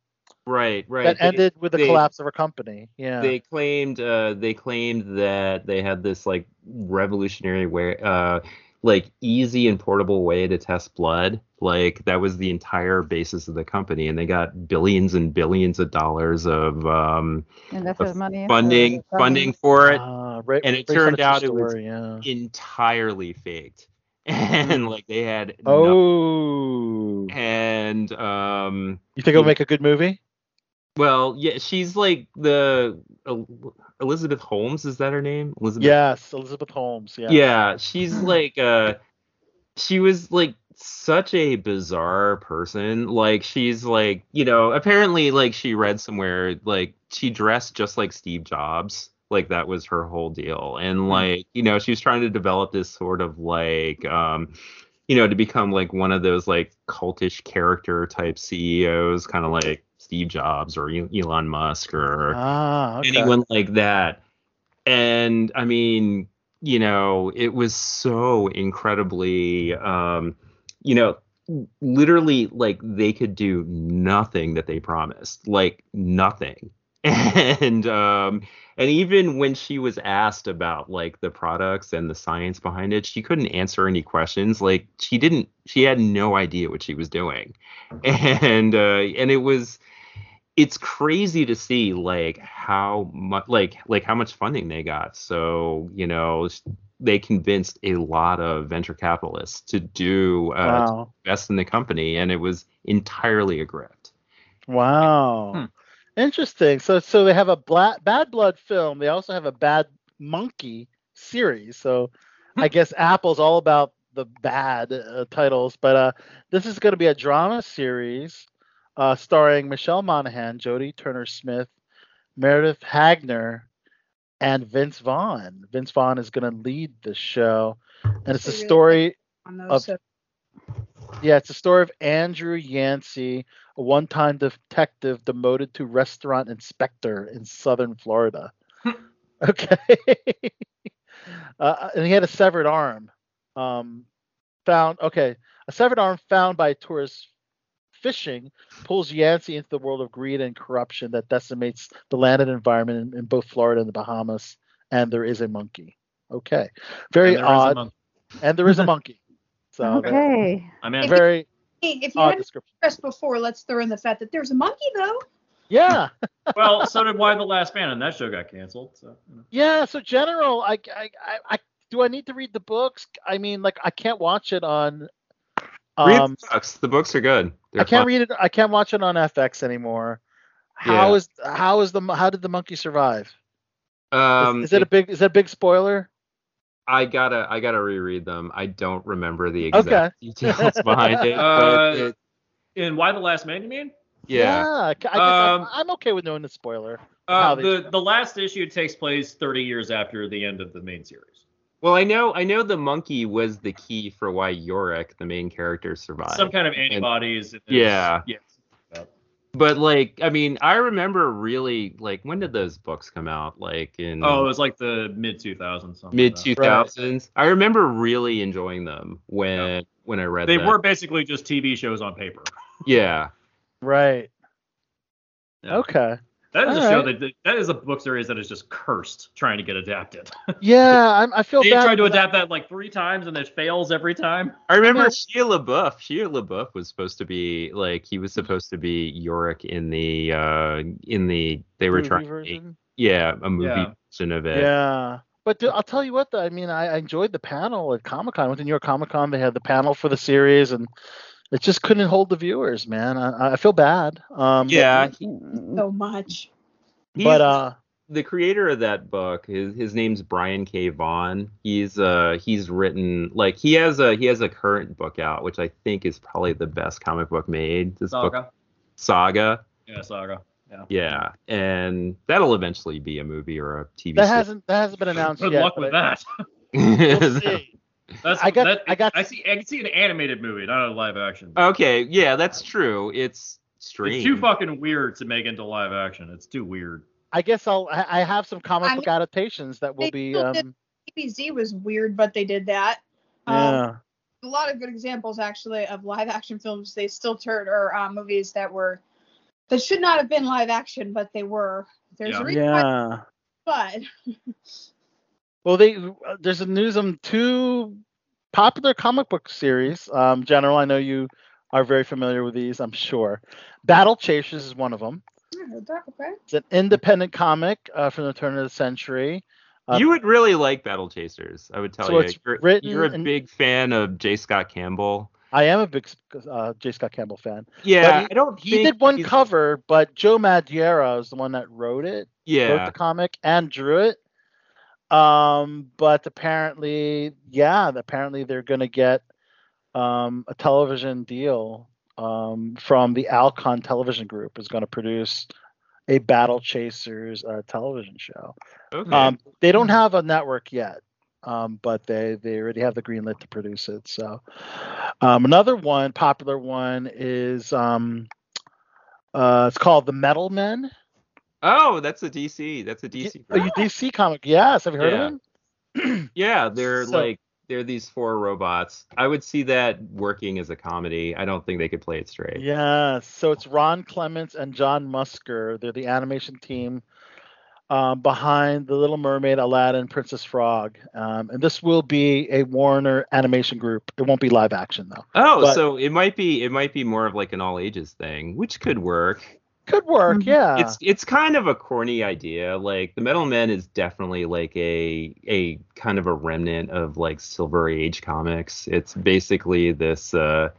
Right, right. that They- ended with the they- collapse of her company. Yeah. They claimed uh, they claimed that they had this like revolutionary way, uh, like easy and portable way to test blood. Like that was the entire basis of the company, and they got billions and billions of dollars of um, Investors' money. funding the funding for it, Uh, right, and it based on turned a true out it was yeah. entirely faked, [LAUGHS] and like they had no- Oh, and um, you think it'll make a good movie? well, yeah, she's like the El- Elizabeth Holmes. Is that her name? Elizabeth Yes, Elizabeth Holmes. Yeah. Yeah, she's like uh she was like such a bizarre person. Like she's like, you know, apparently like she read somewhere like she dressed just like Steve Jobs. Like that was her whole deal. And like, you know, she was trying to develop this sort of like um you know, to become like one of those like cultish character type CEOs, kind of like Steve Jobs or Elon Musk or Ah, okay. anyone like that. And I mean, you know, it was so incredibly, um, you know, literally like they could do nothing that they promised, like nothing. [LAUGHS] And um, and even when she was asked about like the products and the science behind it, she couldn't answer any questions. Like she didn't, she had no idea what she was doing, [LAUGHS] and uh, and it was it's crazy to see like how much like like how much funding they got so you know they convinced a lot of venture capitalists to do uh to invest in the company and it was entirely a grift Wow. Hmm. Interesting. So so they have a black bad blood film. They also have a bad monkey series. So Hmm. I guess Apple's all about the bad uh, titles, but uh this is going to be a drama series uh starring Michelle Monaghan, Jodie Turner Smith, Meredith Hagner, and Vince Vaughn. Vince Vaughn is going to lead the show. And it's a story of yeah, it's a story of Andrew Yancey, a one-time detective demoted to restaurant inspector in southern Florida. [LAUGHS] okay. [LAUGHS] uh, and he had a severed arm. Um, found okay, a severed arm found by tourists fishing pulls Yancey into the world of greed and corruption that decimates the land and environment in, in both Florida and the Bahamas. And there is a monkey. Okay, very And there is a odd. monkey. And there is a [LAUGHS] monkey. So Okay. I'm in. If very if you odd hadn't description. stressed before, let's throw in the fact that there's a monkey though. Yeah, [LAUGHS] well, so did Y: The Last Man, and that show got canceled. So you know. yeah. So general, I, I, I, I, do I need to read the books? I mean, like, I can't watch it on. read Um, the books the books are good They're I can't fun. read it. I can't watch it on FX anymore. How Yeah. is how is the how did the monkey survive? Is- um is, it a big is that a big spoiler? i gotta i gotta reread them i don't remember the exact Okay. [LAUGHS] details behind it Uh, it, In Y: The Last Man, you mean? yeah I, guess I'm, Um, I'm okay with knowing the spoiler. Uh, the the last issue takes place 30 years after the end of the main series. Well, I know I know the monkey was the key for why Yorick, the main character, survived. Some kind of antibodies. and Yeah. yeah. But like, I mean, I remember really like when did those books come out? Like in Oh, it was like the mid 2000s. mid two thousands. I remember really enjoying them when when I read They them. were basically just TV shows on paper. Yeah. Right. Yeah. Okay. That is a show right. that that is a book series that is just cursed trying to get adapted. [LAUGHS] Yeah, I'm, I feel they bad. tried to for that. adapt that like three times and it fails every time. I remember know- Shia LaBeouf. Shia LaBeouf was supposed to be like he was supposed to be Yorick in the uh in the they were Movie trying version? yeah a movie Yeah. version of it. Yeah. But dude, I'll tell you what, though. I mean, I, I enjoyed the panel at Comic Con. Went to New York Comic Con. They had the panel for the series, and it just couldn't hold the viewers, man. I, I feel bad. Um, Yeah, So much. But uh, the creator of that book his his name's Brian K Vaughan. He's uh he's written like he has a he has a current book out which I think is probably the best comic book made. This book Saga. Saga. Yeah, Saga. Yeah. Yeah, and that'll eventually be a movie or a TV that series. hasn't that hasn't been announced Good yet. luck with I- that. [LAUGHS] We'll see. That's I got- that, I got- I see I can see an animated movie, not a live action. okay, yeah, that's true. It's strange. It's too fucking weird to make into live action. It's too weird. I guess I'll. I I have some comic I book mean, adaptations that will they be. still did- Um, DBZ was weird, but they did that. Um, yeah. a lot of good examples actually of live action films they still turned or uh, movies that were that should not have been live action, but they were. There's Yeah. a reason why, Yeah. but [LAUGHS] Well, they uh, there's a news on two popular comic book series. Um, General, I know you are very familiar with these. I'm sure. Battle Chasers is one of them. I heard that, okay. It's an independent comic uh, from the turn of the century. Uh, you would really like Battle Chasers, I would tell So you. it's You're, written you're a and- big fan of J. Scott Campbell. I am a big uh, J. Scott Campbell fan. Yeah, he- I don't. He think did one cover, but Joe Madureira is the one that wrote it. Yeah, wrote the comic and drew it. Um, but apparently, yeah, apparently they're gonna get um, a television deal um, from the Alcon Television Group is going to produce a Battle Chasers uh, television show. Okay. Um, they don't have a network yet, um, but they they already have the green lit to produce it. So um, another one, popular one, is um, uh, it's called The Metal Men. Oh, that's a DC. That's a DC. Oh, you DC comic? Yes, have you heard Yeah. of them? [CLEARS THROAT] Yeah, they're So- like they're these four robots. I would see that working as a comedy. I don't think they could play it straight. Yeah, so it's Ron Clements and John Musker. They're the animation team um, behind The Little Mermaid, Aladdin, Princess Frog. Um, and this will be a Warner animation group. It won't be live action though. Oh, But- so it might be it might be more of like an all ages thing, which could work. Could work, yeah. It's it's kind of a corny idea. Like the Metal Men is definitely like a a kind of a remnant of like Silver Age comics. It's basically this uh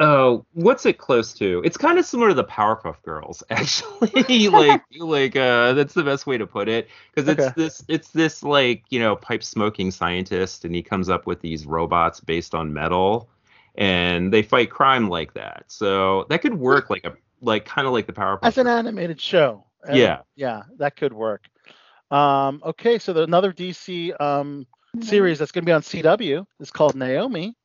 oh, what's it close to? It's kind of similar to the Powerpuff Girls, [LAUGHS] actually. like [LAUGHS] like uh that's the best way to put it because it's Okay. this it's this like, you know, pipe smoking scientist and he comes up with these robots based on metal and they fight crime like that. So that could work like a like kind of like the Powerpuff As an animated show. Uh, Yeah. Yeah, that could work. Um, okay, so there's another DC um, series that's going to be on CW is called Naomi.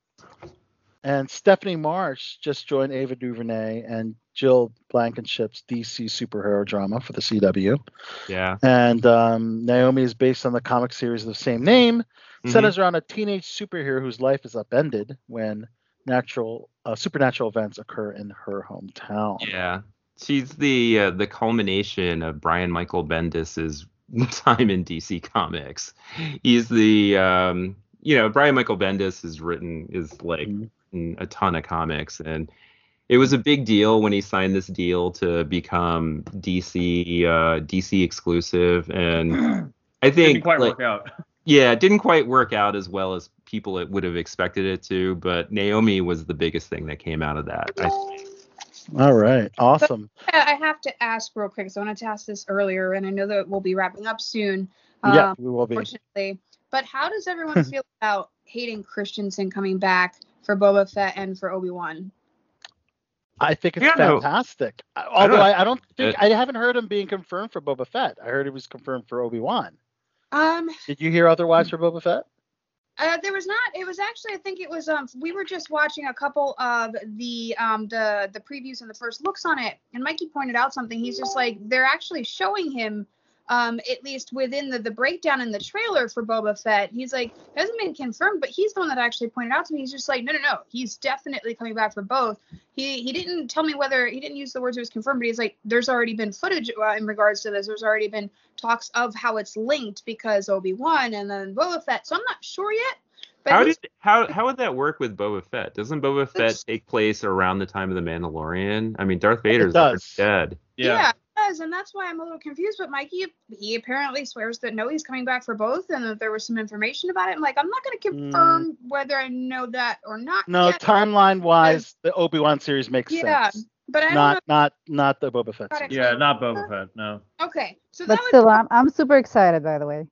And Stephanie Marsh just joined Ava DuVernay and Jill Blankenship's DC superhero drama for the CW. Yeah. And um, Naomi is based on the comic series of the same name, Mhm. centers around a teenage superhero whose life is upended when natural uh, supernatural events occur in her hometown. Yeah. She's the uh, the culmination of Brian Michael Bendis's [LAUGHS] time in DC Comics. He's the um, you know Brian Michael Bendis has written is like written a ton of comics and it was a big deal when he signed this deal to become DC uh, DC exclusive and [CLEARS THROAT] I think Didn't quite like, work out. [LAUGHS] yeah, it didn't quite work out as well as people it would have expected it to, but Naomi was the biggest thing that came out of that. I think. All right, awesome. I I have to ask real quick. 'cause I wanted to ask this earlier, and I know that we'll be wrapping up soon. yeah, um, we will be. Unfortunately, but how does everyone [LAUGHS] feel about Hayden Christensen coming back for Boba Fett and for Obi Wan? I think it's Yeah, no. fantastic. I- Although don't- I, I don't think Uh, I haven't heard him being confirmed for Boba Fett. I heard it was confirmed for Obi Wan. Um, Did you hear otherwise for Boba Fett? Uh, there was not. It was actually. I think it was. Um, we were just watching a couple of the um the the previews and the first looks on it, and Mikey pointed out something. He's just like they're actually showing him, um, at least within the the breakdown in the trailer for Boba Fett. He's like hasn't been confirmed, but he's the one that actually pointed out to me. He's just like no no no. He's definitely coming back for both. He he didn't tell me whether he didn't use the words it was confirmed, but he's like there's already been footage uh, in regards to this. There's already been talks of how it's linked because Obi Wan and then Boba Fett. So I'm not sure yet. But How did how how would that work with Boba Fett? Doesn't Boba Fett take place around the time of the Mandalorian? I mean, Darth Vader's does. dead. Yeah. it does, and that's why I'm a little confused. But Mikey, he apparently swears that no, he's coming back for both, and that there was some information about it. I'm like, I'm not going to hmm. confirm whether I know that or not. No, yet. timeline wise, the Obi Wan series makes Yeah, sense. Yeah, but I don't Not know. not not the Boba Fett. Series. Yeah, not Boba Fett. No. Okay, so But that still, was I'm, I'm super excited, by the way.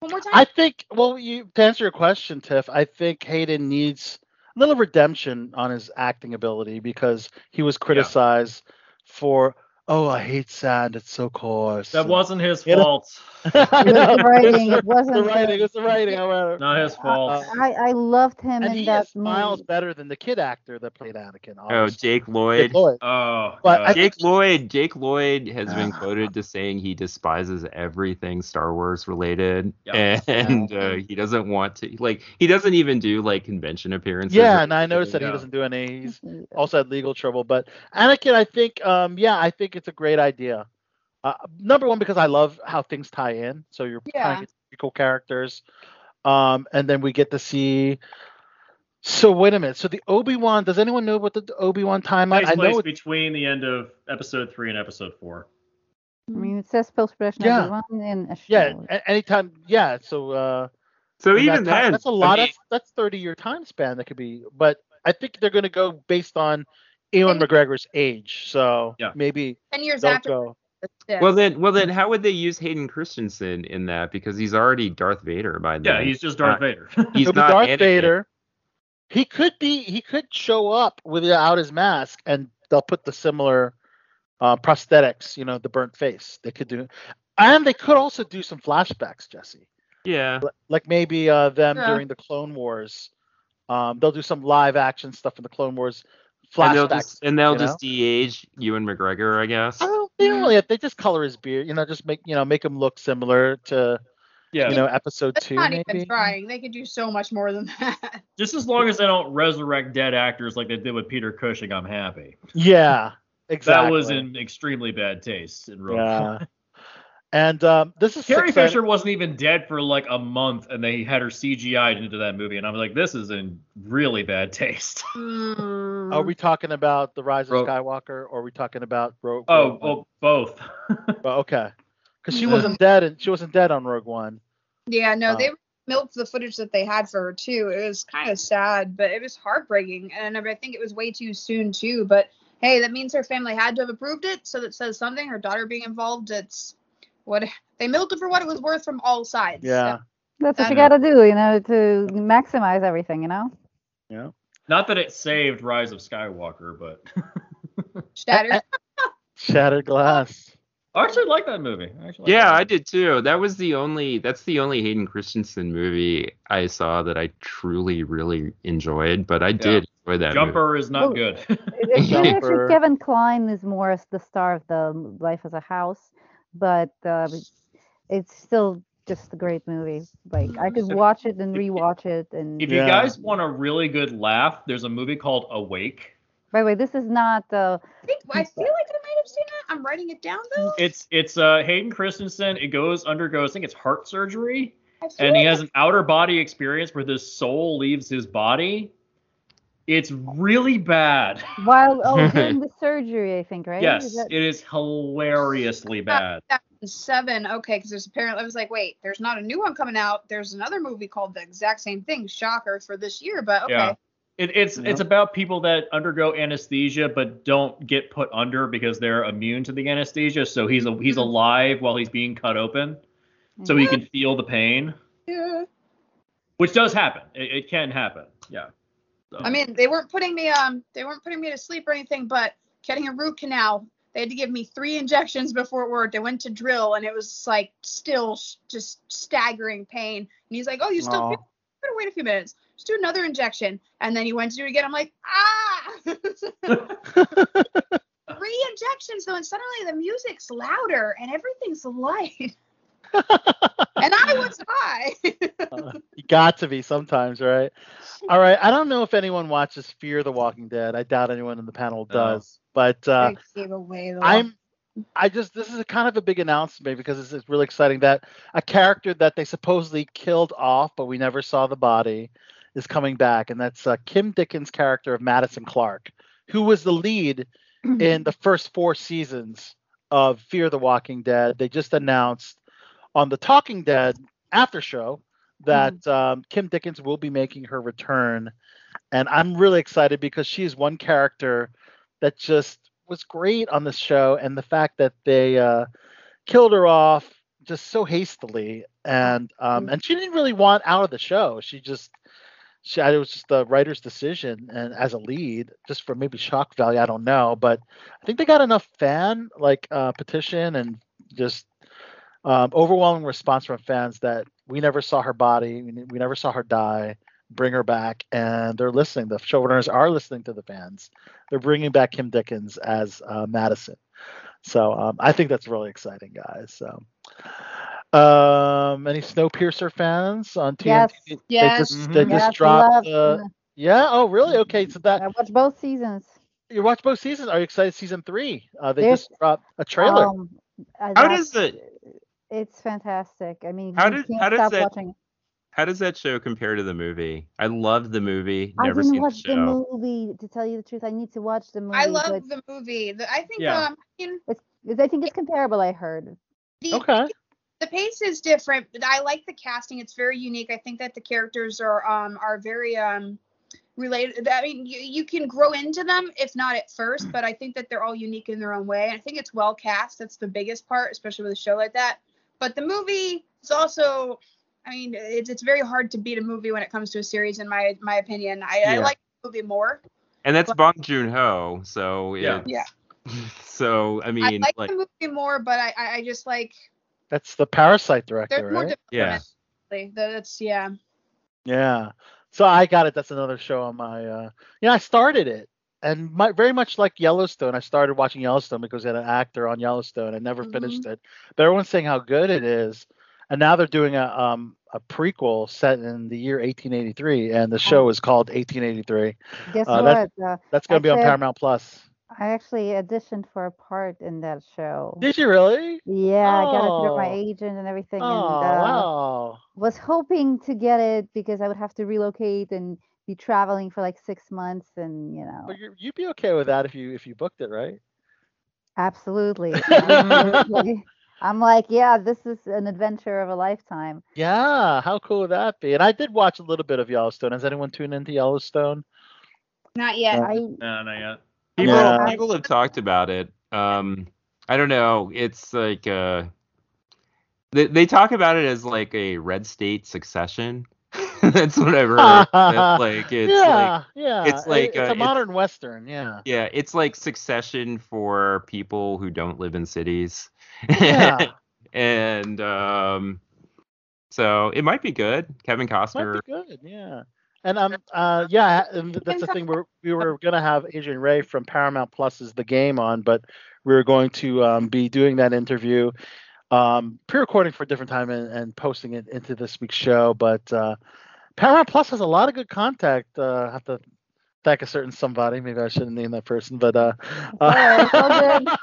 one more time. I think. Well, you to answer your question, Tiff. I think Hayden needs a little redemption on his acting ability because he was criticized for. Oh, I hate sand. It's so coarse. That wasn't his fault. I [LAUGHS] It was the [LAUGHS] writing. It wasn't. the the- writing. It was the writing. However, Not his fault. I, I loved him and in he that has smiles movie. better than the kid actor that played Anakin. Oh, obviously. Jake Jake Lloyd. Lloyd. Oh, But God. Jake Lloyd. Jake Lloyd has been [SIGHS] quoted to saying he despises everything Star Wars related, Yeah. and uh, he doesn't want to like he doesn't even do like convention appearances. Yeah, and I noticed that he doesn't do any. He's also had legal trouble. But Anakin, I think, um, yeah, I think it's a great idea. Uh, number one, because I love how things tie in. So you're Yeah. kind of cool characters, um, and then we get to see. So wait a minute. So the Obi Wan. Does anyone know what the Obi Wan timeline? Takes I place know. It, between the end of episode three and episode four. I mean, it says post production Yeah. of one in a show. yeah. a- Anytime. Yeah. So. Uh, So in that even time- then, that's a lot. mean, that's that's thirty year time span that could be. But I think they're going to go based on Ewan McGregor's age. So Yeah. maybe Ten years don't after. go. this. well then, well then, how would they use Hayden Christensen in that? Because he's already Darth Vader by then. Yeah, he's just Darth Uh, Vader. He's He'll be not Darth Anakin. Vader. he could be he could show up without his mask and they'll put the similar uh, prosthetics, you know, the burnt face. They could do and they could also do some flashbacks, Jesse. Yeah. Like maybe uh, them Yeah. during the Clone Wars. Um, they'll do some live action stuff in the Clone Wars And they'll flashbacks. just and they'll you know? just de-age Ewan McGregor, I guess. I don't, they don't really they just color his beard, you know, just make you know make him look similar to Yeah. you know episode That's two not maybe. even trying. They could do so much more than that. [LAUGHS] Just as long as they don't resurrect dead actors like they did with Peter Cushing, I'm happy. Yeah, exactly. That was in extremely bad taste in Rogue Yeah. [LAUGHS] One. And um, this is Carrie exciting- Fisher wasn't even dead for like a month, and they had her CGI'd into that movie, and I'm like, this is in really bad taste. [LAUGHS] Hmm. Are we talking about the Rise of Rogue- Skywalker, or are we talking about Rogue? Oh, Rogue One? oh, both. [LAUGHS] Oh, okay. Because she hmm. wasn't dead, and she wasn't dead on Rogue One. Yeah, no, Oh. they milked the footage that they had for her too. It was kind of sad, but it was heartbreaking, and I think it was way too soon too. But hey, that means her family had to have approved it, so that says something. Her daughter being involved, it's what they milked it for what it was worth from all sides. Yeah. That's what you gotta do, you know, to maximize everything, you know. Yeah. Not that it saved Rise of Skywalker, but [LAUGHS] Shattered. Shattered Glass. I actually like that movie. I actually Yeah, that I did too. That was the only that's the only Hayden Christensen movie I saw that I truly really enjoyed, but I did enjoy that movie. Jumper is not Well, good. It- it's actually Kevin Kline is more the star of the Life as a House, but uh, it's still just a great movie. Like I could watch it and rewatch it. And if Yeah. you guys want a really good laugh, there's a movie called Awake. by the way, this is not uh, I think I feel like I might have seen that. I'm writing it down though. It's it's uh Hayden Christensen. It goes undergoes I think it's heart surgery, and he has an outer body experience where his soul leaves his body. It's really bad. while oh [LAUGHS] during the surgery, I think, right? Is Yes, that- it is hilariously bad. seven. Okay, because there's apparently I was like, wait, there's not a new one coming out. There's another movie called the exact same thing. Shocker for this year, but okay. Yeah. It, it's Yeah. it's about people that undergo anesthesia but don't get put under because they're immune to the anesthesia. So he's a, he's Mhm. alive while he's being cut open, so he can feel the pain, Yeah. which does happen. It, it can happen. Yeah. So. I mean, they weren't putting me um they weren't putting me to sleep or anything, but getting a root canal, they had to give me three injections before it worked. I went to drill and it was like still sh- just staggering pain. And he's like, "Oh, you still Aw. feel? Better wait a few minutes. Just do another injection." And then he went to do it again. I'm like, "Ah!" [LAUGHS] three injections though, and suddenly the music's louder and everything's light. [LAUGHS] and I was high. Uh, [LAUGHS] you got to be sometimes, right? All right. I don't know if anyone watches Fear the Walking Dead. I doubt anyone in the panel No. does. But uh, away I'm I just this is a kind of a big announcement because this is really exciting that a character that they supposedly killed off but we never saw the body is coming back and that's uh, Kim Dickens' character of Madison Clark who was the lead in the first 4 seasons of Fear the Walking Dead. They just announced on the Talking Dead after show that um, Kim Dickens will be making her return and I'm really excited because she's one character that just was great on this show, and the fact that they uh, killed her off just so hastily, and um, and she didn't really want out of the show. She just she it was just the writer's decision, and as a lead, just for maybe shock value, I don't know, but I think they got enough fan like uh, petition and just um, overwhelming response from fans that we never saw her body, we, we never saw her die. Bring her back, and they're listening. The showrunners are listening to the fans. They're bringing back Kim Dickens as uh, Madison. So um, I think that's really exciting, guys. So, um, any Snowpiercer fans on TNT? Yes. They Yes. just they Mhm. just Yes, dropped. love- Uh, yeah. Oh, really? Okay. So that I watched both seasons. you watched both seasons. Are you excited? Season three. Uh, they There's- just dropped a trailer. Um, How does it It's fantastic. I mean, How you did- can't how does stop that- watching. how does that show compare to the movie? I loved the movie. Never I Never didn't seen watch the the, movie. To tell you the truth, I need to watch the movie. I love but the movie. The, I think Yeah. um I mean, it's, I think it's comparable. I heard. the, okay. the pace is different. but I like the casting. It's very unique. I think that the characters are um are very um related. I mean, you, you can grow into them if not at first, but I think that they're all unique in their own way. I think it's well cast. That's the biggest part, especially with a show like that. But the movie is also I mean, it's it's very hard to beat a movie when it comes to a series, in my my opinion. I, I like the movie more. And that's Bong Joon Ho, so Yeah. Yeah. [LAUGHS] So I I mean, like, like, the movie more, but I I I just like That's the Parasite director, there's more right? yeah. That's yeah. Yeah. So I got it. That's another show on my. uh Yeah, I started it, and my, very much like Yellowstone, I started watching Yellowstone because they had an actor on Yellowstone. I never finished it, but everyone's saying how good it is, and now they're doing a um a prequel set in the year 1883, and the show is called 1883. Guess Uh, what? that's Uh, that's going to be on Paramount Plus. I actually auditioned for a part in that show. Did you really? Yeah, I got it through my Oh. agent and everything, Oh and uh, wow. was hoping to get it because I would have to relocate and be traveling for like six months, and you know, But you you'd be okay with that if you if you booked it, right? absolutely, [LAUGHS] absolutely. I'm like, yeah, this is an adventure of a lifetime. Yeah, how cool would that be? And I did watch a little bit of Yellowstone. Has anyone tuned into Yellowstone? Not yet. I No, not yet. People Yeah. people have talked about it. Um, I don't know. It's like uh, they they talk about it as like a red state succession. [LAUGHS] That's what I've heard. [LAUGHS] That, like it's yeah, like yeah. it's like, it's uh, a it's- modern western. Yeah. yeah, it's like succession for people who don't live in cities. Yeah. [LAUGHS] and um, so it might be good. Kevin Costner. Might be good. Yeah. And um uh yeah, and that's the thing we're we were gonna have Adrian Ray from Paramount Plus's The Game on, but we were going to um, be doing that interview, um, pre-recording for a different time and, and posting it into this week's show. But uh, Paramount Plus has a lot of good contact. Uh, I have to thank a certain somebody. Maybe I shouldn't name that person, but uh, Alright, [LAUGHS]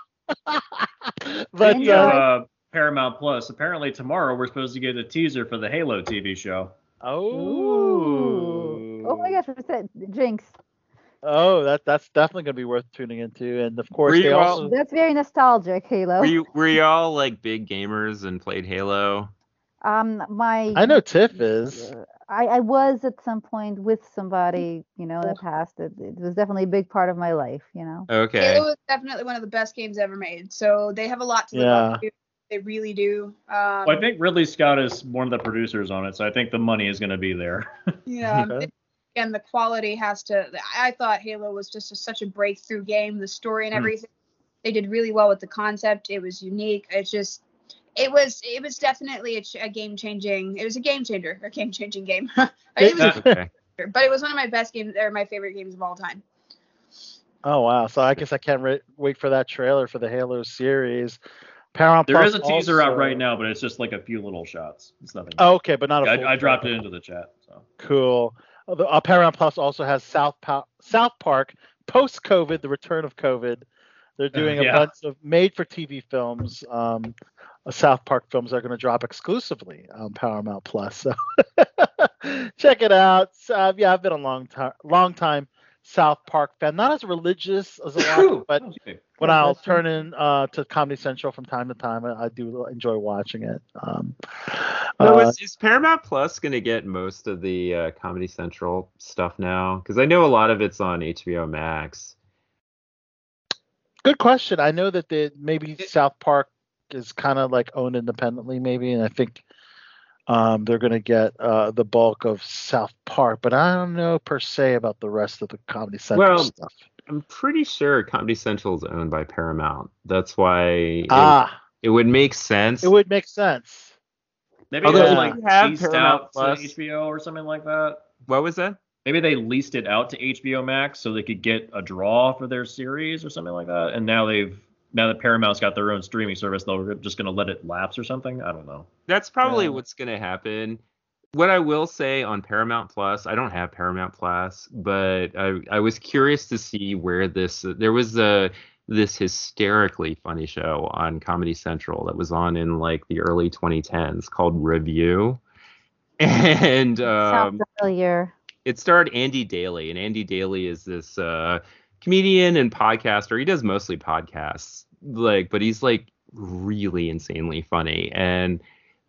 but Speaking of uh, uh, Paramount Plus, apparently tomorrow we're supposed to get a teaser for the Halo TV show. oh, Oh my gosh, what's that? Jinx. Oh, that that's definitely gonna be worth tuning into. And of course, they you all- also That's very nostalgic, Halo. Were you were you all like big gamers and played Halo? Um, my I know Tiff is. I, I was at some point with somebody, you know, that passed. It, it was definitely a big part of my life, you know. Okay. Halo is definitely one of the best games ever made. So they have a lot to live up to. They really do. Um, Well, I think Ridley Scott is one of the producers on it, so I think the money is going to be there. Yeah. Okay. It- and the quality has to. I thought Halo was just a, such a breakthrough game. The story and Hmm. everything. They did really well with the concept. It was unique. It's just. It was. It was definitely a, a game changing. It was a game changer. A game [LAUGHS] changing game. it was, okay. but it was one of my best games or my favorite games of all time. Oh wow! So I guess I can't re- wait for that trailer for the Halo series. Paramount There Plus is a teaser out right now, but it's just like a few little shots. It's nothing. Oh, okay, but not a. I, full I dropped it into the chat. So. Cool. Uh, the- Uh, Paramount Plus also has South pa- South Park post COVID, the return of COVID. They're doing a yeah. bunch of made-for-TV films. Um, uh, South Park films are going to drop exclusively on Paramount Plus. So [LAUGHS] check it out. Uh, yeah, I've been a long time, long time South Park fan. Not as religious as a lot, but Okay. when God I'll turn in uh, to Comedy Central from time to time, I, I do enjoy watching it. Um, So uh, is, is Paramount Plus going to get most of the uh, Comedy Central stuff now? Because I know a lot of it's on HBO Max. Good question. I know that the maybe South Park is kind of like owned independently, maybe, and I think um, they're going to get uh, the bulk of South Park, but I don't know per se about the rest of the Comedy Central Well, stuff. I'm pretty sure Comedy Central is owned by Paramount. That's why it, Ah, it would make sense. it would make sense. Maybe Although they if like have leased Paramount out Plus- to HBO or something like that. What was that? Maybe they leased it out to HBO Max so they could get a draw for their series or something like that. And now they've now that Paramount's got their own streaming service, they're just gonna let it lapse or something. I don't know. That's probably Yeah. what's going to happen. What I will say on Paramount Plus, I don't have Paramount Plus, but I, I was curious to see where this. There was a this hysterically funny show on Comedy Central that was on in like the early 2010s called Review, [LAUGHS] and um, Sounds familiar. it starred Andy Daly, and Andy Daly is this uh, comedian and podcaster. He does mostly podcasts, like, but he's like really insanely funny. And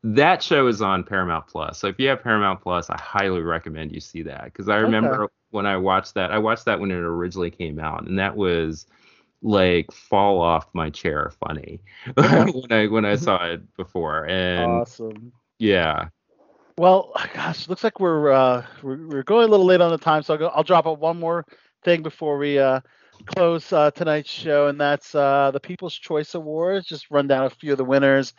that show is on Paramount Plus. So if you have Paramount Plus, I highly recommend you see that because I remember when I watched that. I watched that when it originally came out, and that was like fall off my chair funny [LAUGHS] when I when I saw it before. And Awesome. yeah, Well, [LAUGHS] gosh, looks like we're uh, we're, we're going a little late on the time, so I'll, go, I'll drop out one more thing before we uh, close uh, tonight's show, and that's uh, the People's Choice Awards. Just run down a few of the winners,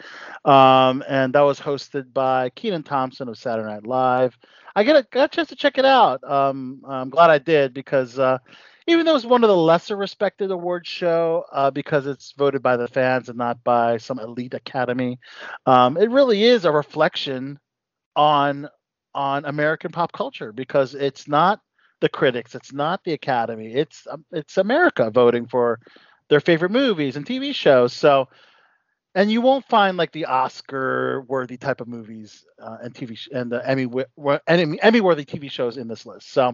um, and that was hosted by Kenan Thompson of Saturday Night Live. I get a, got a chance to check it out. Um, I'm glad I did because uh, even though it's one of the lesser respected award show uh, because it's voted by the fans and not by some elite academy, um, it really is a reflection on on American pop culture because it's not the critics, it's not the Academy, it's um, it's America voting for their favorite movies and TV shows. So, and you won't find like the Oscar-worthy type of movies uh, and TV sh- and the Emmy Emmy Emmy-worthy TV shows in this list. So,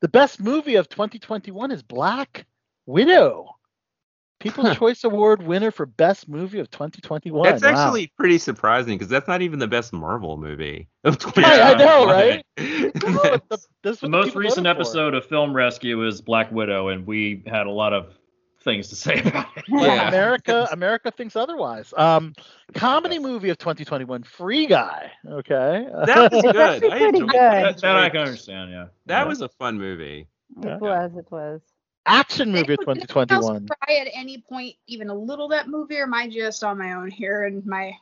the best movie of 2021 is Black Widow. People's Choice Award winner for Best Movie of 2021. That's Wow. actually pretty surprising because that's not even the best Marvel movie of [LAUGHS] I, I know, 2021. right? [LAUGHS] No, the, The most recent voted for. episode of Film Rescue is Black Widow, and we had a lot of things to say [LAUGHS] about it. Yeah, America, America thinks otherwise. Um, comedy movie of 2021, Free Guy. Okay, That was It's good. actually I pretty enjoyed good. That, that I can understand, yeah. That was a fun movie. It was. It was. Action movie of Anyone else 2021. cry at any point even a little that movie, or am I just on my own here and my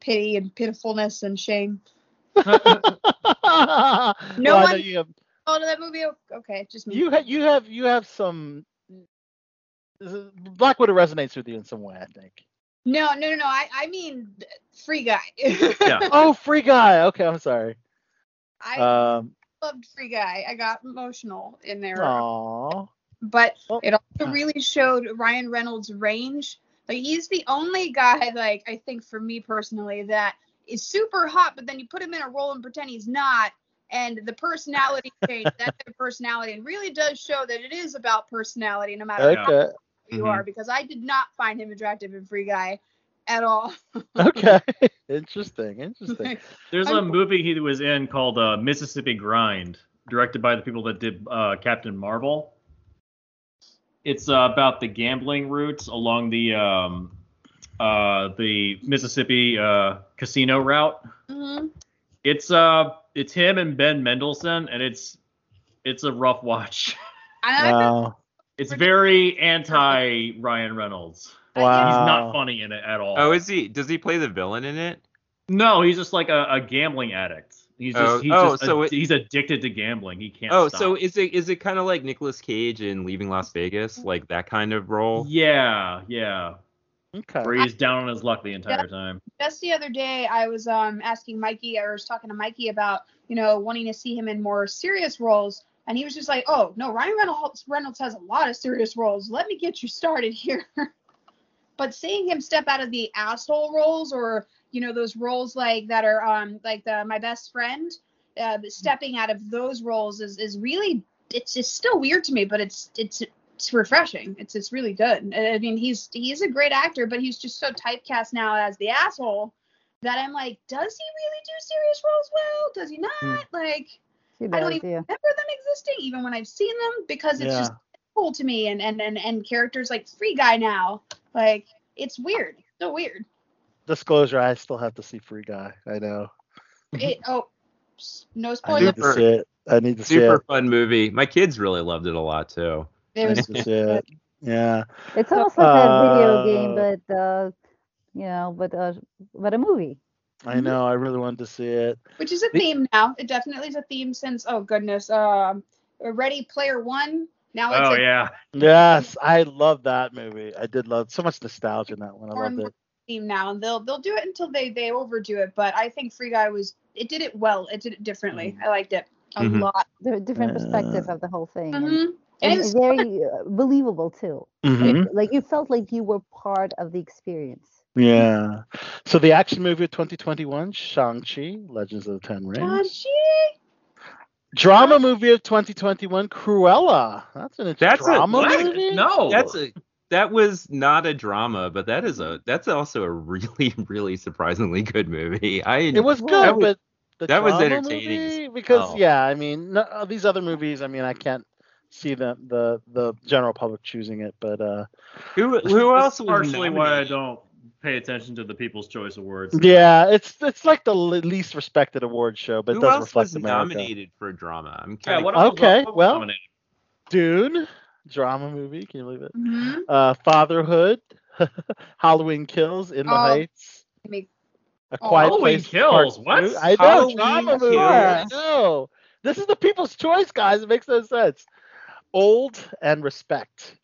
pity and pitifulness and shame? [LAUGHS] no No I one- you have Oh, that movie. Okay, just me. you have you have you have some. Black Widow resonates with you in some way, I think. No, no, no, no. I, I mean, Free Guy. Yeah. [LAUGHS] Oh, Free Guy. Okay, I'm sorry. I Um, loved Free Guy. I got emotional in there. aw. But Oh. it also really showed Ryan Reynolds' range. Like he's the only guy, like I think for me personally, that is super hot, but then you put him in a role and pretend he's not, and the personality [LAUGHS] change, that's their personality, and really does show that it is about personality, no matter how Okay. you Mhm. are. Because I did not find him attractive in Free Guy at all. [LAUGHS] Okay. interesting. Interesting. [LAUGHS] There's a I'm- movie he was in called uh, Mississippi Grind, directed by the people that did uh, Captain Marvel. It's uh, about the gambling routes along the um, uh, the Mississippi uh, casino route. hmm It's uh, it's him and Ben Mendelsohn, and it's it's a rough watch. [LAUGHS] I, I, Wow. It's very anti Ryan Reynolds. Wow. He's not funny in it at all. Oh, is he? Does he play the villain in it? No, he's just like a, a gambling addict. He's just Oh, he's oh, just so ad- it- he's addicted to gambling. He can't. Oh, stop. so is it is it kind of like Nicolas Cage in Leaving Las Vegas, like that kind of role? yeah, yeah. Okay. Where he's down on his luck the entire time. just the other day I was um asking Mikey, I was talking to Mikey about, you know, wanting to see him in more serious roles. And he was just like, oh, no, Ryan Reynolds, Reynolds has a lot of serious roles. Let me get you started here. [LAUGHS] but seeing him step out of the asshole roles or, you know, those roles like that are um like the my best friend, uh, stepping out of those roles is, is really, it's just still weird to me, but it's, it's, it's refreshing. It's it's really good. I mean, he's he's a great actor, but he's just so typecast now as the asshole that I'm like, does he really do serious roles well? Does he not? Like, She I don't even yeah. remember them existing, even when I've seen them, because it's Yeah. just cool to me. And and and and characters like Free Guy now, like it's weird, so weird. Disclosure: I still have to see Free Guy. I know. It [LAUGHS] oh, s- no I spoiler. need to see it. I need to see Super it. fun movie. My kids really loved it a lot too. It was need to see it. Yeah. It's almost like a video Uh, game, but uh, you know, but uh, but a movie. I know. I really wanted to see it. which is a theme now. It definitely is a theme since oh goodness, um, Ready Player One. Now it's Oh a yeah. Yes, I love that movie. I did love so much nostalgia in that one. I more loved it. Theme now, and they'll they'll do it until they they overdo it. But I think Free Guy was it did it well. It did it differently. Mm. I liked it a Mhm. lot. The different Uh, perspective of the whole thing. and- hmm And, And, very uh, believable too. Mhm. Like, like you felt like you were part of the experience. Yeah. So the action movie of 2021, Shang-Chi, Legends of the Ten fun. Rings. Shit. Drama movie of 2021, Cruella. That's an That's a- drama what? movie. No. That's a that was not a drama, but that is a that's also a [LAUGHS] really really surprisingly good movie. I It was good, that was- but the that was entertaining movie- because hell. yeah, I mean, no, uh, these other movies. I mean, I can't see the the the general public choosing it, but uh, who who else partially why I don't pay attention to the People's Choice Awards. Yeah, it's it's like the least respected award show, but it Who does else reflect was America. nominated for drama? I'm Yeah, what else- Okay, what well- nominated? Dune, drama movie. Can you believe it? Mhm. Uh, Fatherhood, [LAUGHS] Halloween Kills, In the Oh, Heights, Make- A oh, Quiet Halloween Place. Kills, Part what? Two. I know, Halloween drama movie. I know. This is the People's Choice, guys. It makes no sense. Old and Respect.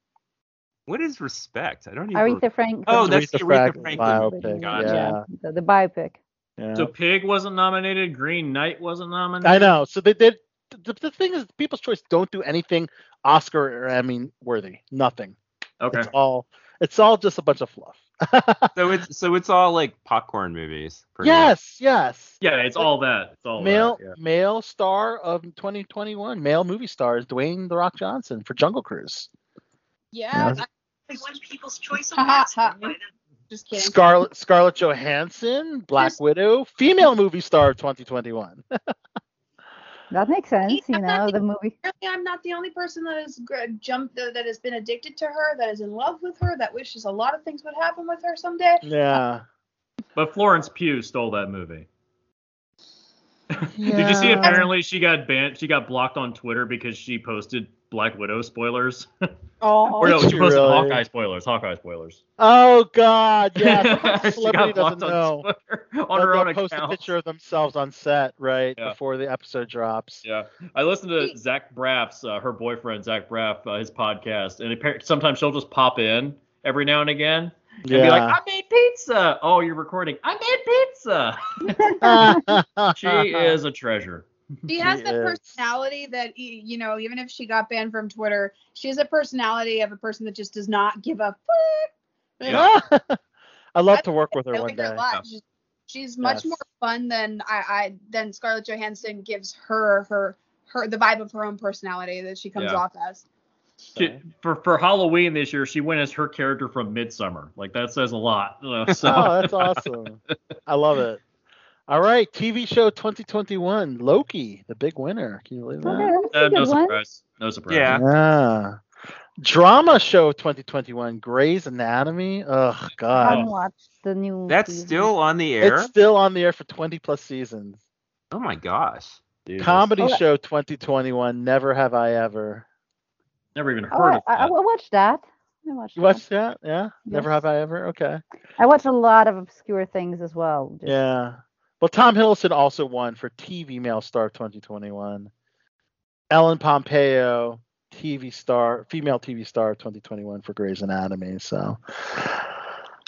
what is respect? I don't even. Aretha Franklin. Oh, that's the Aretha Aretha Franklin Franklin. biopic, Gotcha. yeah. the, the biopic. Yeah. So Pig wasn't nominated. Green Knight wasn't nominated. I know. So they did. The, the thing is, People's Choice don't do anything Oscar or Emmy worthy. Nothing. Okay. It's all. It's all just a bunch of fluff. [LAUGHS] So it's so it's all like popcorn movies. pretty much. yes, yes. Yeah, it's all that. It's all Male that. male star of 2021, male movie star is Dwayne the Rock Johnson for Jungle Cruise. Yeah. Yeah. I won People's Choice Awards. Just kidding. Scarlett Scarlett Johansson, Black Yes. Widow, female movie star of 2021. [LAUGHS] That makes sense, you know, not the movie. Apparently, I'm not the only person that has jumped, uh, that has been addicted to her, that is in love with her, that wishes a lot of things would happen with her someday. yeah. But Florence Pugh stole that movie. [LAUGHS] Did you see? Apparently, she got banned. She got blocked on Twitter because she posted Black Widow spoilers. [LAUGHS] Oh, or no, Did she she posted really? Hawkeye spoilers. Hawkeye spoilers. Oh God, [LAUGHS] yeah. she Celebrity got blocked doesn't on know. Twitter [LAUGHS] on her they'll own post account. a picture of themselves on set right Yeah. before the episode drops. Yeah, I listened to Zach Braff's, uh, her boyfriend Zach Braff, uh, his podcast, and appar- sometimes she'll just pop in every now and again and be like, "I made pizza." Oh, you're recording. I made pizza. she is a treasure. [LAUGHS] She has She the is. personality that you know, even if she got banned from Twitter, she has a personality of a person that just does not give a fuck. [LAUGHS] Yeah. I love to work with her one like her day. She's, she's much Yes. more fun than I, I than Scarlett Johansson gives her her her the vibe of her own personality that she comes Yeah. off as. She, for for Halloween this year, she went as her character from Midsummer. Like that says a lot. [LAUGHS] So Oh, that's awesome. I love it. All right, TV show 2021, Loki, the big winner. Can you believe that? that's uh, no good one. surprise. No surprise. Yeah. Yeah. Drama show 2021, Grey's Anatomy. Oh I God, haven't watched the new. That's season. still on the air. it's still on the air for 20 plus seasons. Oh my gosh. Comedy Oh, show 2021, Never Have I Ever. Never even Oh, heard I, of I, I watched that. I watched. You that. watched that? Yeah. Never Have I Ever. Okay. I watch a lot of obscure things as well. just- Yeah. Well, Tom Hiddleston also won for TV Male Star 2021. Ellen Pompeo, TV star, female TV star 2021 for Grey's Anatomy. So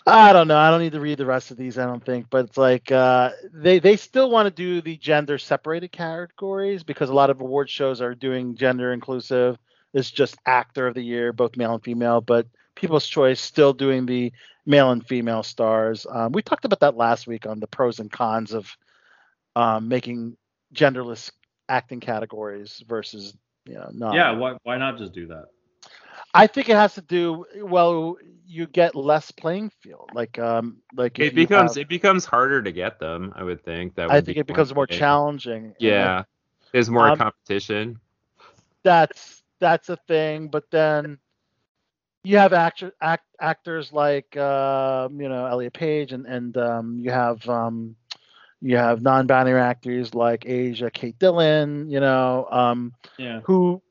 I don't know. I don't need to read the rest of these. I don't think, but it's like uh, they they still want to do the gender separated categories because a lot of award shows are doing gender inclusive. It's just actor of the year, both male and female, but People's Choice still doing the male and female stars. Um, we talked about that last week on the pros and cons of um, making genderless acting categories versus you know not. Yeah, why why not just do that? I think it has to do well. You get less playing field. Like um like It becomes have- it becomes harder to get them. I would think that. I think be it becomes more thing. challenging. Yeah, there's more Um, competition. that's that's a thing. But then you have actor, act, actors like um, you know Elliot Page, and and um, you have um, you have non-binary actors like Asia, Kate Dillon, you know, um, Yeah. who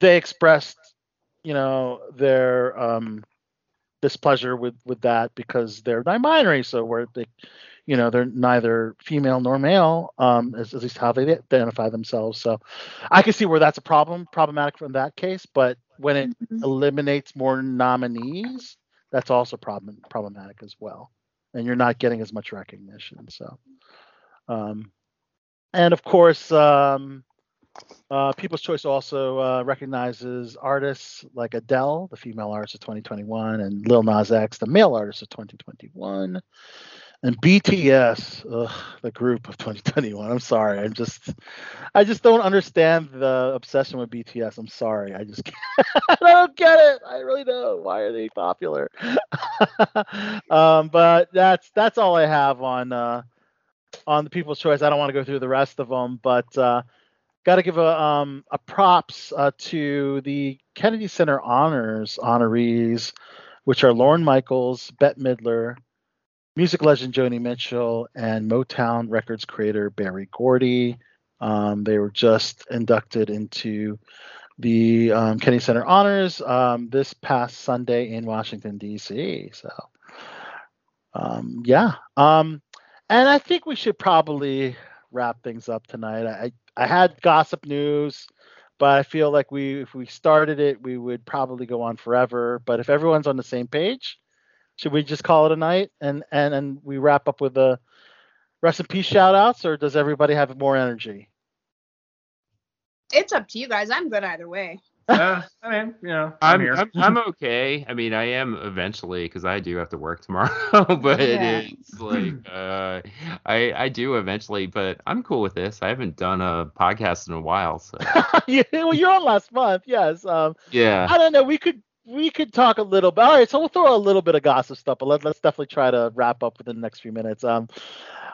they expressed, you know, their um, displeasure with with that because they're non-binary, so where they, you know, they're neither female nor male, um, is at least how they identify themselves. So I can see where that's a problem, problematic from that case, but when it eliminates more nominees, that's also problem problematic as well, and you're not getting as much recognition. So, um, and of course, um, uh, People's Choice also uh, recognizes artists like Adele, the female artist of 2021, and Lil Nas X, the male artist of 2021, and BTS, ugh, the group of 2021. I'm sorry, I'm just, I just don't understand the obsession with BTS. I'm sorry, I just, [LAUGHS] I don't get it. I really don't. Why are they popular? [LAUGHS] um, but that's that's all I have on uh, on the People's Choice. I don't want to go through the rest of them, but. Uh, got to give a um a props uh, to the Kennedy Center honors honorees, which are Lorne Michaels, Bette Midler, music legend Joni Mitchell and Motown Records creator Berry Gordy. Um, they were just inducted into the um, Kennedy Center Honors um, this past Sunday in Washington D.C. So, um, yeah, um, and I think we should probably wrap things up tonight. I I had gossip news, but I feel like we if we started it, we would probably go on forever. But if everyone's on the same page, should we just call it a night and and and we wrap up with the rest in peace shout outs, or does everybody have more energy? It's up to you guys. I'm good either way. Uh, [LAUGHS] I mean, you know, I'm, I'm here. I'm, I'm okay. I mean, I am eventually because I do have to work tomorrow. [LAUGHS] but Yeah. it's like uh, I I do eventually. But I'm cool with this. I haven't done a podcast in a while, so [LAUGHS] yeah, well, you're on last month, yes. Um, yeah. I don't know. We could we could talk a little bit. All right, so we'll throw a little bit of gossip stuff, but let, let's definitely try to wrap up within the next few minutes. Um,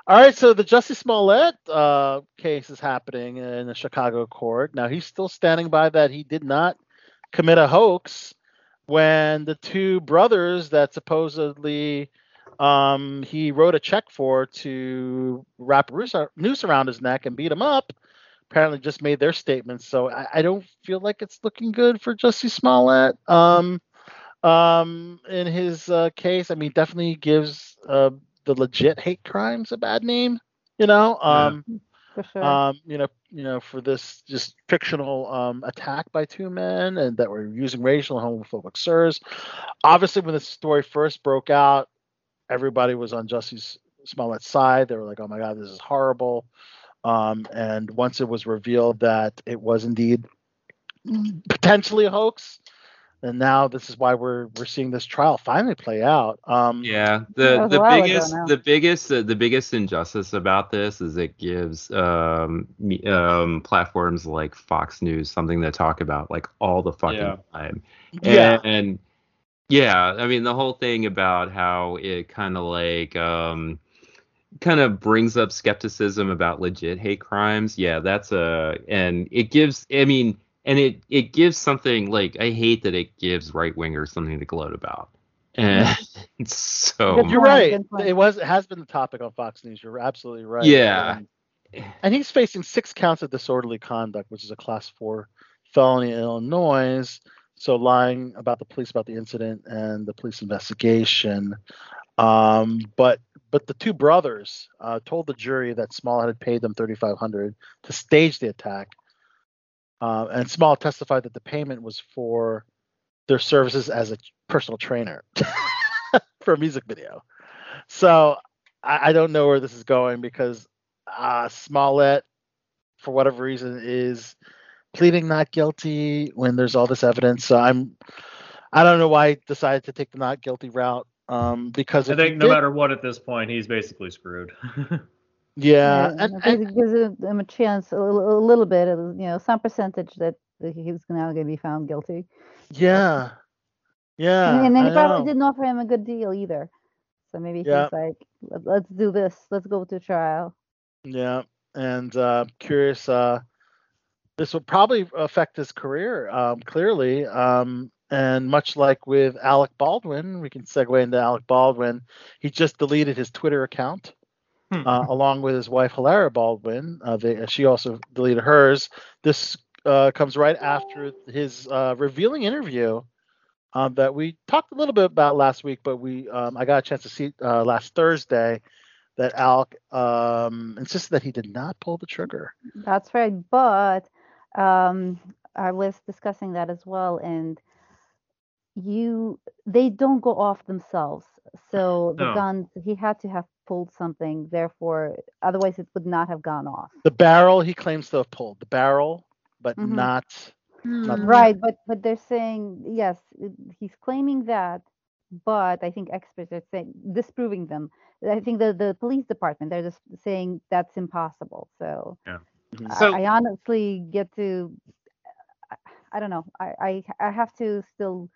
all right, so the Jussie Smollett uh, case is happening in the Chicago court. Now he's still standing by that he did not commit a hoax when the two brothers that supposedly um, he wrote a check for to wrap a noose around his neck and beat him up apparently just made their statements. So I, I don't feel like it's looking good for Jussie Smollett. Um, um, in his uh, case, I mean, definitely gives uh, the legit hate crimes a bad name. You know, um, For sure. um, you know, you know, for this just fictional um, attack by two men and that were using racial and homophobic slurs. Obviously, when this story first broke out, everybody was on Jussie Smollett's side. They were like, "Oh my God, this is horrible." Um, and once it was revealed that it was indeed potentially a hoax, and now this is why we're we're seeing this trial finally play out. Um, Yeah, the the a while ago biggest the biggest uh, the biggest injustice about this is it gives um, me- um platforms like Fox News something to talk about like all the fucking Yeah. time. Yeah. And yeah, I mean the whole thing about how it kind of like um kind of brings up skepticism about legit hate crimes. Yeah, that's a and it gives I mean and it it gives something like I hate that it gives right wingers something to gloat about. And [LAUGHS] so You're right. It was it has been the topic on Fox News. You're absolutely right. Yeah. And, and he's facing six counts of disorderly conduct, which is a class four felony in Illinois. So lying about the police about the incident and the police investigation. Um, but but the two brothers uh, told the jury that Small had paid them thirty five hundred to stage the attack. Uh, and Small testified that the payment was for their services as a personal trainer [LAUGHS] for a music video. So I, I don't know where this is going because uh, Smollett, for whatever reason, is pleading not guilty when there's all this evidence. So I'm, I don't know why he decided to take the not guilty route. Um, because I think no did- matter what at this point, he's basically screwed. [LAUGHS] yeah, Yeah, and, it and basically gives him a chance, a, little- a little bit, uh, you know, some percentage that, that he's now going to be found guilty. yeah, yeah, and, and then I he probably know. didn't offer him a good deal either. So maybe Yeah. he's like, "Let- let's do this. Let's go to trial. Yeah, and uh, curious. Uh, this will probably affect his career um, clearly. Um, and much like with Alec Baldwin, we can segue into Alec Baldwin. He just deleted his Twitter account, Hmm. uh, along with his wife Hilaria Baldwin. Uh, they, she also deleted hers. This uh, comes right after his uh, revealing interview um, that we talked a little bit about last week, but we um, I got a chance to see uh, last Thursday that Alec um, insisted that he did not pull the trigger. That's right. But um, I was discussing that as well, and you they don't go off themselves. So the No. guns he had to have pulled something, therefore otherwise it would not have gone off. The barrel he claims to have pulled the barrel, but Mhm. not. not Right, but but they're saying yes, he's claiming that, but I think experts are saying disproving them. I think the the police department they're just saying that's impossible. So, Mhm. I- So- I, honestly get to I, I don't know. I, I I have to still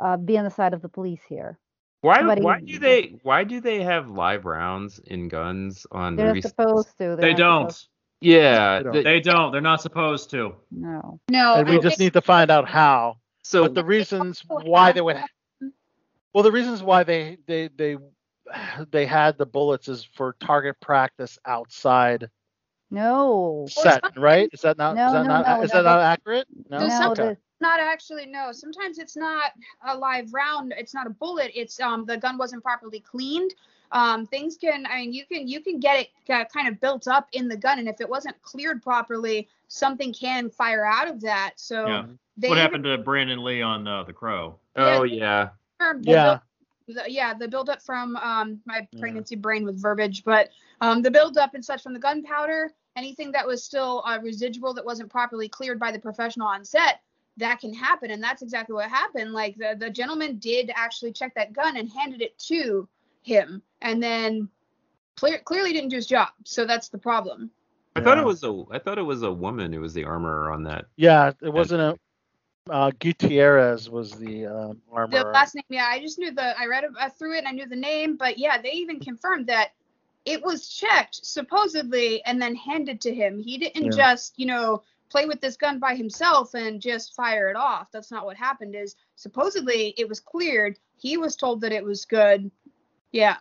uh, be on the side of the police here. Why Somebody- why do they why do they have live rounds in guns on They're movie supposed to. They're they don't. supposed- Yeah. They don't. the- They don't. They're not supposed to. no. No, and we I just need to find out how. so But the reasons why they would. Well, the reasons why they they they they had the bullets is for target practice outside No. set, right? Is that not No, is that no, not no, is no, that not accurate? No. No, some- Okay. Not actually, no. Sometimes it's not a live round. It's not a bullet. It's um the gun wasn't properly cleaned. Um, things can, I mean, you can you can get it uh, kind of built up in the gun, and if it wasn't cleared properly, something can fire out of that. So Yeah. they what happened to Brandon Lee on uh, The Crow? Oh yeah. confirmed Yeah. the- yeah, the buildup from um my pregnancy brain with verbiage, but um the buildup and such from the gunpowder, anything that was still uh, residual that wasn't properly cleared by the professional on set, that can happen, and that's exactly what happened. Like the the gentleman did actually check that gun and handed it to him, and then clear, clearly didn't do his job. So that's the problem. I thought it was a I thought it was a woman who was the armorer on that. Yeah, it wasn't a uh, Gutierrez was the um, The last name, yeah, I just knew the. I read uh, through it and I knew the name, but yeah, they even confirmed that it was checked supposedly and then handed to him. He didn't Yeah. just, you know, play with this gun by himself and just fire it off. That's not what happened. Is supposedly it was cleared. He was told that it was good. Yeah.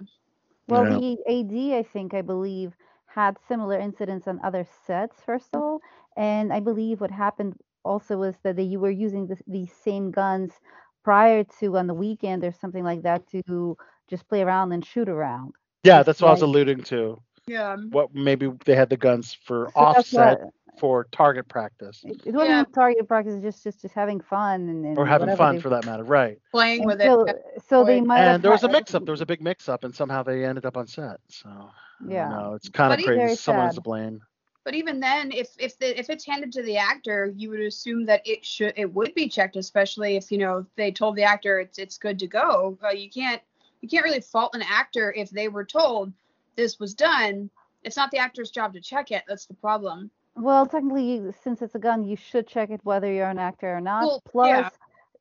Well, Yeah. the AD, I think, I believe, had similar incidents on other sets, first of all. And I believe what happened also was that they were using this, these same guns prior to on the weekend or something like that to just play around and shoot around. Yeah, that's what I was alluding to. Yeah. What maybe they had the guns for So offset what- for target practice It it wasn't Yeah. target practice, just just just having fun and, and or having fun they- for that matter, right? Playing and with so, it. so they might have And there was a mix up. There was a big mix up, and somehow they ended up on set. So Yeah. no, it's kind But of crazy. Very Someone's to blame. But even then, if if the if it's handed to the actor, you would assume that it should it would be checked, especially if you know they told the actor it's it's good to go. Uh, you can't you can't really fault an actor if they were told this was done. It's not the actor's job to check it. That's the problem. Well, technically, you- since it's a gun, you should check it whether you're an actor or not. Well, Plus, yeah.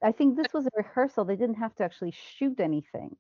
I think this was a rehearsal. They didn't have to actually shoot anything.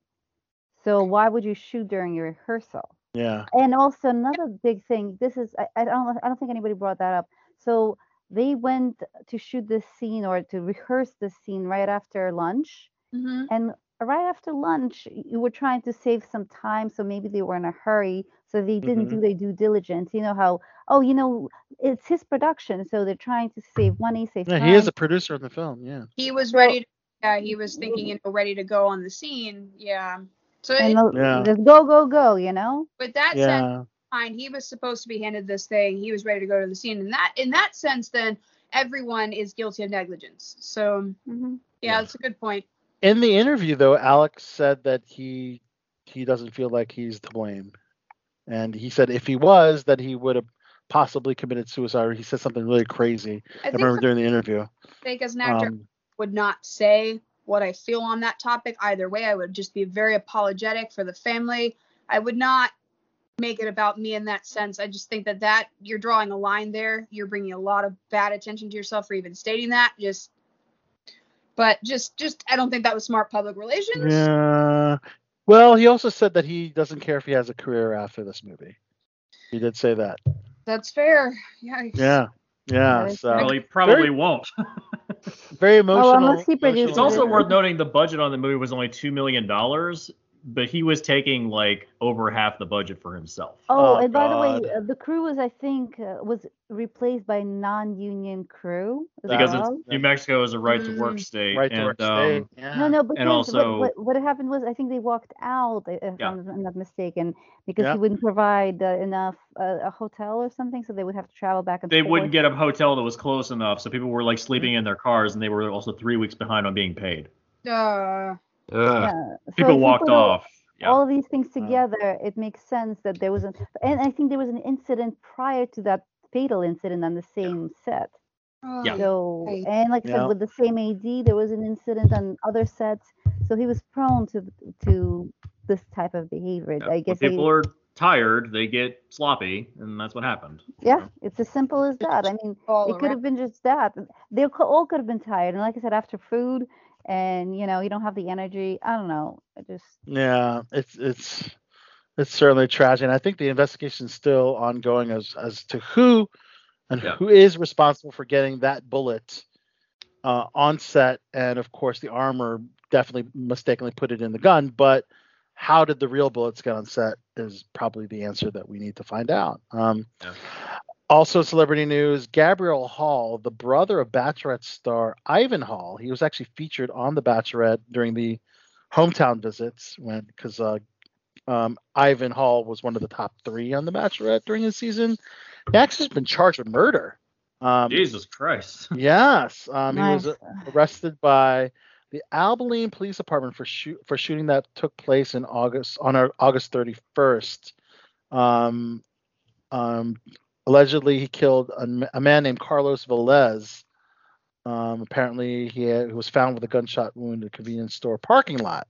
So why would you shoot during your rehearsal? Yeah. And also another big thing. This is I, I don't I don't think anybody brought that up. So they went to shoot this scene or to rehearse this scene right after lunch. hmm And right after lunch, you were trying to save some time, so maybe they were in a hurry, so they didn't do their due diligence. You know how, oh, you know, it's his production, so they're trying to save money, save Yeah, time. he is a producer in the film. Yeah. He was ready. To, yeah, he was thinking, you know, ready to go on the scene. Yeah. So and it, the- Yeah. just go, go, go. You know. with that sense, Yeah. fine. He was supposed to be handed this thing. He was ready to go to the scene. In that in that sense, then everyone is guilty of negligence. So hmm yeah, that's a good point. In the interview, though, Alex said that he he doesn't feel like he's to blame, and he said if he was, that he would have possibly committed suicide. He said something really crazy. I, I remember during the interview. I think as an actor, Um, would not say what I feel on that topic either way. I would just be very apologetic for the family. I would not make it about me in that sense. I just think that that you're drawing a line there. You're bringing a lot of bad attention to yourself for even stating that. Just, but just, just I don't think that was smart public relations. yeah. Well, he also said that he doesn't care if he has a career after this movie. He did say that. That's fair. Yeah. Yeah. Yeah. So well, he probably very- won't. very emotional. unless he produces It's also worth noting the budget on the movie was only two million dollars, but he was taking like over half the budget for himself. Oh, Oh, and by the way, uh, the crew was, I think, uh, was replaced by non-union crew. as because well. it's New Mexico is a right to work Mm. state, right to and work um, state. Yeah. No, no, but And also- what, what, what happened was I think they walked out, i- if Yeah. I'm I'm not mistaken, because Yeah. he wouldn't provide uh, enough uh, a hotel or something, so they would have to travel back and they forth. wouldn't get a hotel that was close enough, so people were like sleeping in their cars, and they were also three weeks behind on being paid. Uh, Ugh. Yeah. So People you walked put all- off. Yeah. All of these things Oh. together, it makes sense that there was an, and I think there was an incident prior to that fatal incident on the same set. Oh, yeah. So, and like I Yeah. said, with the same AD, there was an incident on other sets. So he was prone to to this type of behavior. Yeah. I When guess they- people are tired, they get sloppy, and that's what happened. yeah, it's as simple as that. I mean, all it could around. have been just that. They all could have been tired, and like I said, after food, and you know, you don't have the energy. I don't know. I just Yeah, it's it's it's certainly tragic. And I think the investigation is still ongoing as as to who and Yeah. who is responsible for getting that bullet uh, on set, and of course the armor definitely mistakenly put it in the gun. But how did the real bullets get on set is probably the answer that we need to find out. Um, Yeah. Also, celebrity news: Gabriel Hall, the brother of Bachelorette star Ivan Hall, he was actually featured on The Bachelorette during the hometown visits when because uh, um, Ivan Hall was one of the top three on The Bachelorette during his season. He actually has been charged with murder. Um, Jesus Christ. [LAUGHS] Yes, um, he was uh, arrested by the Abilene Police Department for shoot for shooting that took place in August on our August 31st. Um, um, allegedly, he killed a man named Carlos Velez. Um, apparently, he, had, he was found with a gunshot wound in a convenience store parking lot.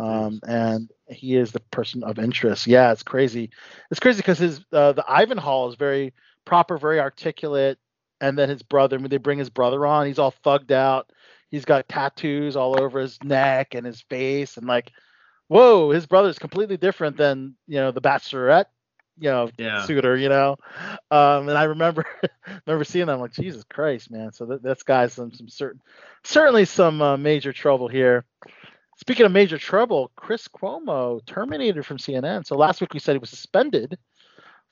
Um, and he is the person of interest. Yeah, it's crazy. It's crazy because his uh, the Ivan Hall is very proper, very articulate, and then his brother. When they bring his brother on, he's all thugged out. He's got tattoos all over his neck and his face, and like, whoa, his brother's completely different than you know the Bachelorette, you know, Yeah. suitor, you know. Um, and I remember [LAUGHS] remember seeing them like, Jesus Christ, man. So that, that's guy's some some certain certainly some uh, major trouble here. Speaking of major trouble, Chris Cuomo terminated from CNN. So last week we said he was suspended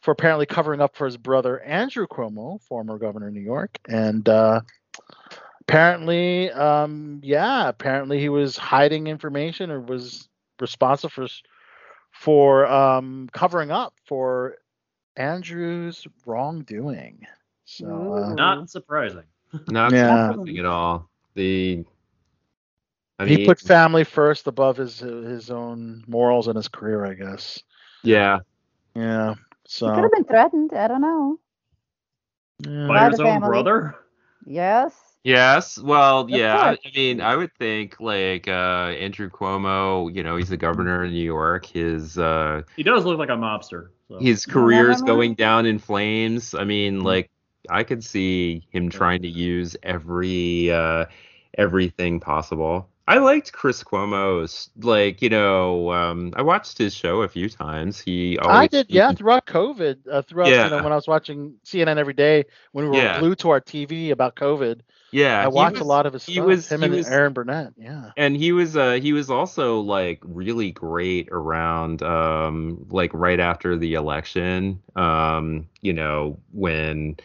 for apparently covering up for his brother Andrew Cuomo, former governor of New York, and uh, apparently, um, yeah, apparently he was hiding information or was responsible for for um, covering up for Andrew's wrongdoing. So uh, Not surprising. [LAUGHS] Not Yeah. surprising at all. The I he mean, put family first above his his own morals and his career, I guess. yeah, Yeah. He So could have been threatened. I don't know. yeah. By By his own family. brother? Yes. Yes. Well, yeah. I, course. I mean, I would think like uh, Andrew Cuomo. You know, he's the governor of New York. His uh, He does look like a mobster. So. his career is going down in flames. I mean, like I could see him trying to use every uh, everything possible. I liked Chris Cuomo's like you know um, I watched his show a few times. He always I did, yeah, throughout COVID, uh, throughout you know when I was watching CNN every day when we were Yeah. glued to our TV about COVID. Yeah I he watched was- a lot of his stuff. he was- Him he and was- Erin Burnett. Yeah. and he was uh he was also like really great around um like right after the election um you know when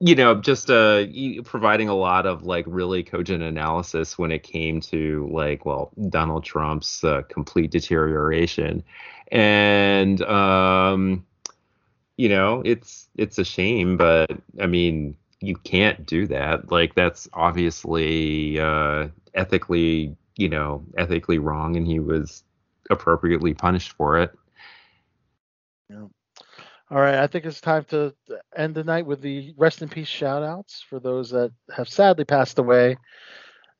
you know just uh providing a lot of like really cogent analysis when it came to like well Donald Trump's uh, complete deterioration and um you know it's it's a shame but i mean you can't do that like that's obviously uh ethically you know ethically wrong and he was appropriately punished for it Yeah. All right, I think it's time to end the night with the rest in peace shout outs for those that have sadly passed away.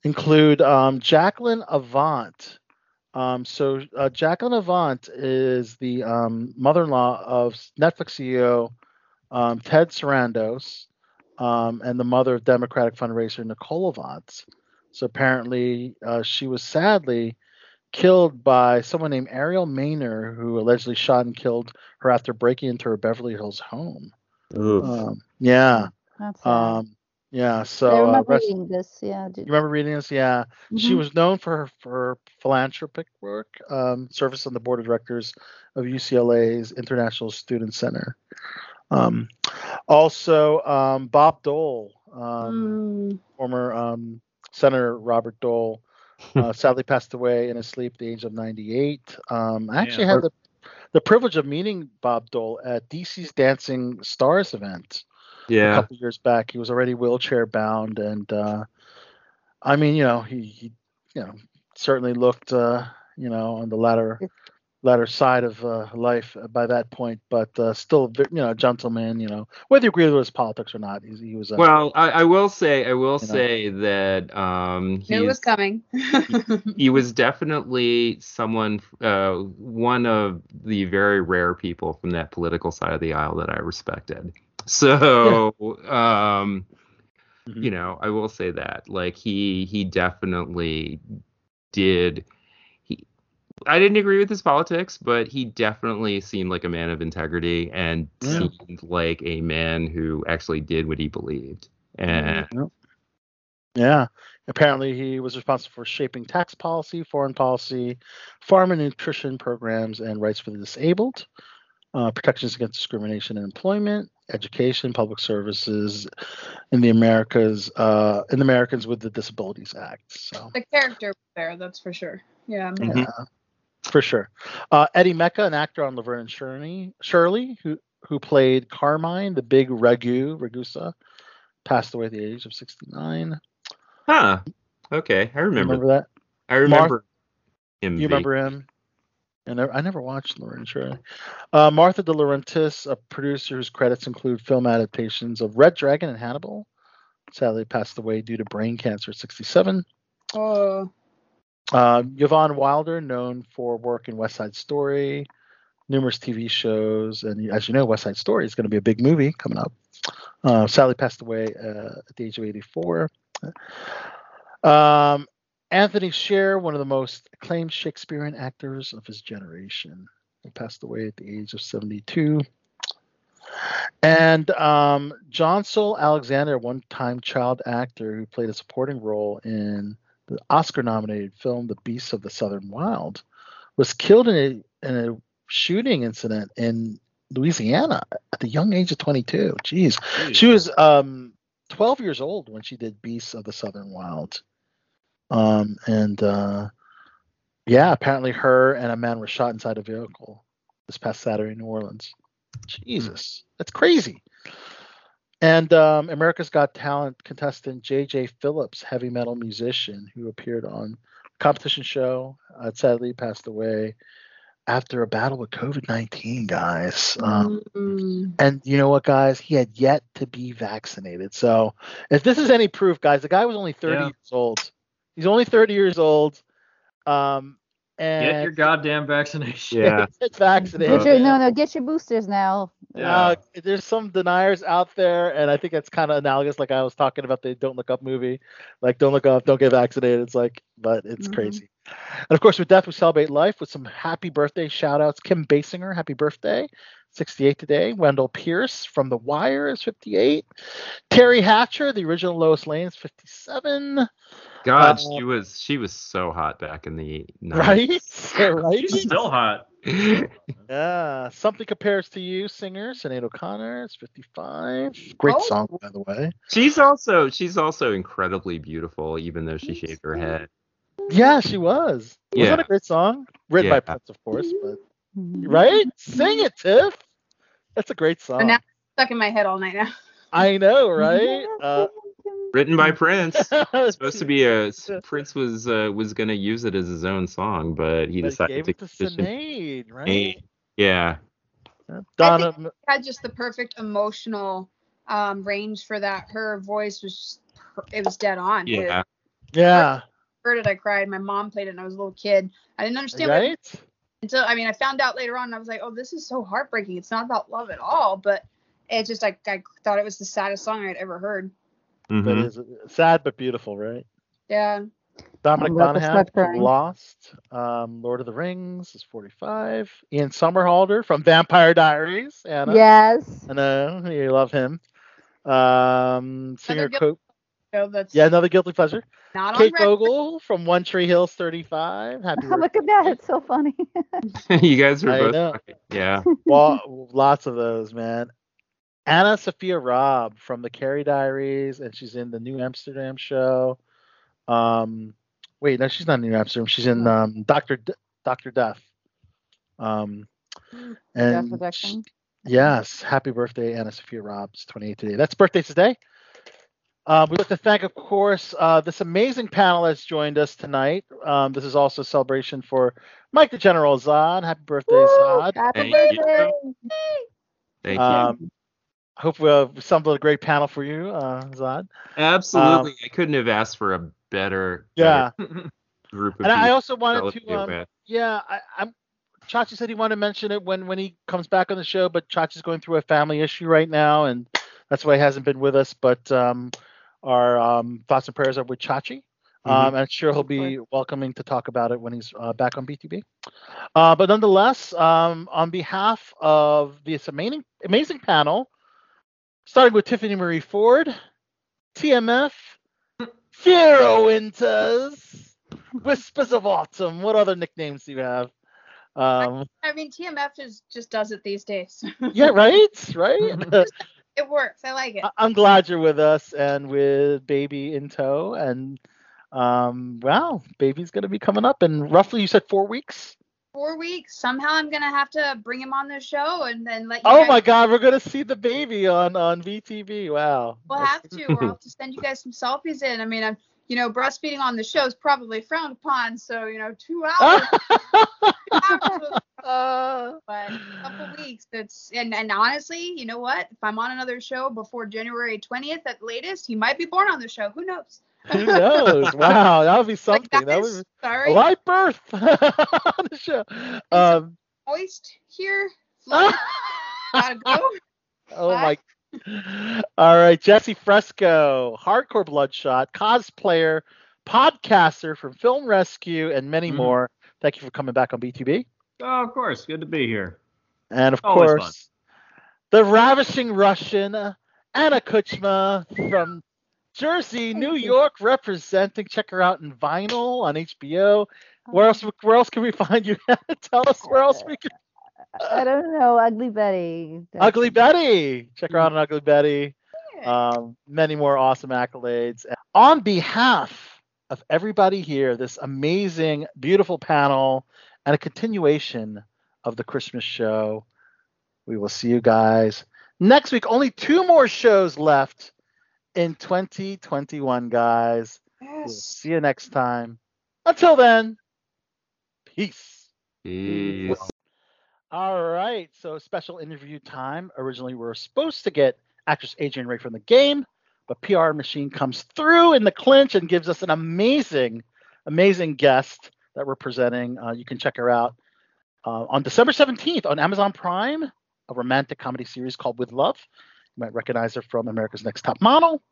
Include um, Jacqueline Avant. Um, so, uh, Jacqueline Avant is the um, mother in law of Netflix CEO um, Ted Sarandos um, and the mother of Democratic fundraiser Nicole Avant. So, apparently, uh, she was sadly killed by someone named Aariel Maynor, who allegedly shot and killed her after breaking into her Beverly Hills home. Um, yeah. That's sad. Um, yeah. I So, uh, remember rest- reading this. Yeah. you remember reading this? Yeah. She Mhm. was known for her, for her philanthropic work, um, service on the board of directors of UCLA's International Student Center. Um, also, um, Bob Dole, um, Mm, former um, Senator Robert Dole, uh, [LAUGHS] sadly passed away in his sleep at the age of 98. Um, I actually Yeah. had the, the privilege of meeting Bob Dole at DC's Dancing Stars event a yeah couple years back. He was already wheelchair bound, and uh, I mean, you know, he, he you know, certainly looked, uh, you know, on the latter latter side of uh, life by that point, but uh, still, a ve- you know, a gentleman. You know, whether you agree with his politics or not, he's, he was. A, well I, I will say i will You know. say that um Knew it was coming. he was definitely someone uh one of the very rare people from that political side of the aisle that i respected so um Mhm. you know i will say that like he he definitely did he i didn't agree with his politics but he definitely seemed like a man of integrity and Yeah. seemed like a man who actually did what he believed and Yep. Yeah. Apparently, he was responsible for shaping tax policy, foreign policy, farm and nutrition programs, and rights for the disabled, uh, protections against discrimination in employment, education, public services in the Americas, uh, in the Americans with the Disabilities Act. So, The character was there, that's for sure. Yeah. yeah, for sure. Uh, Eddie Mekka, an actor on Laverne and Shirley, Shirley, who who played Carmine, the big Ragu, Ragusa, passed away at the age of 69. Huh. Okay, I remember. Remember that? I remember him. You remember him? And I, I never watched Laverne and Shirley. Uh, Martha De Laurentiis, a producer whose credits include film adaptations of Red Dragon and Hannibal, sadly passed away due to brain cancer at 67. Oh. Uh, Yvonne Wilder, known for work in West Side Story, numerous TV shows, and as you know, West Side Story is going to be a big movie coming up. Uh, sadly passed away uh, at the age of 84. Um, Antony Sher, one of the most acclaimed Shakespearean actors of his generation, he passed away at the age of 72. And um, Jonshel Alexander, one-time child actor who played a supporting role in the Oscar-nominated film *The Beasts of the Southern Wild*, was killed in a in a shooting incident in Louisiana at the young age of 22. Jeez, she was um, 12 years old when she did *Beasts of the Southern Wild*. Um, and uh, yeah, apparently her and a man were shot inside a vehicle this past Saturday in New Orleans. Jesus, that's crazy. And um, America's Got Talent contestant J.J. Phillips, heavy metal musician who appeared on a competition show, uh, sadly passed away after a battle with COVID 19, guys. Um, Mm. and you know what, guys? He had yet to be vaccinated. So if this is any proof, guys, the guy was only 30 Yeah. years old. He's only 30 years old. Um, and Get your goddamn vaccination. Yeah. [LAUGHS] Get vaccinated. Get your, no, no, get your boosters now. Uh, there's some deniers out there, and I think it's kind of analogous, like I was talking about the Don't Look Up movie. Like, don't look up, don't get vaccinated. It's like, but it's Mhm. crazy. And of course, with death, we celebrate life with some happy birthday shout outs. Kim Basinger, happy birthday. 68 today. Wendell Pierce from The Wire is 58. Teri Hatcher, the original Lois Lane, is 57. God, Uh, she was she was so hot back in the 90s. Right? [LAUGHS] right? She's still hot. [LAUGHS] Yeah, something compares to you, singer Sinead O'Connor. It's 55. Great Oh. song, by the way. she's also she's also incredibly beautiful, even though she shaved her head. Yeah, she was. Was Yeah. that a great song? Written by Yeah. Prince, of course, but right? Sing it, Tiff. That's a great But song. now stuck in my head all night now. I know, right? [LAUGHS] Uh, Written by [LAUGHS] Prince. it's supposed to be a Prince was uh, was gonna use it as his own song, but he But decided gave to it to petition- Sinead, right? Yeah. Donna, Had just the perfect emotional um, range for that. Her voice was just, per- it was dead on. Yeah. yeah, heard it, I cried. My mom played it, and I was a little kid. I didn't understand what until I mean I found out later on. And I was like, oh, this is so heartbreaking. It's not about love at all, but it just like I thought it was the saddest song I'd ever heard. But Mhm. it's sad but beautiful, right? Yeah. Dominic I'm Monaghan, start. Lost, um, Lord of the Rings is 45. Ian Somerhalder from Vampire Diaries. Anna. Yes. I know you love him. Um, singer Another Cope. So Yeah, another guilty pleasure. not Kate record. Vogel from One Tree Hills 35. Happy [LAUGHS] Look birthday. at that. It's so funny. [LAUGHS] you guys are I both know. fucking- yeah. [LAUGHS] well, lots of those, man. AnnaSophia Robb from the Carrie Diaries, and she's in the New Amsterdam show. Um, wait, no, she's not in New Amsterdam. She's in um, Doctor D- Doctor Death. Um, and Joshua Jackson. Yes, happy birthday, AnnaSophia Robbs, 28 today. That's birthday today. Uh, we'd like to thank, of course, uh, this amazing panel that's joined us tonight. Um, this is also a celebration for Mike the General Zod. Happy birthday, Zod. Happy Thank you. birthday. Thank you. Um, hope we have assembled a great panel for you, uh, Zod. Absolutely. I couldn't have asked for a better, Yeah. better [LAUGHS] group of And I also wanted to, um, yeah, I, I'm. Chachi said he wanted to mention it when when he comes back on the show, but Chachi's going through a family issue right now, and that's why he hasn't been with us. But um, our um, thoughts and prayers are with Chachi. Um, and sure he'll be welcoming to talk about it when he's uh, back on BTB. Uh, but nonetheless, um, on behalf of this amazing amazing panel, starting with Tiffany Marie Ford, TMF, Firo Winters, Whispers of Autumn. What other nicknames do you have? Um, I mean, TMF just just does it these days. [LAUGHS] yeah, right, right. it works. I like it. I- I'm glad you're with us and with baby in tow. And um, wow, baby's gonna be coming up in roughly you said four weeks. Four weeks. Somehow I'm gonna have to bring him on the show and then let you. Oh my God, we're gonna see the baby on on BTB. Wow. We'll have to. I'll have to send you guys some selfies in. I mean, I'm. You know, breastfeeding on the show is probably frowned upon. So you know, two [LAUGHS] hours. Uh, but a couple [LAUGHS] weeks. That's and and honestly, you know what? If I'm on another show before January 20th at the latest, he might be born on the show. Who knows? Who knows? [LAUGHS] Wow, that would be something. that guys, would be sorry. a live birth on the show. Um, Moist here. Gotta go. oh my. All right, Jesse Fresco, hardcore bloodshot, cosplayer, podcaster from Film Rescue, and many Mhm. more. Thank you for coming back on BTB. Oh, of course. Good to be here. And of Always fun. course, the ravishing Russian, Anna Kuchma from Jersey, New York, representing. Check her out in vinyl on HBO. Where else? Where else can we find you? [LAUGHS] Tell us where else we can. I don't know, Ugly Betty. Ugly Betty. Check her out on Ugly Betty. Um, many more awesome accolades. On behalf of everybody here, this amazing, beautiful panel and a continuation of the Christmas show. We will see you guys next week. Only two more shows left in 2021, guys. We'll see you next time. Until then, peace. Peace. All right, so special interview time. Originally, we were supposed to get actress Adrian Ray from the game, but PR Machine comes through in the clinch and gives us an amazing, amazing guest that we're presenting. Uh, you can check her out uh, on December 17th on Amazon Prime, a romantic comedy series called With Love. You might recognize her from America's Next Top Model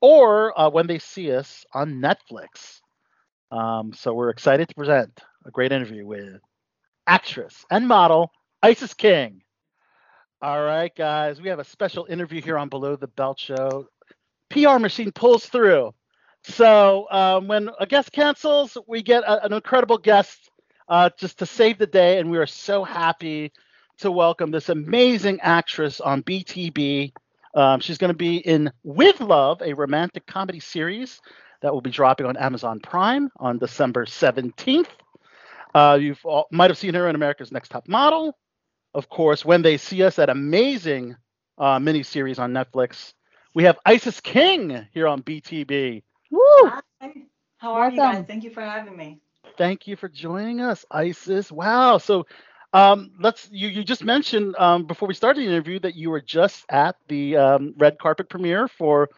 or uh, When They See Us on Netflix. Um, so we're excited to present a great interview with actress and model Isis King. All right, guys, we have a special interview here on Below the Belt Show. PR machine pulls through. So um, when a guest cancels, we get a- an incredible guest uh, just to save the day, and we are so happy to welcome this amazing actress on BTB. Um, she's going to be in With Love, a romantic comedy series that will be dropping on Amazon Prime on December 17th. Uh, you've might have seen her in America's Next Top Model. Of course, when they see us, that amazing uh, miniseries on Netflix. We have Isis King here on BTB. Woo! Hi. How are you guys? Thank you for having me. Thank you for joining us, Isis. Wow. So um, let's you you just mentioned um, before we started the interview that you were just at the um, red carpet premiere for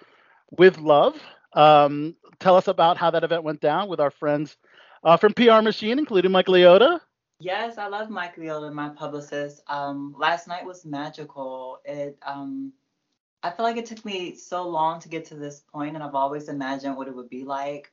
With Love. Um, tell us about how that event went down with our friends uh, from PR Machine, including Mike Leota. Yes, I love Mike Leota, my publicist. Um, last night was magical. It um, I feel like it took me so long to get to this point, and I've always imagined what it would be like.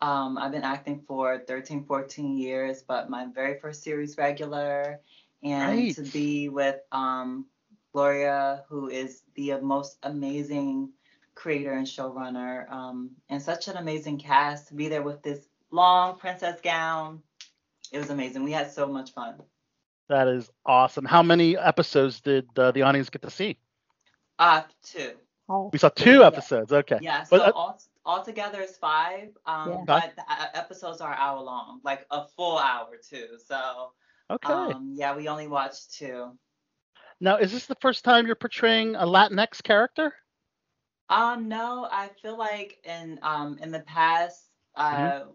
Um, I've been acting for 13, 14 years, but my very first series regular, and Right. to be with um, Gloria, who is the most amazing creator and showrunner, um, and such an amazing cast, to be there with this long princess gown. It was amazing. We had so much fun. That is awesome. How many episodes did uh, the audience get to see? Uh, two. We saw two episodes. Okay. Yeah, so But, uh, all, altogether is five, um, Yeah. but the uh, episodes are hour long, like a full hour too. So, Okay. um, yeah, we only watched two. now, is this the first time you're portraying a Latinx character? Um, no, I feel like in um in the past, uh, Mm-hmm.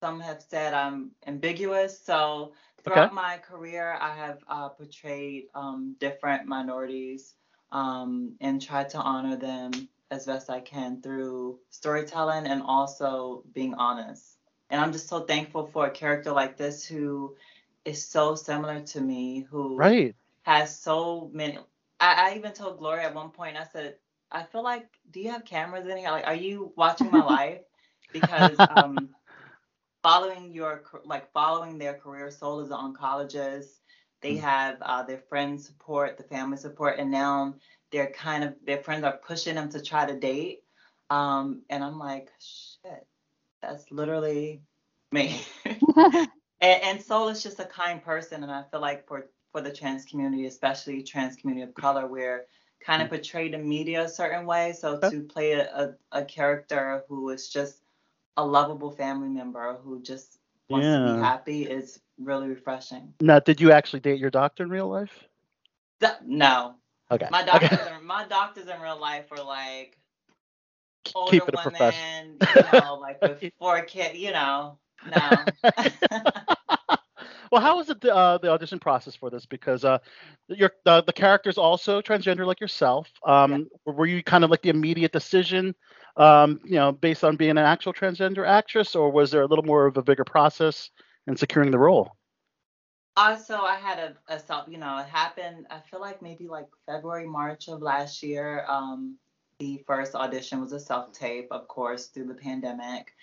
Some have said I'm ambiguous. So Okay. throughout my career, I have uh, portrayed um different minorities um and tried to honor them as best I can through storytelling and also being honest. And I'm just so thankful for a character like this who is so similar to me, who Right. has so many. I, I even told Gloria at one point, I said, I feel like, do you have cameras in here? Like, are you watching my [LAUGHS] life? Because um, following your, like, following their career, Sol is an oncologist. They have uh, their friends support, the family support, and now they're kind of, their friends are pushing them to try to date. Um, and I'm like, shit, that's literally me. [LAUGHS] and, and Sol is just a kind person, and I feel like for for the trans community, especially trans community of color, we're kind of portrayed in media a certain way. So to play a, a, a character who is just a lovable family member who just wants to be happy is really refreshing. Now, did you actually date your doctor in real life? D- no, Okay. my okay. doctors, are, my doctors in real life are like older Keep it a women, profession. you know, [LAUGHS] like with four kids, you know. No. [LAUGHS] Well, how was it the, uh, the audition process for this? Because uh, your the, the character's also transgender like yourself. Um, Were you kind of like the immediate decision, um, you know, based on being an actual transgender actress, or was there a little more of a bigger process in securing the role? Also, I had a, a self, you know, it happened, I feel like maybe like February, March of last year. Um, the first audition was a self tape, of course, through the pandemic.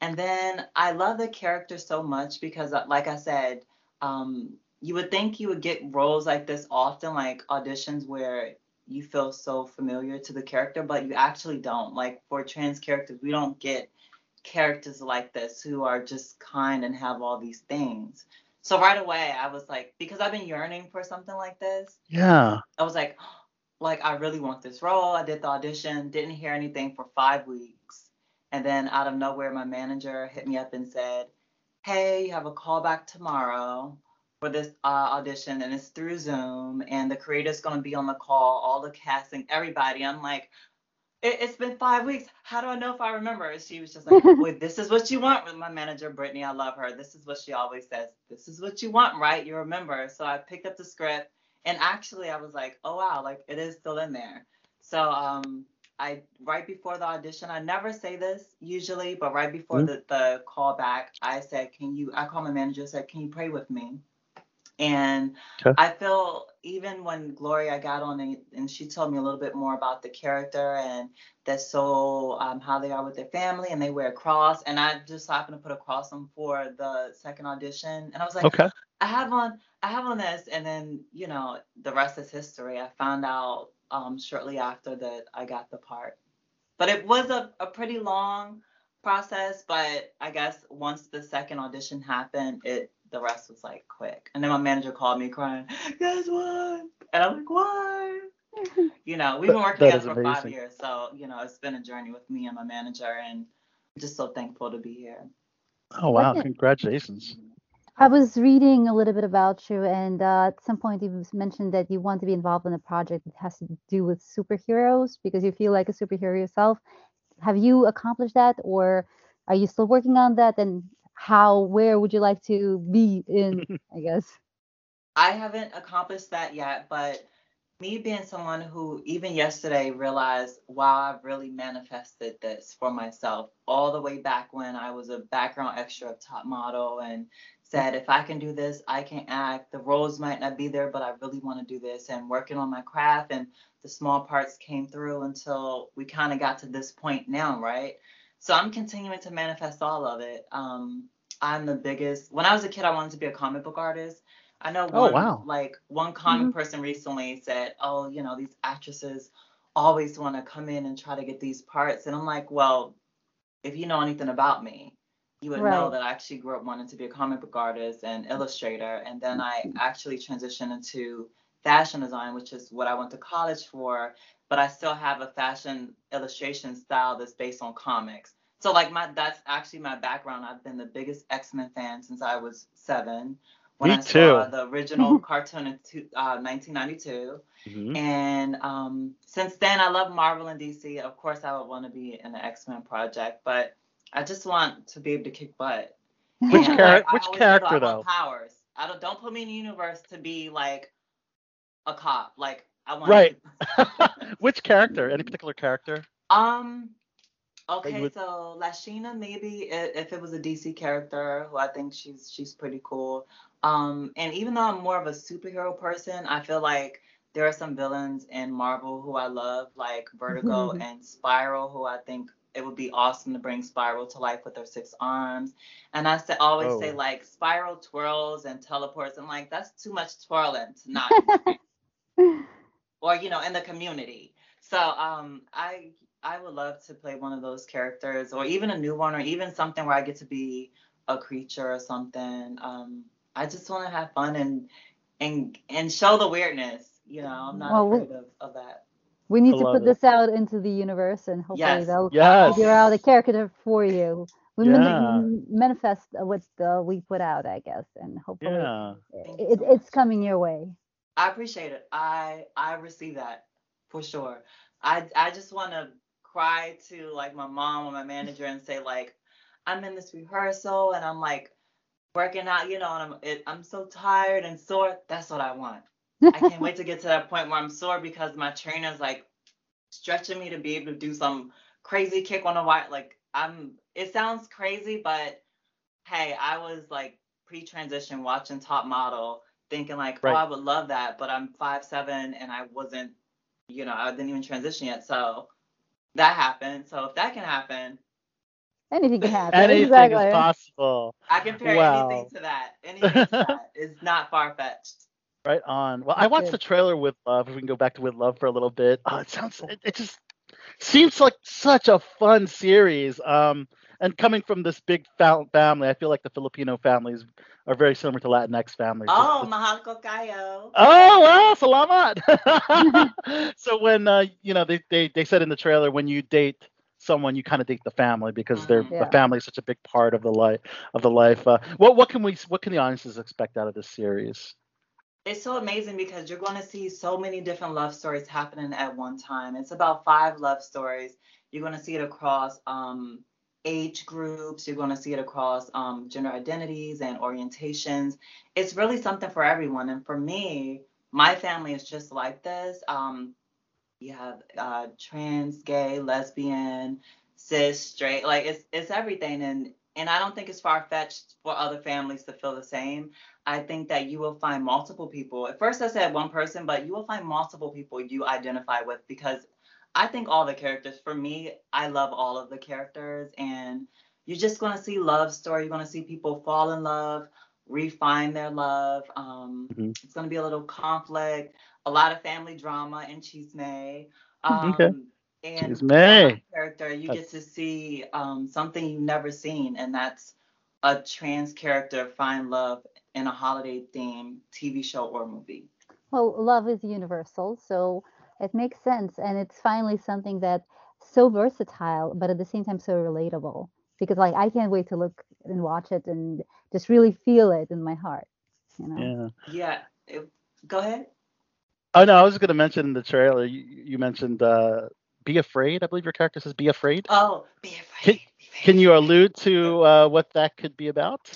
And then I love the character so much because, uh, like I said, um, you would think you would get roles like this often, like auditions where you feel so familiar to the character, but you actually don't. Like for trans characters, we don't get characters like this who are just kind and have all these things. So right away, I was like, because I've been yearning for something like this, Yeah. I was like, [GASPS] like I really want this role. I did the audition, didn't hear anything for five weeks, and then out of nowhere, my manager hit me up and said, "Hey, you have a callback tomorrow for this uh, audition, and it's through Zoom, and the creator's gonna be on the call, all the casting, everybody." I'm like. It, it's been five weeks. How do I know if I remember? She was just like, [LAUGHS] "Wait, this is what you want." With my manager, Brittany, I love her. This is what she always says. This is what you want, right? You remember. So I picked up the script, and actually, I was like, "Oh wow, like it is still in there." So um, I right before the audition, I never say this usually, but right before Mhm. the the callback, I said, "Can you?" I called my manager, said, "Can you pray with me?" And Okay. I feel even when Gloria got on and, and she told me a little bit more about the character and that so um, how they are with their family and they wear a cross and I just happened to put a cross on for the second audition and I was like, Okay. I have on I have on this and then you know the rest is history. I found out um, shortly after that I got the part, but it was a, a pretty long process. But I guess once the second audition happened, it the rest was like quick. And then my manager called me crying, guess what? and I'm like, what? [LAUGHS] You know, we've been working that together is for five years, so you know it's been a journey with me and my manager, and I'm just so thankful to be here. Oh wow! Wasn't- Congratulations. I was reading a little bit about you, and uh, at some point you mentioned that you want to be involved in a project that has to do with superheroes because you feel like a superhero yourself. Have you accomplished that, or are you still working on that? And how, where would you like to be in? [LAUGHS] I guess. I haven't accomplished that yet, but me being someone who even yesterday realized, wow, I've really manifested this for myself all the way back when I was a background extra of Top Model and said, if I can do this, I can act. The roles might not be there, but I really want to do this and working on my craft and the small parts came through until we kind of got to this point now, right? So I'm continuing to manifest all of it. Um, I'm the biggest. When I was a kid, I wanted to be a comic book artist. I know Oh, one wow. like one comic person recently said, "Oh, you know, these actresses always want to come in and try to get these parts." And I'm like, "Well, if you know anything about me, you would know that I actually grew up wanting to be a comic book artist and illustrator, and then I actually transitioned into fashion design, which is what I went to college for, but I still have a fashion illustration style that's based on comics. So like my that's actually my background. I've been the biggest X-Men fan since I was 7. When Me I saw the original [LAUGHS] cartoon in two, uh, 1992. Mhm. And um, since then, I love Marvel and DC. Of course, I would want to be in the X Men project, but I just want to be able to kick butt. [LAUGHS] Which char- like, which character though? Powers. I don't don't put me in the universe to be like a cop. Like I want. Right. [LAUGHS] [LAUGHS] which character? Any particular character? Um. Okay, would- so Lashina maybe if it was a DC character who I think she's she's pretty cool. Um, and even though I'm more of a superhero person, I feel like there are some villains in Marvel who I love, like Vertigo Mhm. and Spiral, who I think it would be awesome to bring Spiral to life with her six arms. And I say, always say Oh. like Spiral twirls and teleports. I'm like that's too much twirling to not [LAUGHS] or you know in the community so um i I would love to play one of those characters, or even a new one, or even something where I get to be a creature or something. Um, I just want to have fun and and and show the weirdness. You know, I'm not Well, we- afraid of, of that. We need I to put it. this out into the universe, and hopefully Yes. they'll Yes. figure out a character for you. We man- Yeah. manifest what uh, we put out, I guess, and hopefully Yeah. It, so it's coming your way. I appreciate it. I I receive that for sure. I I just want to cry to like my mom or my manager and say like I'm in this rehearsal and I'm like working out, you know, and I'm it, I'm so tired and sore. That's what I want. I can't wait to get to that point where I'm sore because my trainer's like stretching me to be able to do some crazy kick on a wire. Like I'm. It sounds crazy, but hey, I was like pre-transition watching Top Model, thinking like, oh, Right. oh, I would love that, but I'm five seven and I wasn't, you know, I didn't even transition yet. So that happened. So if that can happen, Anything can happen. Anything exactly. is possible. I compare Wow. anything to that. Anything to that is not far fetched. Right on. Well, I watched the trailer with love. If we can go back to with love for a little bit. Oh, it sounds. It, it just seems like such a fun series. Um, and coming from this big fa- family, I feel like the Filipino families are very similar to Latinx families. Oh, just- mahal ko kayo. Oh wow, salamat. [LAUGHS] so when uh, you know they, they they said in the trailer when you date someone you kind of date the family because they're Yeah. the family is such a big part of the life of the life. Uh, what what can we what can the audiences expect out of this series? It's so amazing because you're going to see so many different love stories happening at one time. It's about five love stories. You're going to see it across um, age groups. You're going to see it across um, gender identities and orientations. It's really something for everyone. And for me, my family is just like this. Um, you have uh, trans, gay, lesbian, cis, straight. Like it's it's everything. And and I don't think it's far fetched for other families to feel the same. I think that you will find multiple people. At first, I said one person, but you will find multiple people you identify with because I think all the characters, for me, I love all of the characters. And you're just going to see love story. You're going to see people fall in love, refine their love. Um, Mhm. It's going to be a little conflict, a lot of family drama in Chisme. [LAUGHS] Um, Okay. And Chisme. for character, you That's- get to see um, something you've never seen, and that's a trans character find love in a holiday theme TV show or movie. Well, love is universal, so it makes sense, and it's finally something that's so versatile, but at the same time so relatable. Because like I can't wait to look and watch it and just really feel it in my heart. You know. Yeah. Yeah. it- go ahead. Oh no, I was going to mention in the trailer. You, you mentioned uh, be afraid. I believe your character says be afraid. Oh, be Can, afraid. can you allude to uh, what that could be about?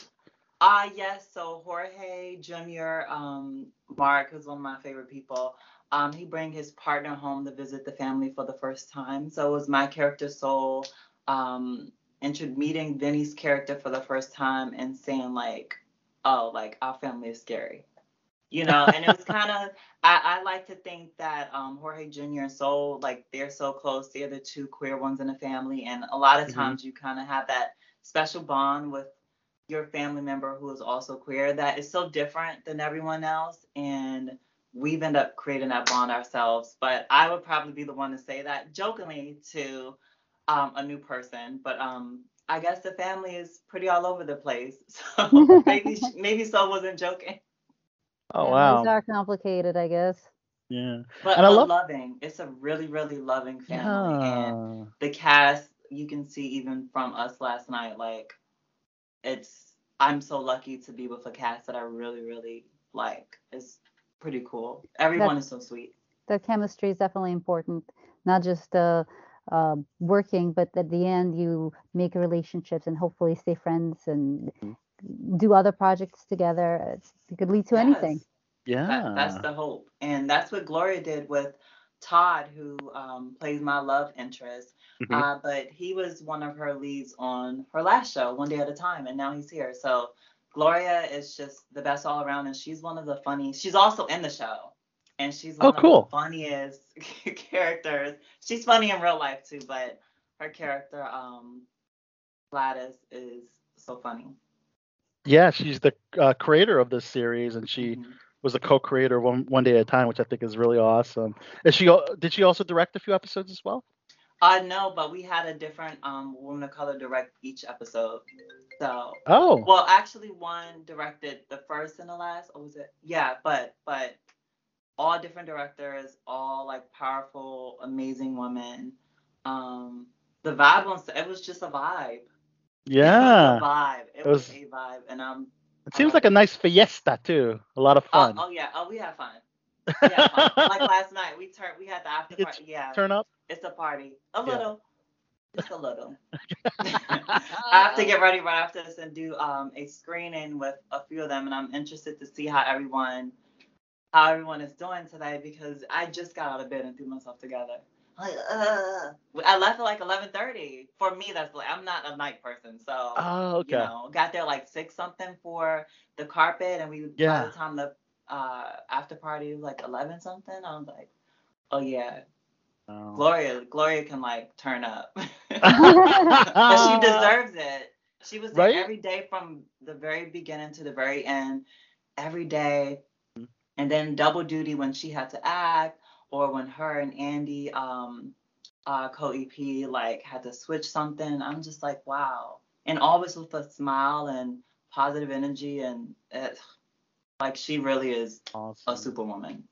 Ah, yes. So Jorge Jr. Um, Mark, is one of my favorite people, um, he bring his partner home to visit the family for the first time. So it was my character Sol, um, intro- meeting Vinny's character for the first time and saying like, oh, like our family is scary. You know, and it was kind of I, I like to think that um, Jorge Jr. and Sol, like they're so close. They're the two queer ones in the family, and a lot of Mhm. times you kind of have that special bond with your family member who is also queer that is so different than everyone else and we've ended up creating that bond ourselves but i would probably be the one to say that jokingly to um, a new person but um, i guess the family is pretty all over the place [LAUGHS] so [LAUGHS] maybe maybe so wasn't joking Oh Families wow. These are complicated, I guess. Yeah. but, And I but love- loving it's a really really loving family and the cast you can see even from us last night like it's i'm so lucky to be with a cast that i really really like it's pretty cool everyone is so sweet The chemistry is definitely important, not just uh, uh, working, but at the end you make relationships and hopefully stay friends and do other projects together. It's, it could lead to anything. Yeah. That, that's the hope. And that's what Gloria did with Todd, who um, plays my love interest. Mhm. Uh, but he was one of her leads on her last show, One Day at a Time, and now he's here. So Gloria is just the best all around, and she's one of the funny. She's also in the show, and she's one Oh, of cool. the funniest [LAUGHS] characters. She's funny in real life too, but her character, um, Gladys, is so funny. Yeah, she's the uh, creator of this series, and she Mhm. was a co-creator of one one day at a time, which I think is really awesome. Is she? Did she also direct a few episodes as well? Uh no, but we had a different um woman of color direct each episode. So Oh. well actually one directed the first and the last, or was it? Yeah, but but all different directors, all like powerful, amazing women. Um the vibe on it was just a vibe. Yeah. It was a vibe. It, It was, was- a vibe. And um It seems like a nice fiesta too. A lot of oh, fun. oh yeah, oh we had fun. [LAUGHS] We had fun. like last night we turned we had the after party. Yeah. Turn up. It's a party. A Yeah. little. Just a little. [LAUGHS] I have to get ready right after this and do um a screening with a few of them and I'm interested to see how everyone how everyone is doing today because I just got out of bed and threw myself together. Like, uh, I left at like 11:30. For me, that's like I'm not a night person, so Oh, okay. you know, got there like six something for the carpet, and we yeah. by Yeah. the time the uh after party was like 11 something. I was like, oh yeah, Oh. Gloria, Gloria can like turn up. [LAUGHS] but she [LAUGHS] deserves it. She was there Right? every day from the very beginning to the very end, every day, and then double duty when she had to act, or when her and Andy, um, uh, co EP, like had to switch something. I'm just like, wow, and always with a smile and positive energy, and it, like she really is Awesome. a superwoman.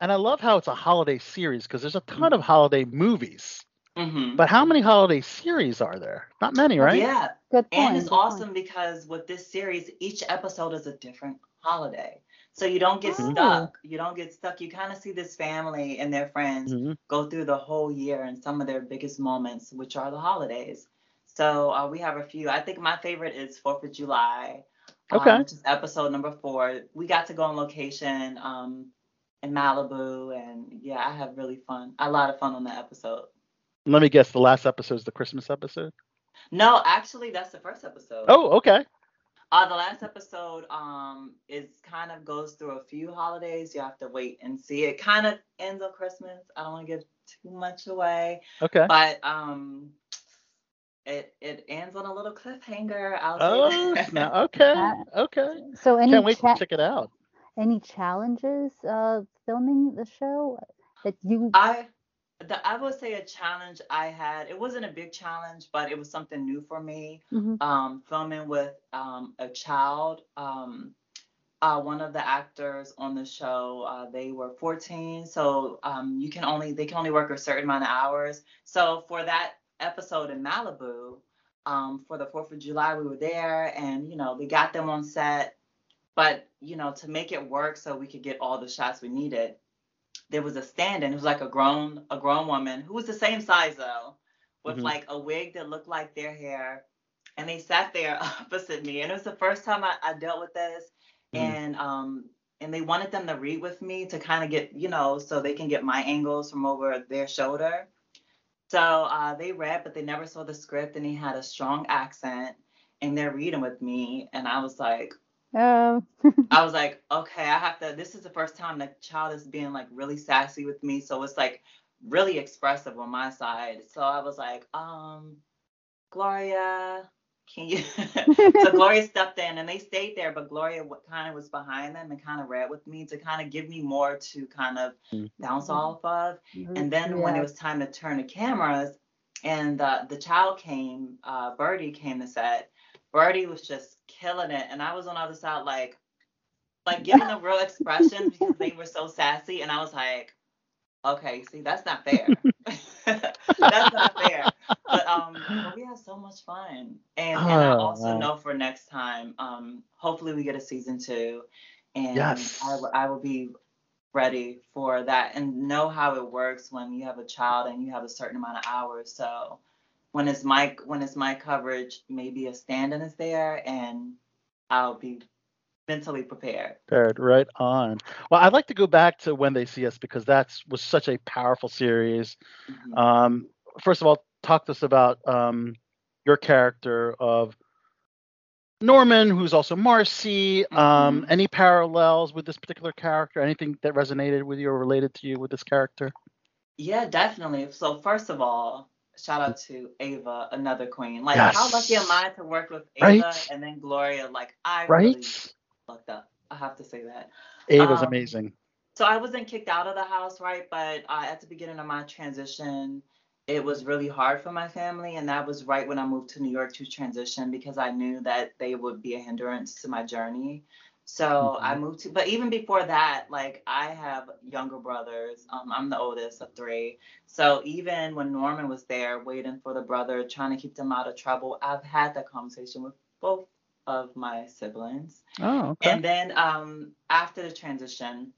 And I love how it's a holiday series because there's a ton of holiday movies. hmm But how many holiday series are there? Not many, right? Yeah. Good point. And it's good point. awesome because with this series, each episode is a different holiday. So you don't get Oh. stuck. You don't get stuck. You kind of see this family and their friends Mhm. go through the whole year and some of their biggest moments, which are the holidays. So uh, we have a few. I think my favorite is Fourth of July, um, Okay. which is episode number four. We got to go on location um, in Malibu, and yeah, I had really fun. A lot of fun on that episode. Let me guess. The last episode is the Christmas episode. No, actually, that's the first episode. Oh, okay. Uh, the last episode um is kind of goes through a few holidays. You have to wait and see. It kind of ends on Christmas. I don't want to give too much away, Okay. but um, it it ends on a little cliffhanger. I'll Oh, snap. okay. Uh, Okay. So any Can't wait cha- to check it out. any challenges uh filming the show that you I the, I would say a challenge I had. It wasn't a big challenge, but it was something new for me. Mhm. Um, filming with um, a child. Um, uh, one of the actors on the show, uh, they were 14, so um, you can only they can only work a certain amount of hours. So for that episode in Malibu, um, for the Fourth of July, we were there, and you know we got them on set, but you know to make it work so we could get all the shots we needed, there was a stand-in. It was like a grown a grown woman who was the same size though, with Mhm. like a wig that looked like their hair, and they sat there [LAUGHS] opposite me, and it was the first time I, I dealt with this, Mhm. and um and they wanted them to read with me to kind of get you know so they can get my angles from over their shoulder. So uh, they read, but they never saw the script, and he had a strong accent, and they're reading with me, and I was like, uh, [LAUGHS] I was like, okay, I have to. This is the first time the child is being like really sassy with me, so it's like really expressive on my side. So I was like, um, Gloria, can you? [LAUGHS] [LAUGHS] so Gloria stepped in, and they stayed there, but Gloria kind of was behind them and kind of read with me to kind of give me more to kind of Mhm. bounce off of. And then when it was time to turn the cameras, and uh, the child came, uh, Birdie came to set. Birdie was just killing it, and I was on the other side like, like giving them real expressions because they were so sassy, and I was like, okay, see, that's not fair. [LAUGHS] [LAUGHS] that's not fair. But um, but we had so much fun, and and I Oh, also wow. know for next time, um, hopefully we get a season two, and Yes. I will I will be ready for that and know how it works when you have a child and you have a certain amount of hours. So when it's my when it's my coverage, maybe a stand-in is there, and I'll be mentally prepared. Prepared, right on. Well, I'd like to go back to When They See Us because that was such a powerful series. Mhm. Um, first of all, talk to us about um, your character of Norman, who's also Marci. Um, Mhm. Any parallels with this particular character? Anything that resonated with you or related to you with this character? Yeah, definitely. So first of all, shout out to Ava, another queen. Like how lucky am I to work with Ava Right? and then Gloria? Like I really Right? lucked up. I have to say that. Ava's Um, amazing. So I wasn't kicked out of the house, right? But uh, at the beginning of my transition, it was really hard for my family, and that was right when I moved to New York to transition because I knew that they would be a hindrance to my journey. So I moved to, but even before that, like I have younger brothers. Um, I'm the oldest of three. So even when Norman was there waiting for the brother, trying to keep them out of trouble, I've had that conversation with both of my siblings. Oh, okay. And then um, after the transition,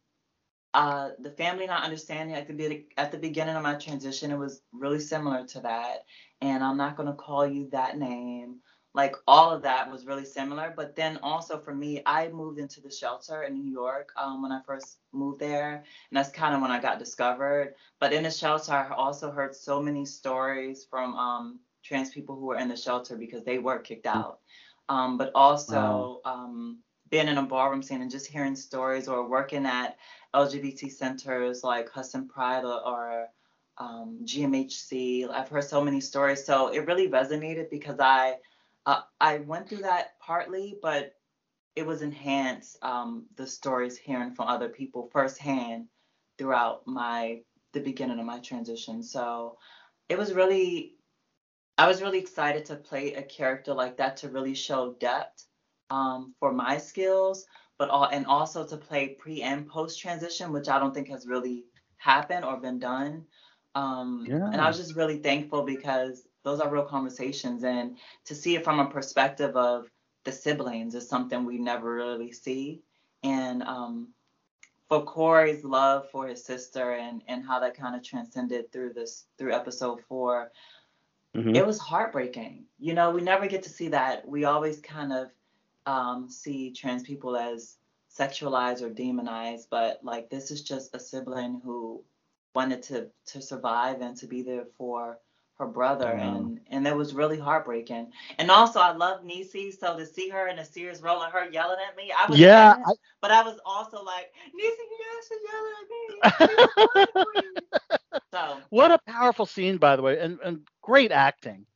uh, the family not understanding at the be- at the beginning of my transition, it was really similar to that. And I'm not gonna call you that name. Like all of that was really similar. But then also for me, I moved into the shelter in New York um, when I first moved there, and that's kind of when I got discovered. But in the shelter, I also heard so many stories from um, trans people who were in the shelter because they were kicked out. Um, but also um, being in a ballroom scene and just hearing stories or working at LGBT centers like Hudson Pride or, or um, GMHC. I've heard so many stories, so it really resonated because I uh, I went through that partly, but it was enhanced um, the stories hearing from other people firsthand throughout my the beginning of my transition. So it was really I was really excited to play a character like that to really show depth um, for my skills, but all and also to play pre and post transition, which I don't think has really happened or been done. Um, And I was just really thankful because those are real conversations, and to see it from a perspective of the siblings is something we never really see. And um, for Corey's love for his sister and and how that kind of transcended through this through episode four, Mhm. it was heartbreaking. You know, we never get to see that. We always kind of um, see trans people as sexualized or demonized, but like this is just a sibling who wanted to to survive and to be there for her brother, Wow. and and it was really heartbreaking. And also, I love Niecy, so to see her in a serious role and her yelling at me, I was Yeah, tense, but I was also like, Niecy, you guys should yell at me. [LAUGHS] so What a powerful scene, by the way, and, and great acting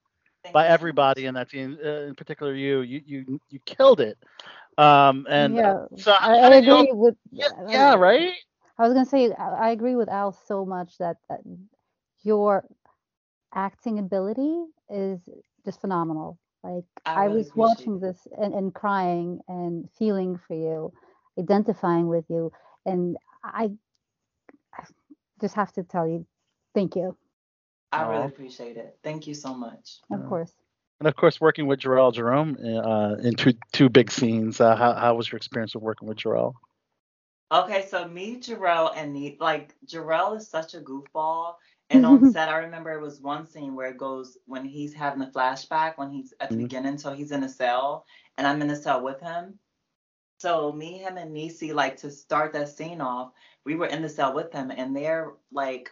by everybody in that scene, uh, in particular you. You you you killed it. Um, and yeah, so I, how I did you- agree with. Yeah, yeah, right. I was gonna say I I agree with Al so much that, that your acting ability is just phenomenal. Like I I, really was watching this and, and crying and feeling for you, identifying with you, and I, I just have to tell you, thank you, I really appreciate it. Thank you so much. of course. And of course, working with Jharrel Jerome uh, in two two big scenes. Uh, how how was your experience of working with Jharrel? Okay, so me, Jharrel, and Ne- like Jharrel is such a goofball. And on [LAUGHS] set, I remember it was one scene where it goes when he's having a flashback when he's at the Mhm. beginning, so he's in a cell, and I'm in the cell with him. So me, him, and Niecy, like to start that scene off, we were in the cell with him, and they're like,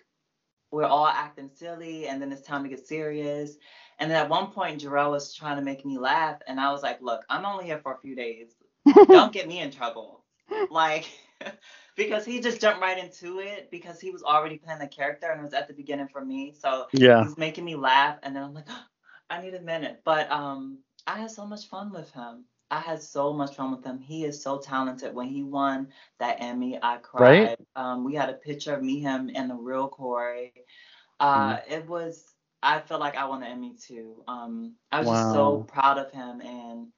we're all acting silly, and then it's time to get serious. And then at one point, Jharrel was trying to make me laugh, and I was like, look, I'm only here for a few days. [LAUGHS] Don't get me in trouble. Like, [LAUGHS] because he just jumped right into it because he was already playing the character and it was at the beginning for me. So Yeah. he's making me laugh, and then I'm like, [GASPS] I need a minute. But um, I had so much fun with him. I had so much fun with him. He is so talented. When he won that Emmy, I cried. Right. Um, we had a picture of me, him, and the real Corey. Uh, Mm-hmm. It was. I felt like I won an Emmy too. Um, I was just so proud of him and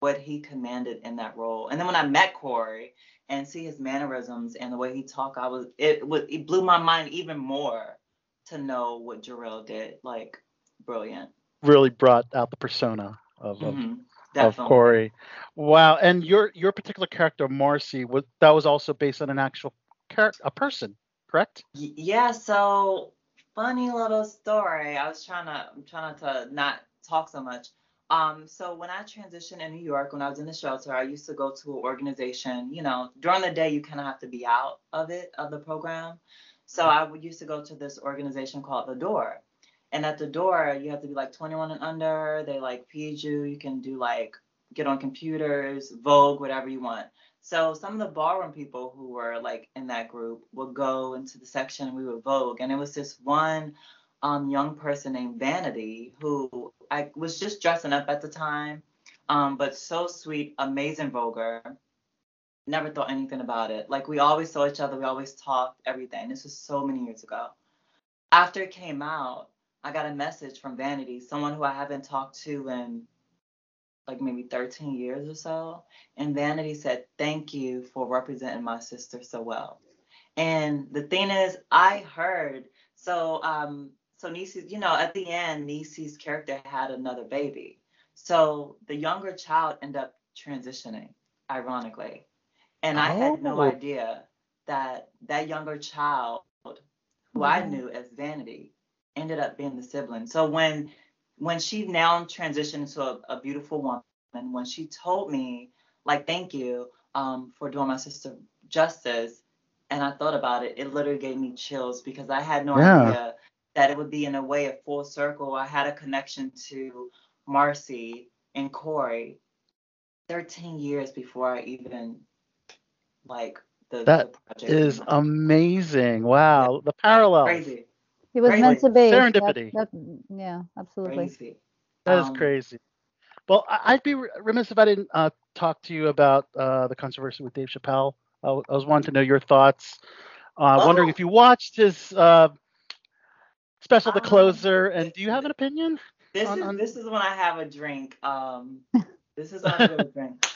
what he commanded in that role. And then when I met Corey and see his mannerisms and the way he talked, I was it was it blew my mind even more to know what Jharrel did. Like brilliant. Really brought out the persona of of, Mhm, of definitely. Corey. Wow. And your your particular character, Marci, was that was also based on an actual character, a person, correct? Y- Yeah, so funny little story. I was trying to I'm trying to not talk so much. Um, so when I transitioned in New York, when I was in the shelter, I used to go to an organization. You know, during the day you kind of have to be out of it of the program. So I would used to go to this organization called The Door, and at the door you have to be like 21 and under. They like feed you. You can do like get on computers, Vogue, whatever you want. So some of the ballroom people who were like in that group would go into the section and we would Vogue. And it was this one um, young person named Vanity who I was just dressing up at the time, um, but so sweet, amazing Voguer. Never thought anything about it. Like we always saw each other, we always talked, everything. This was so many years ago. After it came out, I got a message from Vanity, someone who I haven't talked to in like maybe 13 years or so. And Vanity said, Thank you for representing my sister so well. And the thing is, I heard so um so Niecy's, you know, at the end, Niecy's character had another baby. So the younger child ended up transitioning, ironically. And I had no Oh. idea that that younger child, who I Mhm. knew as Vanity, ended up being the sibling. So when when she now transitioned into a, a beautiful woman, when she told me, like, thank you um, for doing my sister justice, and I thought about it, it literally gave me chills because I had no Yeah. idea that it would be in a way a full circle. I had a connection to Marci and Corey 13 years before I even like the, That the project. is amazing. Wow, the parallels. crazy. It was Crazy. meant to be. Serendipity. that- yeah, absolutely. Crazy. That is Um, crazy. Well, I- I'd be remiss if I didn't uh, talk to you about uh, the controversy with Dave Chappelle. I, w- I was wanting to know your thoughts. Uh, Wondering Oh. if you watched his uh, special, The Um, Closer, and do you have an opinion? This on- is on- this is when I have a drink. Um, [LAUGHS] this is when I have a drink.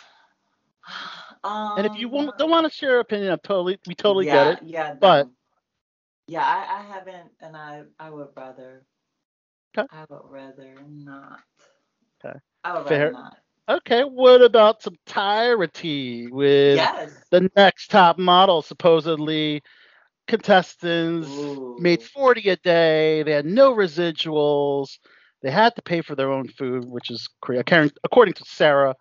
Um, [SIGHS] and if you won't, don't want to share your opinion, I'm totally, we totally yeah, get it. Yeah, But no. yeah, I, I haven't, and I I would rather. Okay. I would rather not. Okay. I would Fair. rather not. okay, what about some Tyrity with Yes. the next top model? Supposedly, contestants made 40 a day. They had no residuals. They had to pay for their own food, which is. According according to Sarah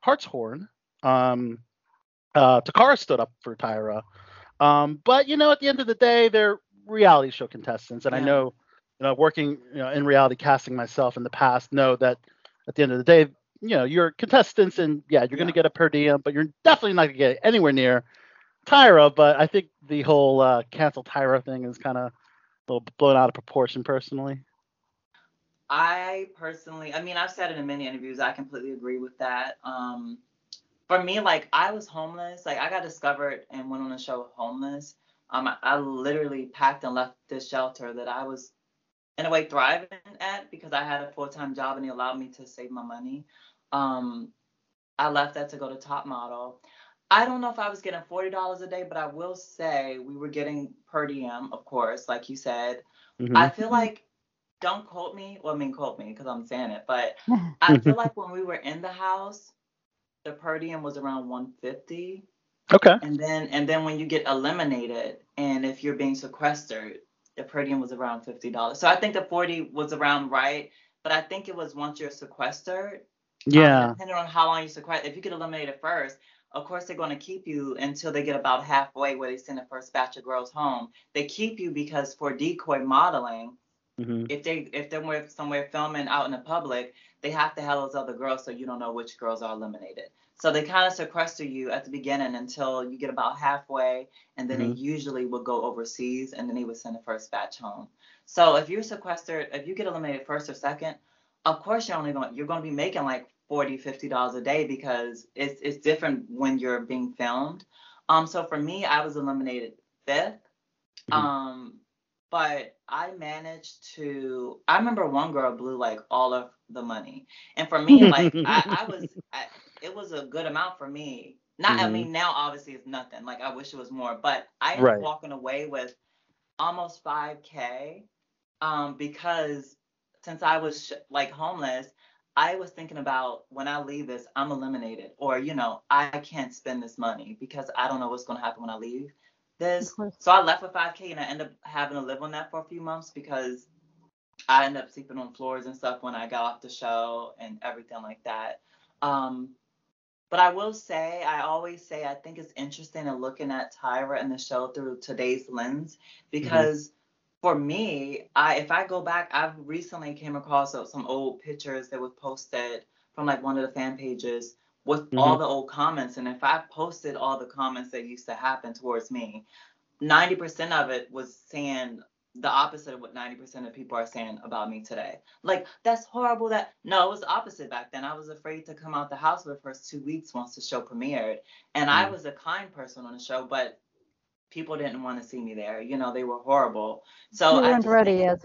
Hartshorne, um, uh, Takara stood up for Tyra. Um, but you know, at the end of the day, they're reality show contestants, and I know, you know, working you know in reality casting myself in the past, know that at the end of the day, you know, you're contestants, and yeah, you're going to get a per diem, but you're definitely not going to get anywhere near Tyra. But I think the whole uh, cancel Tyra thing is kind of a little blown out of proportion, personally. I personally, I mean, I've said it in many interviews. I completely agree with that. Um, for me, like I was homeless. Like I got discovered and went on a show homeless. Um, I, I literally packed and left this shelter that I was in a way thriving at because I had a full time job and it allowed me to save my money. Um, I left that to go to Top Model. I don't know if I was getting forty dollars a day, but I will say we were getting per diem, of course, like you said. Mm-hmm. I feel like don't quote me. Well, I mean quote me because I'm saying it, but [LAUGHS] I feel like when we were in the house, the per diem was around 150, Okay. and then and then when you get eliminated, and if you're being sequestered, the per diem was around fifty dollars. So I think the 40 was around right, but I think it was once you're sequestered. um, Yeah. depending on how long you sequester, if you get eliminated first, of course they're going to keep you until they get about halfway where they send the first batch of girls home. They keep you because for decoy modeling, hmm if they if they're somewhere filming out in the public, they have to have those other girls so you don't know which girls are eliminated. So they kind of sequester you at the beginning until you get about halfway, and then Mhm. they usually will go overseas, and then they would send the first batch home. So if you're sequestered, if you get eliminated first or second, of course you're only going you're going to be making like 40 50 dollars a day because it's it's different when you're being filmed. Um, so for me, I was eliminated 5th Mhm. Um, but I managed to. I remember one girl blew like all of the money, and for me, like [LAUGHS] I, I was, I, it was a good amount for me. Not, I Mhm. mean, now obviously it's nothing. Like I wish it was more, but I Right. up walking away with almost 5k, um, because since I was sh- like homeless, I was thinking about when I leave this, I'm eliminated, or you know, I can't spend this money because I don't know what's gonna happen when I leave this. So I left with 5K and I ended up having to live on that for a few months because I ended up sleeping on floors and stuff when I got off the show and everything like that. Um, but I will say, I always say, I think it's interesting in looking at Tyra and the show through today's lens because for me, I if I go back, I've recently came across uh, some old pictures that was posted from like one of the fan pages with all Mhm. the old comments, and if I posted all the comments that used to happen towards me, 90% of it was saying the opposite of what 90% of people are saying about me today. Like, that's horrible. That no, it was the opposite back then. I was afraid to come out the house for the first two weeks once the show premiered. And I Mm. was a kind person on the show, but people didn't want to see me there. You know, they were horrible. So you I weren't just ready yet.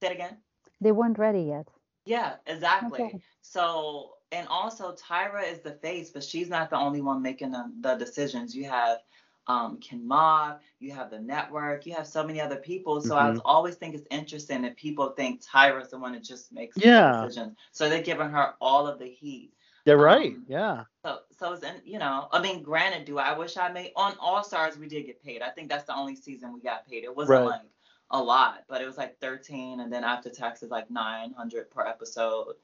Say it again. They weren't ready yet. Yeah, exactly. Okay. So, and also Tyra is the face, but she's not the only one making the, the decisions. You have um, Ken Mok, you have the network, you have so many other people. So I was always think it's interesting that people think Tyra's the one that just makes the Yeah. decisions. So they're giving her all of the heat. They're right. Um, Yeah. So, so it's in, you know, I mean, granted, do I wish I made on All Stars we did get paid. I think that's the only season we got paid. It wasn't Right. like a lot, but it was like 13, and then after taxes, like 900 per episode.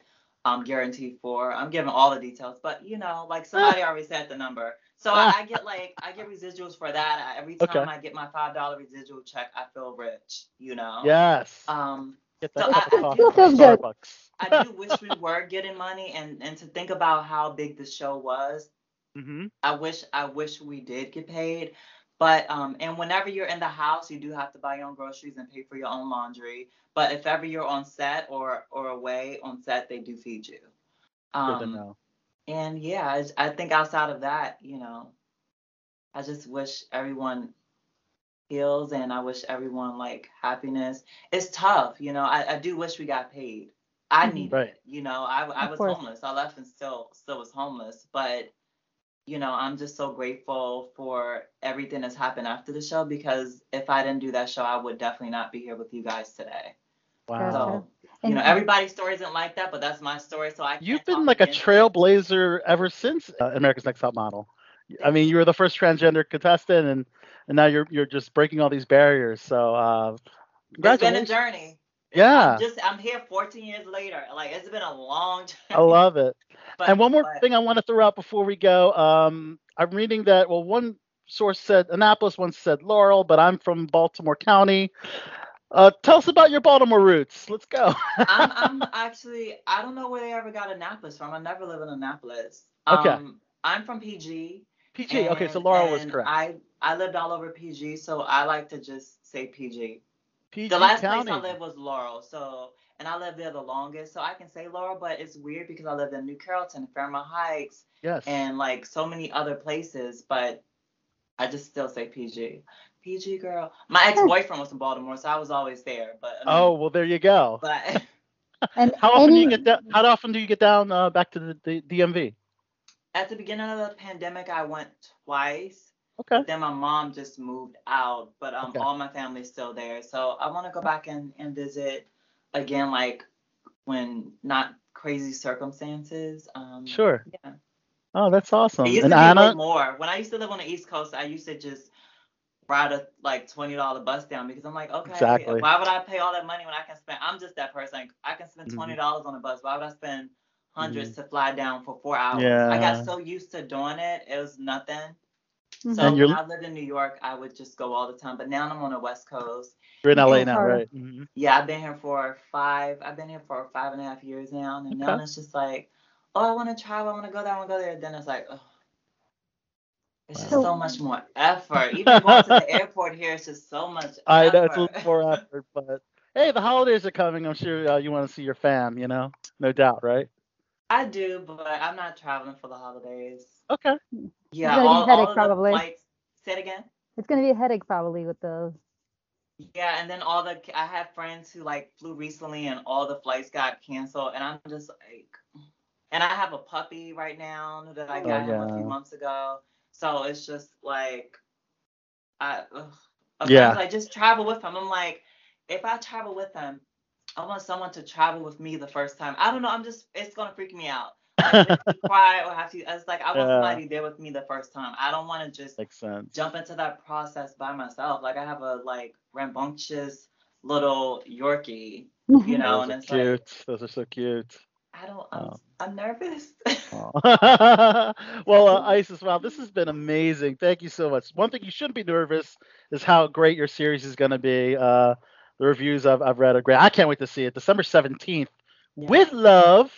Um, guaranteed for. I'm giving all the details, but you know, like somebody [LAUGHS] already said the number. So I, I get like I get residuals for that. I, every time Okay. I get my five dollar residual check, I feel rich. You know. Yes. Um. Get So that I, of I coffee do from good. Starbucks. I do wish we were getting money and and to think about how big the show was. hmm I wish I wish we did get paid. But um and whenever you're in the house, you do have to buy your own groceries and pay for your own laundry. But if ever you're on set or or away on set, they do feed you. Good to Um know. and yeah, I, I think outside of that, you know, I just wish everyone heals and I wish everyone like happiness. It's tough, you know. I, I do wish we got paid. I need Right. it. You know, I I Of was course. homeless. I left and still still was homeless. But you know, I'm just so grateful for everything that's happened after the show because if I didn't do that show, I would definitely not be here with you guys today. Wow. So you And know, everybody's story isn't like that, but that's my story. So I You've been like a against it. trailblazer ever since uh, America's Next Top Model. I mean, you were the first transgender contestant, and and now you're you're just breaking all these barriers. So, uh, It's been a journey. Yeah, I'm just I'm here 14 years later. Like it's been a long journey. [LAUGHS] I love it. But, and one more but thing I want to throw out before we go. Um, I'm reading that. Well, one source said Annapolis, one said Laurel, but I'm from Baltimore County. Uh, tell us about your Baltimore roots. Let's go. [LAUGHS] I'm I'm actually I don't know where they ever got Annapolis from. I never live in Annapolis. Okay. Um, I'm from PG. PG. Okay, so Laurel was correct. I I lived all over PG, so I like to just say PG. PG the last County. place I lived was Laurel, so and I lived there the longest, so I can say Laurel, but it's weird because I lived in New Carrollton, Fairmount Heights, Yes. and like so many other places, but I just still say PG. PG girl. My ex-boyfriend was from Baltimore, so I was always there. But I mean, oh well, there you go. [LAUGHS] but and How often do you get down? How often do you get down uh, back to the, the DMV? at the beginning of the pandemic, I went twice. Okay. Then my mom just moved out, but um, Okay. all my family's still there. So I want to go back and, and visit again, like when not crazy circumstances. Um, Sure. Yeah. Oh, that's awesome. It used And to be way Anna, more. When I used to live on the East Coast, I used to just ride a like twenty dollar bus down because I'm like, okay, Exactly. why would I pay all that money when I can spend? I'm just that person. I can spend Mhm. twenty dollars on a bus. Why would I spend 100s to fly down for four hours? Yeah. I got so used to doing it, it was nothing. Mhm. So And when I lived in New York, I would just go all the time. But now I'm on the West Coast. you're in LA now, right? Mhm. Yeah, I've been here for five. I've been here for five and a half years now, and now it's just like, oh, I want to travel. I want to go there. I want to go there. Then it's like, oh, it's just so much more effort. [LAUGHS] Even going to the airport here is just so much. I effort. know it's a little more effort, but hey, the holidays are coming. I'm sure uh, you want to see your fam. You know, no doubt, right? I do, but I'm not traveling for the holidays. Okay. Yeah, gonna be all, headache all of the probably. flights. Say it again. It's gonna be a headache probably with those. Yeah, and then all the I have friends who like flew recently and all the flights got canceled, and I'm just like, and I have a puppy right now that I Oh, got him a few months ago, so it's just like, I, ugh. A Yeah. friend's like just travel with him. I'm like, if I travel with him, I want someone to travel with me the first time. I don't know, I'm just it's gonna freak me out. [LAUGHS] Like, cry or have to. It's like I want Yeah. somebody there with me the first time. I don't want to just jump into that process by myself. Like I have a like rambunctious little Yorkie, you know, Those and it's like cute. Those are so cute. I don't, I'm, Oh. I'm nervous. [LAUGHS] [LAUGHS] Well, uh, Isis, wow, this has been amazing. Thank you so much. One thing you shouldn't be nervous is how great your series is going to be. Uh, the reviews I've, I've read are great. I can't wait to see it. December 17th, with love,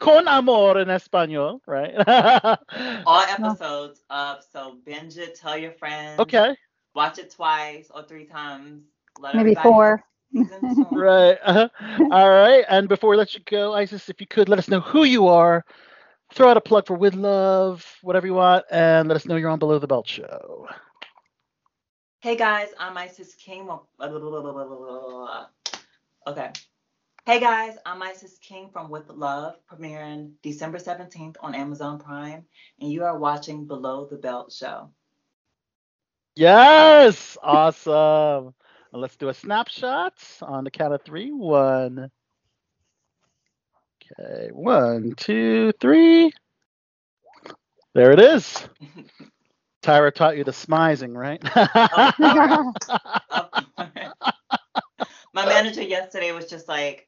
con amor in español, right? [LAUGHS] All episodes of so binge it, tell your friends. okay, Watch it twice or three times. Let Maybe four. [LAUGHS] right. Uh-huh. [LAUGHS] all right. And before we let you go, Isis, if you could let us know who you are, throw out a plug for With Love, whatever you want, and let us know you're on Below the Belt Show. Hey guys, I'm Isis King. Okay. Hey guys, I'm Isis King from With Love, premiering December 17th on Amazon Prime, and you are watching Below the Belt Show. Yes, awesome. Let's do a snapshot on the count of three. One. Okay, one, two, three. There it is. [LAUGHS] Tyra taught you the smizing, right? [LAUGHS] My manager yesterday was just like,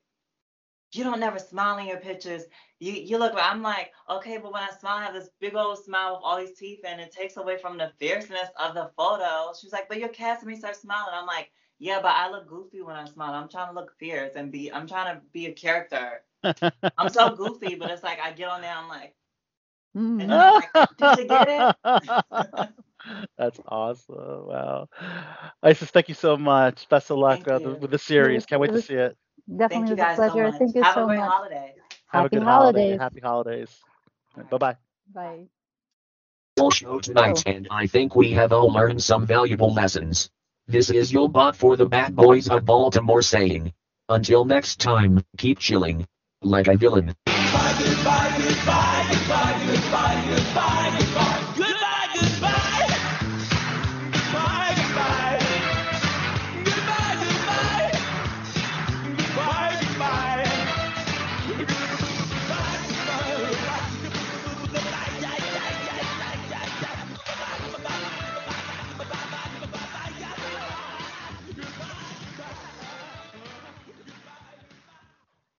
you don't never smile in your pictures. You you look I'm like, okay, but when I smile, I have this big old smile with all these teeth and it takes away from the fierceness of the photo. She was like, but you're casting me start smiling. I'm like, yeah, but I look goofy when I smile. I'm trying to look fierce and be I'm trying to be a character. [LAUGHS] I'm so goofy, but it's like I get on there, I'm like, and like, [LAUGHS] did you get it? [LAUGHS] That's awesome. Wow. Isis, thank you so much. Best of luck uh, with the series. Can't wait to see it. Definitely you was a guys so pleasure. much. Thank you Have so a great much. holiday. Have a Happy good holiday. holidays. Happy holidays. Bye bye. Bye. Full show tonight, and I think we have all learned some valuable lessons. This is your bot for the bad boys of Baltimore saying, until next time, keep chilling. Like a villain. Goodbye.